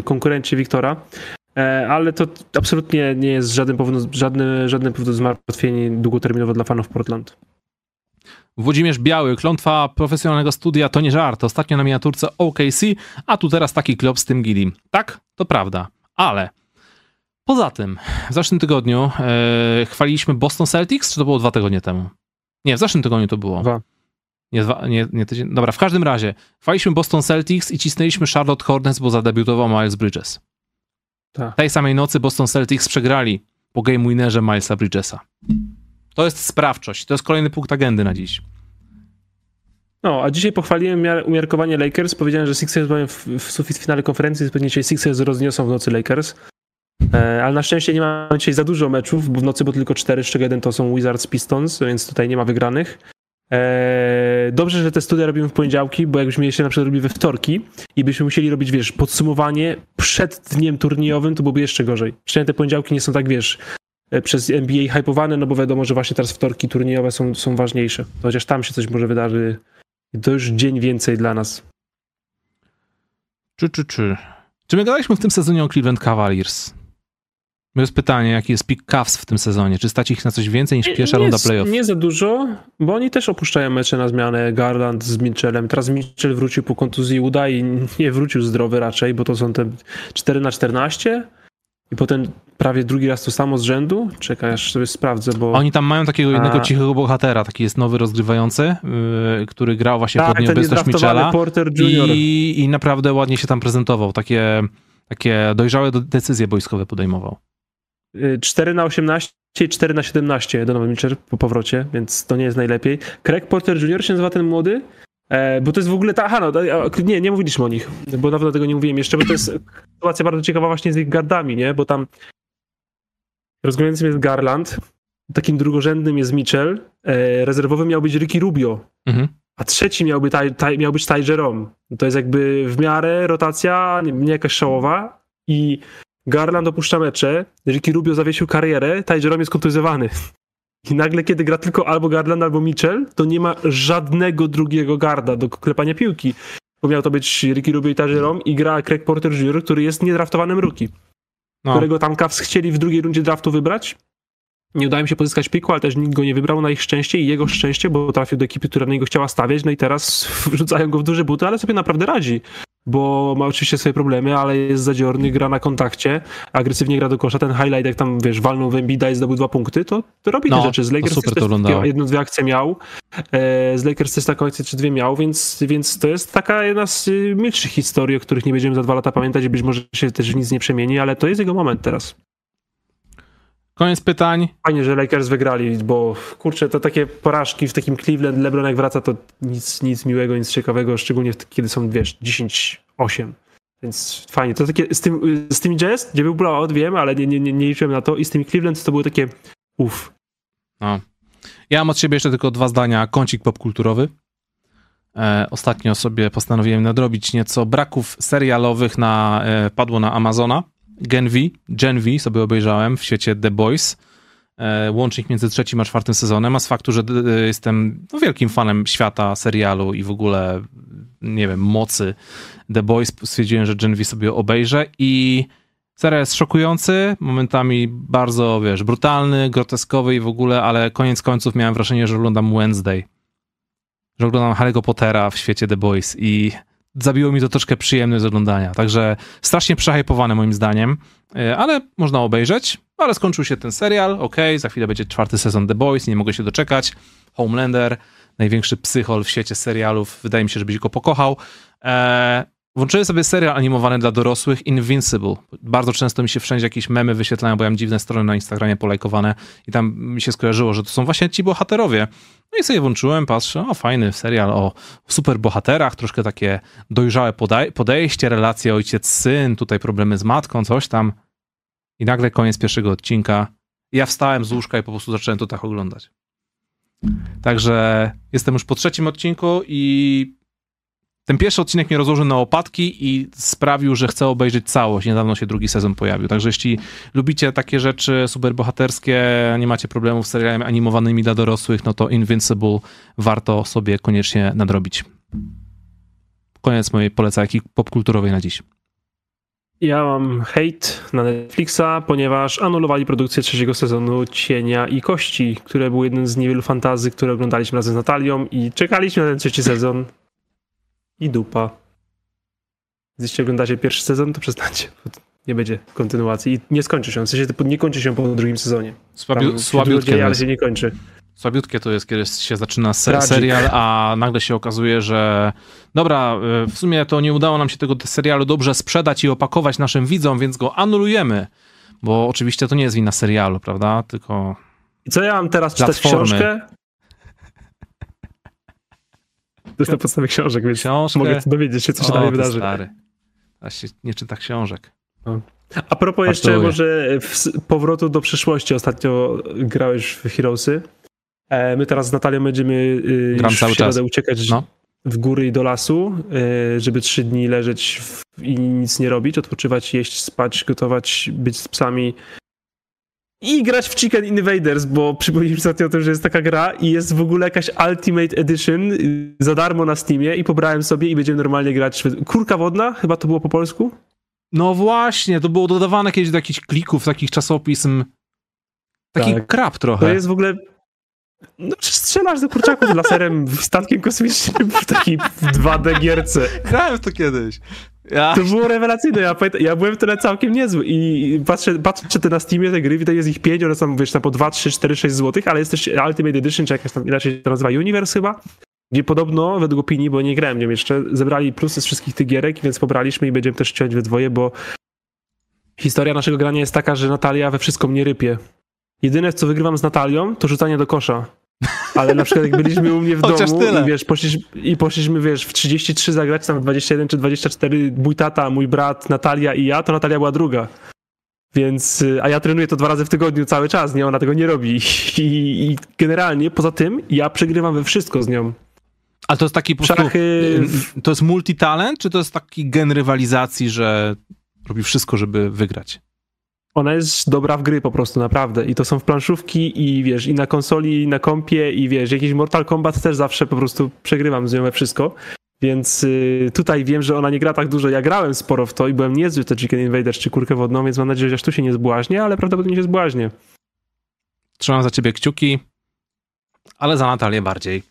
konkurencie Wiktora, e, ale to absolutnie nie jest żaden powód, żadny, żadny powód zmartwienia długoterminowo dla fanów Portland. Włodzimierz Biały, klątwa profesjonalnego studia to nie żart. Ostatnio na miniaturce OKC, a tu teraz taki klop z tym Gili. Tak, to prawda, ale poza tym w zeszłym tygodniu e, chwaliliśmy Boston Celtics, czy to było dwa tygodnie temu? Nie, w zeszłym tygodniu to było. Dwa. Nie, dwa, nie, nie tydzień. Dobra, w każdym razie chwaliliśmy Boston Celtics i cisnęliśmy Charlotte Hornets, bo zadebiutował Miles Bridges. Tak. Tej samej nocy Boston Celtics przegrali po game winnerze Milesa Bridgesa. To jest sprawczość. To jest kolejny punkt agendy na dziś. No, a dzisiaj pochwaliłem umiarkowanie Lakers. Powiedziałem, że Sixers mają w, w sufit finale konferencji, więc pewnie dzisiaj Sixers rozniosą w nocy Lakers. E, ale na szczęście nie mamy dzisiaj za dużo meczów, bo w nocy było tylko cztery, z czego jeden to są Wizards Pistons, więc tutaj nie ma wygranych. E, dobrze, że te studia robimy w poniedziałki, bo jakbyśmy je się na przykład robili we wtorki i byśmy musieli robić, wiesz, podsumowanie przed dniem turniejowym, to byłoby jeszcze gorzej. Przynajmniej te poniedziałki nie są tak, wiesz, E, przez NBA hypowane, no bo wiadomo, że właśnie teraz wtorki turniejowe są, są ważniejsze. Chociaż tam się coś może wydarzy. To już dzień więcej dla nas. Czy, czy, czy. Czy my gadaliśmy w tym sezonie o Cleveland Cavaliers? To jest pytanie, jaki jest pick Cavs w tym sezonie? Czy stać ich na coś więcej niż pierwsza nie, runda playoff? Nie za dużo, bo oni też opuszczają mecze na zmianę. Garland z Mitchellem. Teraz Mitchell wrócił po kontuzji uda i nie wrócił zdrowy raczej, bo to są te 4 na 14 i potem prawie drugi raz to samo z rzędu? Czekaj, aż sobie sprawdzę, bo... Oni tam mają takiego jednego A... cichego bohatera, taki jest nowy rozgrywający, yy, który grał właśnie tak, pod nieobecność Michela i, i naprawdę ładnie się tam prezentował. Takie, takie dojrzałe decyzje boiskowe podejmował. 4 y, na 18 i 4 na 17 Donovan Mitchell po powrocie, więc to nie jest najlepiej. Craig Porter Jr. się nazywa ten młody? E, bo to jest w ogóle ta. Aha, no, nie, nie mówiliśmy o nich, bo nawet tego nie mówiłem jeszcze, bo to jest sytuacja bardzo ciekawa właśnie z ich gardami, nie? Bo tam rozgrywającym jest Garland, takim drugorzędnym jest Mitchell, e, rezerwowym miał być Ricky Rubio, mhm. a trzeci miał, być, taj, miał być Ty Jerome. To jest jakby w miarę rotacja, nie, nie jakaś szałowa i Garland opuszcza mecze, Ricky Rubio zawiesił karierę, Ty Jerome jest kontuzjowany. I nagle, kiedy gra tylko albo Garland, albo Mitchell, to nie ma żadnego drugiego garda do klepania piłki. Bo miał to być Ricky Rubio i Tajerom i gra Craig Porter Jr., który jest niedraftowanym rookie. No. Którego tam Cavs chcieli w drugiej rundzie draftu wybrać. Nie udało im się pozyskać piku, ale też nikt go nie wybrał na ich szczęście i jego szczęście, bo trafił do ekipy, która na niego chciała stawiać, no i teraz wrzucają go w duże buty, ale sobie naprawdę radzi bo ma oczywiście swoje problemy, ale jest zadziorny, gra na kontakcie, agresywnie gra do kosza, ten highlight, jak tam, wiesz, walnął w Embida i zdobył dwa punkty, to, to robi no, te rzeczy. Z Lakers super też to jedną, dwie akcje miał, e, z Lakers też taką akcję czy dwie miał, więc, więc to jest taka jedna z y, milszych historii, o których nie będziemy za dwa lata pamiętać i być może się też nic nie przemieni, ale to jest jego moment teraz. Koniec pytań. Fajnie, że Lakers wygrali, bo kurczę, to takie porażki w takim Cleveland, LeBron jak wraca, to nic, nic miłego, nic ciekawego, szczególnie kiedy są, wiesz, 10-8. Więc fajnie. To takie z, tym, z tymi Jazz, gdzie był blowout, wiem, ale nie, nie, nie, nie liczyłem na to. I z tymi Cleveland to było takie uff. No. Ja mam od siebie jeszcze tylko dwa zdania. Kącik popkulturowy. E, ostatnio sobie postanowiłem nadrobić nieco braków serialowych na, e, padło na Amazona. Gen V, Gen V sobie obejrzałem w świecie The Boys. E, łącznik między trzecim a czwartym sezonem, a z faktu, że e, jestem no, wielkim fanem świata, serialu i w ogóle, nie wiem, mocy The Boys, stwierdziłem, że Gen V sobie obejrzę i serial jest szokujący, momentami bardzo, wiesz, brutalny, groteskowy i w ogóle, ale koniec końców miałem wrażenie, że oglądam Wednesday. Że oglądam Harry'ego Pottera w świecie The Boys i zabiło mi to troszkę przyjemność z oglądania. Także strasznie przehypowane moim zdaniem, e, ale można obejrzeć. Ale skończył się ten serial, ok, za chwilę będzie czwarty sezon The Boys, nie mogę się doczekać. Homelander, największy psychol w świecie serialów, wydaje mi się, żebyś go pokochał. Eee, Włączyłem sobie serial animowany dla dorosłych Invincible. Bardzo często mi się wszędzie jakieś memy wyświetlają, bo ja mam dziwne strony na Instagramie polajkowane i tam mi się skojarzyło, że to są właśnie ci bohaterowie. No i sobie włączyłem, patrzę, o fajny serial o super bohaterach, troszkę takie dojrzałe podejście, relacje ojciec-syn, tutaj problemy z matką, coś tam. I nagle koniec pierwszego odcinka. Ja wstałem z łóżka i po prostu zacząłem to tak oglądać. Także jestem już po trzecim odcinku i ten pierwszy odcinek mnie rozłożył na łopatki i sprawił, że chcę obejrzeć całość. Niedawno się drugi sezon pojawił. Także jeśli lubicie takie rzeczy superbohaterskie, nie macie problemów z serialami animowanymi dla dorosłych, no to Invincible warto sobie koniecznie nadrobić. Koniec mojej polecajki popkulturowej na dziś. Ja mam hate na Netflixa, ponieważ anulowali produkcję trzeciego sezonu Cienia i Kości, które był jeden z niewielu fantazy, które oglądaliśmy razem z Natalią i czekaliśmy na ten trzeci sezon. I dupa. Jeśli oglądacie pierwszy sezon, to przestańcie. Nie będzie kontynuacji i nie skończy się. W sensie nie kończy się po drugim sezonie. Słabiu, słabiutkie, dzieje, ale się nie kończy. Słabiutkie to jest, kiedy się zaczyna ser serial, a nagle się okazuje, że dobra, e, w sumie to nie udało nam się tego serialu dobrze sprzedać i opakować naszym widzom, więc go anulujemy. Bo oczywiście to nie jest wina serialu, prawda? Tylko. I co ja mam teraz czytać platformy. książkę? To jest na podstawie książek, więc Książkę? mogę dowiedzieć się, co się o, dalej wydarzy. Stary. Teraz się nie czyta książek. No. A propos jeszcze może powrotu do przyszłości. Ostatnio grałeś w Heroesy. E, my teraz z Natalią będziemy y, Gram cały czas. uciekać no. w góry i do lasu, y, żeby trzy dni leżeć i nic nie robić, odpoczywać, jeść, spać, gotować, być z psami i grać w Chicken Invaders, bo przypomnieliśmy sobie o tym, że jest taka gra i jest w ogóle jakaś Ultimate Edition y, za darmo na Steamie i pobrałem sobie i będziemy normalnie grać. Kurka wodna, chyba to było po polsku? No właśnie, to było dodawane kiedyś do jakichś klików, takich czasopism. Taki tak. krab trochę. To jest w ogóle no, strzelasz do kurczaków laserem statkiem kosmicznym w takiej 2D gierce. Grałem w to kiedyś. Ja. To było rewelacyjne, ja, ja byłem tyle całkiem niezły i patrzę, patrzę te na Steamie te gry, widać jest ich 5, one są wiesz, tam po 2, 3, 4, 6 zł, ale jest też Ultimate Edition, czy jakaś tam inaczej to nazywa Universe chyba, gdzie podobno, według opinii, bo nie grałem w nią jeszcze, zebrali plusy z wszystkich tych gierek, więc pobraliśmy i będziemy też ciąć we dwoje, bo historia naszego grania jest taka, że Natalia we wszystko mnie rypie. Jedyne, co wygrywam z Natalią, to rzucanie do kosza. Ale na przykład jak byliśmy u mnie w domu i wiesz, poszliśmy, i poszliśmy, wiesz, w 33 zagrać, tam w 21 czy 24, mój tata, mój brat, Natalia i ja, to Natalia była druga. Więc, y, a ja trenuję to dwa razy w tygodniu cały czas, nie? Ona tego nie robi. I, i generalnie, poza tym, ja przegrywam we wszystko z nią. Ale to jest taki po prostu, Szachy... to jest multitalent, czy to jest taki gen rywalizacji, że robi wszystko, żeby wygrać? Ona jest dobra w gry po prostu, naprawdę. I to są w planszówki i wiesz, i na konsoli, i na kompie, i wiesz, jakiś Mortal Kombat też zawsze po prostu przegrywam z nią we wszystko. Więc y, tutaj wiem, że ona nie gra tak dużo. Ja grałem sporo w to i byłem niezły te Chicken Invaders czy kurkę wodną, więc mam nadzieję, że aż tu się nie zbłaźnie, ale prawdopodobnie się zbłaźnie. Trzymam za ciebie kciuki, ale za Natalię bardziej.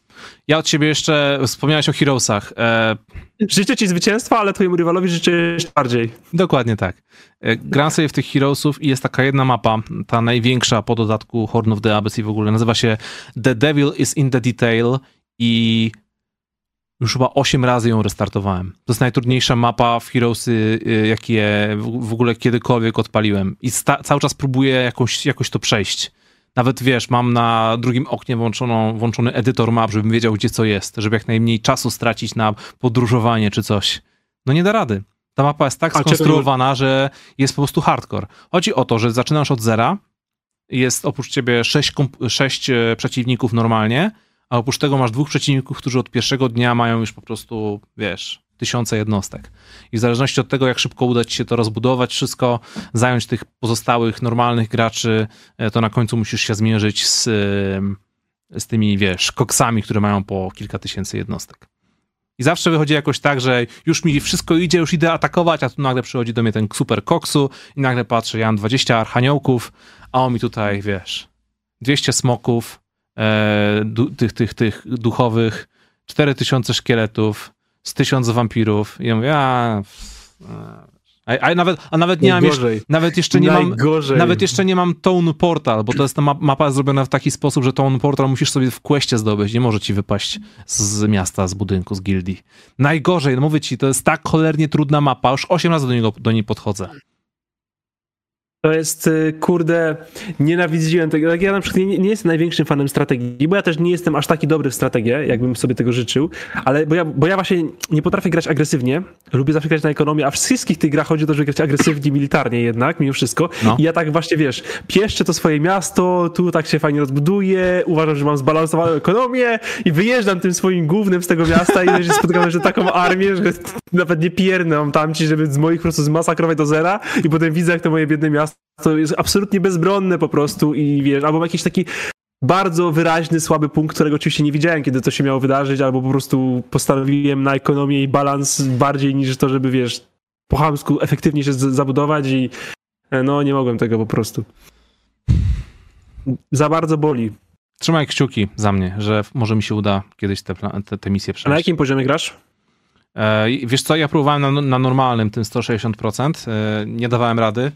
Ja od siebie jeszcze wspomniałeś o Heroesach. E... Życzę ci zwycięstwa, ale twojemu rywalowi życzę jeszcze bardziej. Dokładnie tak. E, gram sobie w tych Heroesów i jest taka jedna mapa, ta największa po dodatku Horn of the Abyss i w ogóle nazywa się The Devil is in the Detail i już chyba 8 razy ją restartowałem. To jest najtrudniejsza mapa w Heroesy, e, jakie w ogóle kiedykolwiek odpaliłem. I cały czas próbuję jakoś, jakoś to przejść. Nawet wiesz, mam na drugim oknie włączoną, włączony edytor map, żebym wiedział, gdzie co jest, żeby jak najmniej czasu stracić na podróżowanie czy coś. No nie da rady. Ta mapa jest tak skonstruowana, że jest po prostu hardcore. Chodzi o to, że zaczynasz od zera, jest oprócz ciebie sześć, sześć e, przeciwników normalnie, a oprócz tego masz dwóch przeciwników, którzy od pierwszego dnia mają już po prostu, wiesz, tysiące jednostek. I w zależności od tego, jak szybko uda ci się to rozbudować, wszystko, zająć tych pozostałych normalnych graczy, e, to na końcu musisz się zmierzyć z, z tymi, wiesz, koksami, które mają po kilka tysięcy jednostek. I zawsze wychodzi jakoś tak, że już mi wszystko idzie, już idę atakować, a tu nagle przychodzi do mnie ten super koksu i nagle patrzę, ja mam 20 archaniołków, a on mi tutaj, wiesz, 200 smoków, e, du, tych, tych, tych duchowych, 4000 szkieletów, z tysiąc wampirów. I ja mówię, a... A, a, nawet, a nawet nie mam jeszcze, nawet jeszcze nie mam, nawet jeszcze nie mam Tone Portal, bo to jest ta mapa zrobiona w taki sposób, że Tone Portal musisz sobie w questie zdobyć, nie może ci wypaść z miasta, z budynku, z gildii. Najgorzej, no mówię ci, to jest tak cholernie trudna mapa, już 8 razy do, niego, do niej podchodzę. To jest, y, kurde, nienawidziłem tego. Ja na przykład nie, nie, jestem największym fanem strategii, bo ja też nie jestem aż taki dobry w strategię, jakbym sobie tego życzył, ale bo ja, bo ja właśnie nie potrafię grać agresywnie, lubię zawsze grać na ekonomię, a w wszystkich tych grach chodzi o to, żeby grać agresywnie, militarnie jednak, mimo wszystko. No. I ja tak właśnie, wiesz, pieszczę to swoje miasto, tu tak się fajnie rozbuduję, uważam, że mam zbalansowaną ekonomię i wyjeżdżam tym swoim głównym z tego miasta i się spotykam, że taką armię, że nawet nie piernę tam ci, żeby z moich po prostu zmasakrować do zera i potem widzę, jak to moje biedne miasto to jest absolutnie bezbronne po prostu i wiesz, albo jakiś taki bardzo wyraźny, słaby punkt, którego oczywiście nie widziałem, kiedy to się miało wydarzyć, albo po prostu postanowiłem na ekonomię i balans bardziej niż to, żeby wiesz, po chamsku efektywnie się zabudować i e, no nie mogłem tego po prostu. Za bardzo boli. Trzymaj kciuki za mnie, że może mi się uda kiedyś te, te, te misje przejść. Na jakim poziomie grasz? E, wiesz co, ja próbowałem na, na normalnym, tym 160%, e, nie dawałem rady,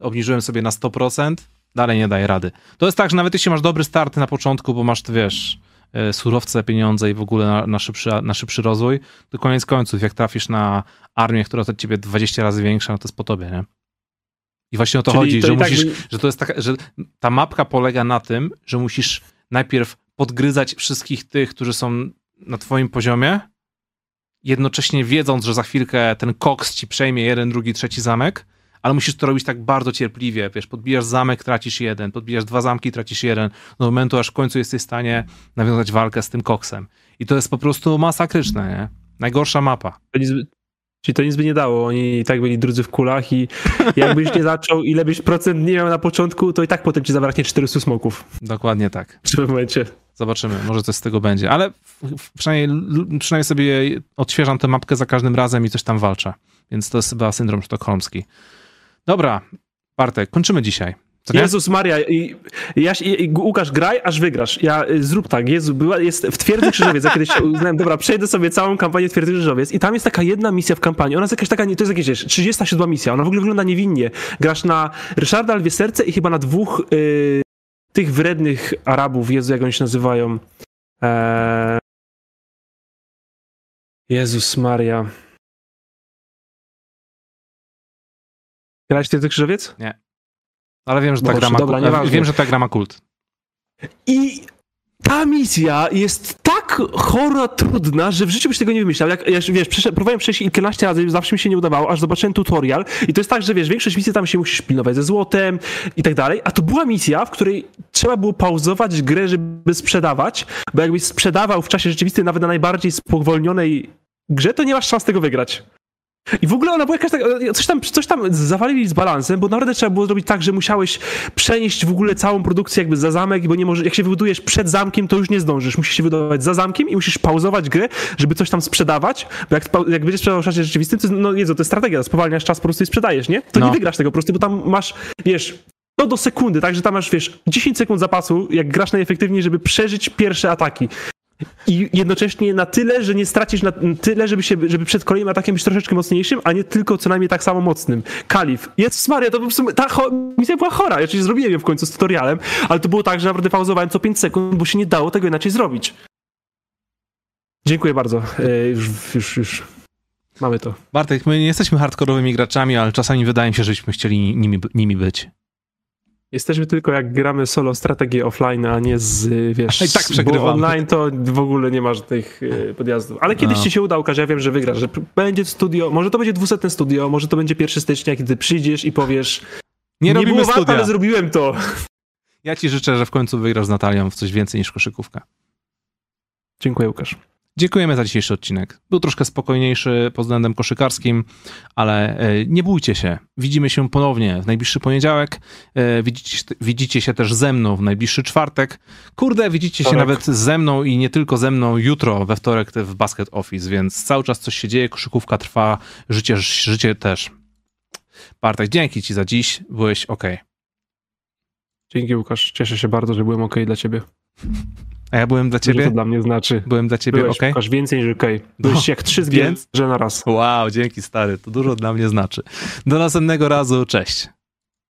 obniżyłem sobie na 100%, dalej nie daje rady. To jest tak, że nawet jeśli masz dobry start na początku, bo masz, wiesz, e, surowce, pieniądze i w ogóle na, na, szybszy, na szybszy rozwój, to koniec końców, jak trafisz na armię, która jest od ciebie 20 razy większa, no to jest po tobie, nie? I właśnie o to Czyli chodzi, to że tak musisz, by... że to jest taka, że ta mapka polega na tym, że musisz najpierw podgryzać wszystkich tych, którzy są na twoim poziomie, jednocześnie wiedząc, że za chwilkę ten koks ci przejmie jeden, drugi, trzeci zamek, ale musisz to robić tak bardzo cierpliwie, wiesz, podbijasz zamek, tracisz jeden, podbijasz dwa zamki, tracisz jeden, do momentu, aż w końcu jesteś w stanie nawiązać walkę z tym koksem. I to jest po prostu masakryczne, nie? Najgorsza mapa. Czyli to nic by nie dało, oni i tak byli drudzy w kulach i jakbyś nie zaczął, ile byś procent nie miał na początku, to i tak potem ci zabraknie 400 smoków. Dokładnie tak. W tym momencie. Zobaczymy, może coś z tego będzie, ale przynajmniej, przynajmniej sobie odświeżam tę mapkę za każdym razem i coś tam walczę. Więc to jest chyba syndrom sztokholmski. Dobra, Bartek, kończymy dzisiaj. Jezus Maria, i, ja, i, Łukasz, graj, aż wygrasz. Ja, y, zrób tak, Jezu, była, jest w Twierdzy Krzyżowiec, ja kiedyś uznałem, dobra, przejdę sobie całą kampanię Twierdzy Krzyżowiec i tam jest taka jedna misja w kampanii, ona jest jakaś taka, to jest jakieś, wiesz, 37 misja, ona w ogóle wygląda niewinnie. Grasz na Ryszarda Lwie Serce i chyba na dwóch y, tych wrednych Arabów, Jezu, jak oni się nazywają. Eee... Jezus Maria. Grałeś Twierdzy Krzyżowiec? Nie. Ale wiem, że ta, gra ma, dobra, wiem, że ta gra ma kult. I ta misja jest tak chora, trudna, że w życiu byś tego nie wymyślał. Jak, jak wiesz, przesz próbowałem przejść kilkanaście razy, zawsze mi się nie udawało, aż zobaczyłem tutorial i to jest tak, że wiesz, większość misji tam się musisz pilnować ze złotem i tak dalej, a to była misja, w której trzeba było pauzować grę, żeby sprzedawać, bo jakbyś sprzedawał w czasie rzeczywistym nawet na najbardziej spowolnionej grze, to nie masz szans tego wygrać. I w ogóle ona była jakaś tak, coś tam, coś tam zawalili z balansem, bo naprawdę trzeba było zrobić tak, że musiałeś przenieść w ogóle całą produkcję jakby za zamek, bo nie może, jak się wybudujesz przed zamkiem, to już nie zdążysz. Musisz się wybudować za zamkiem i musisz pauzować grę, żeby coś tam sprzedawać, bo jak, jak będziesz sprzedawał w czasie rzeczywistym, to no Jezu, to jest strategia, spowalniasz czas po prostu i sprzedajesz, nie? To no. nie wygrasz tego po prostu, bo tam masz, wiesz, to do sekundy, tak, że tam masz, wiesz, 10 sekund zapasu, jak grasz najefektywniej, żeby przeżyć pierwsze ataki. I jednocześnie na tyle, że nie stracisz na tyle, żeby, się, żeby przed kolejnym atakiem być troszeczkę mocniejszym, a nie tylko co najmniej tak samo mocnym. Kalif. Jezus Maria, to po prostu ta misja była chora. Ja oczywiście zrobiłem ją w końcu z tutorialem, ale to było tak, że naprawdę pauzowałem co 5 sekund, bo się nie dało tego inaczej zrobić. Dziękuję bardzo. E, już, już, już. Mamy to. Bartek, my nie jesteśmy hardkorowymi graczami, ale czasami wydaje mi się, żeśmy chcieli nimi, nimi być. Jesteśmy tylko jak gramy solo strategię offline, a nie z, wiesz, I tak przegrywamy. bo online to w ogóle nie masz tych e, podjazdów. Ale kiedyś no. ci się uda, Łukasz, ja wiem, że wygrasz, że będzie studio, może to będzie dwusetne studio, może to będzie 1 stycznia, kiedy przyjdziesz i powiesz nie, nie robimy było studia. ale zrobiłem to. Ja ci życzę, że w końcu wygrasz z Natalią w coś więcej niż koszykówka. Dziękuję, Łukasz. Dziękujemy za dzisiejszy odcinek. Był troszkę spokojniejszy pod względem koszykarskim, ale e, nie bójcie się. Widzimy się ponownie w najbliższy poniedziałek. E, widzicie, widzicie się też ze mną w najbliższy czwartek. Kurde, widzicie się nawet ze mną i nie tylko ze mną jutro we wtorek w Basket Office, więc cały czas coś się dzieje, koszykówka trwa, życie, życie też. Bartek, dzięki ci za dziś. Byłeś ok. Dzięki Łukasz. Cieszę się bardzo, że byłem ok dla ciebie. A ja byłem dla ciebie? Co to dla mnie znaczy? Byłem dla ciebie ok? Byłeś więcej niż ok. Byłeś no, jak trzy zwierzę na raz. Wow, dzięki stary, to dużo dla mnie znaczy. Do następnego razu, cześć.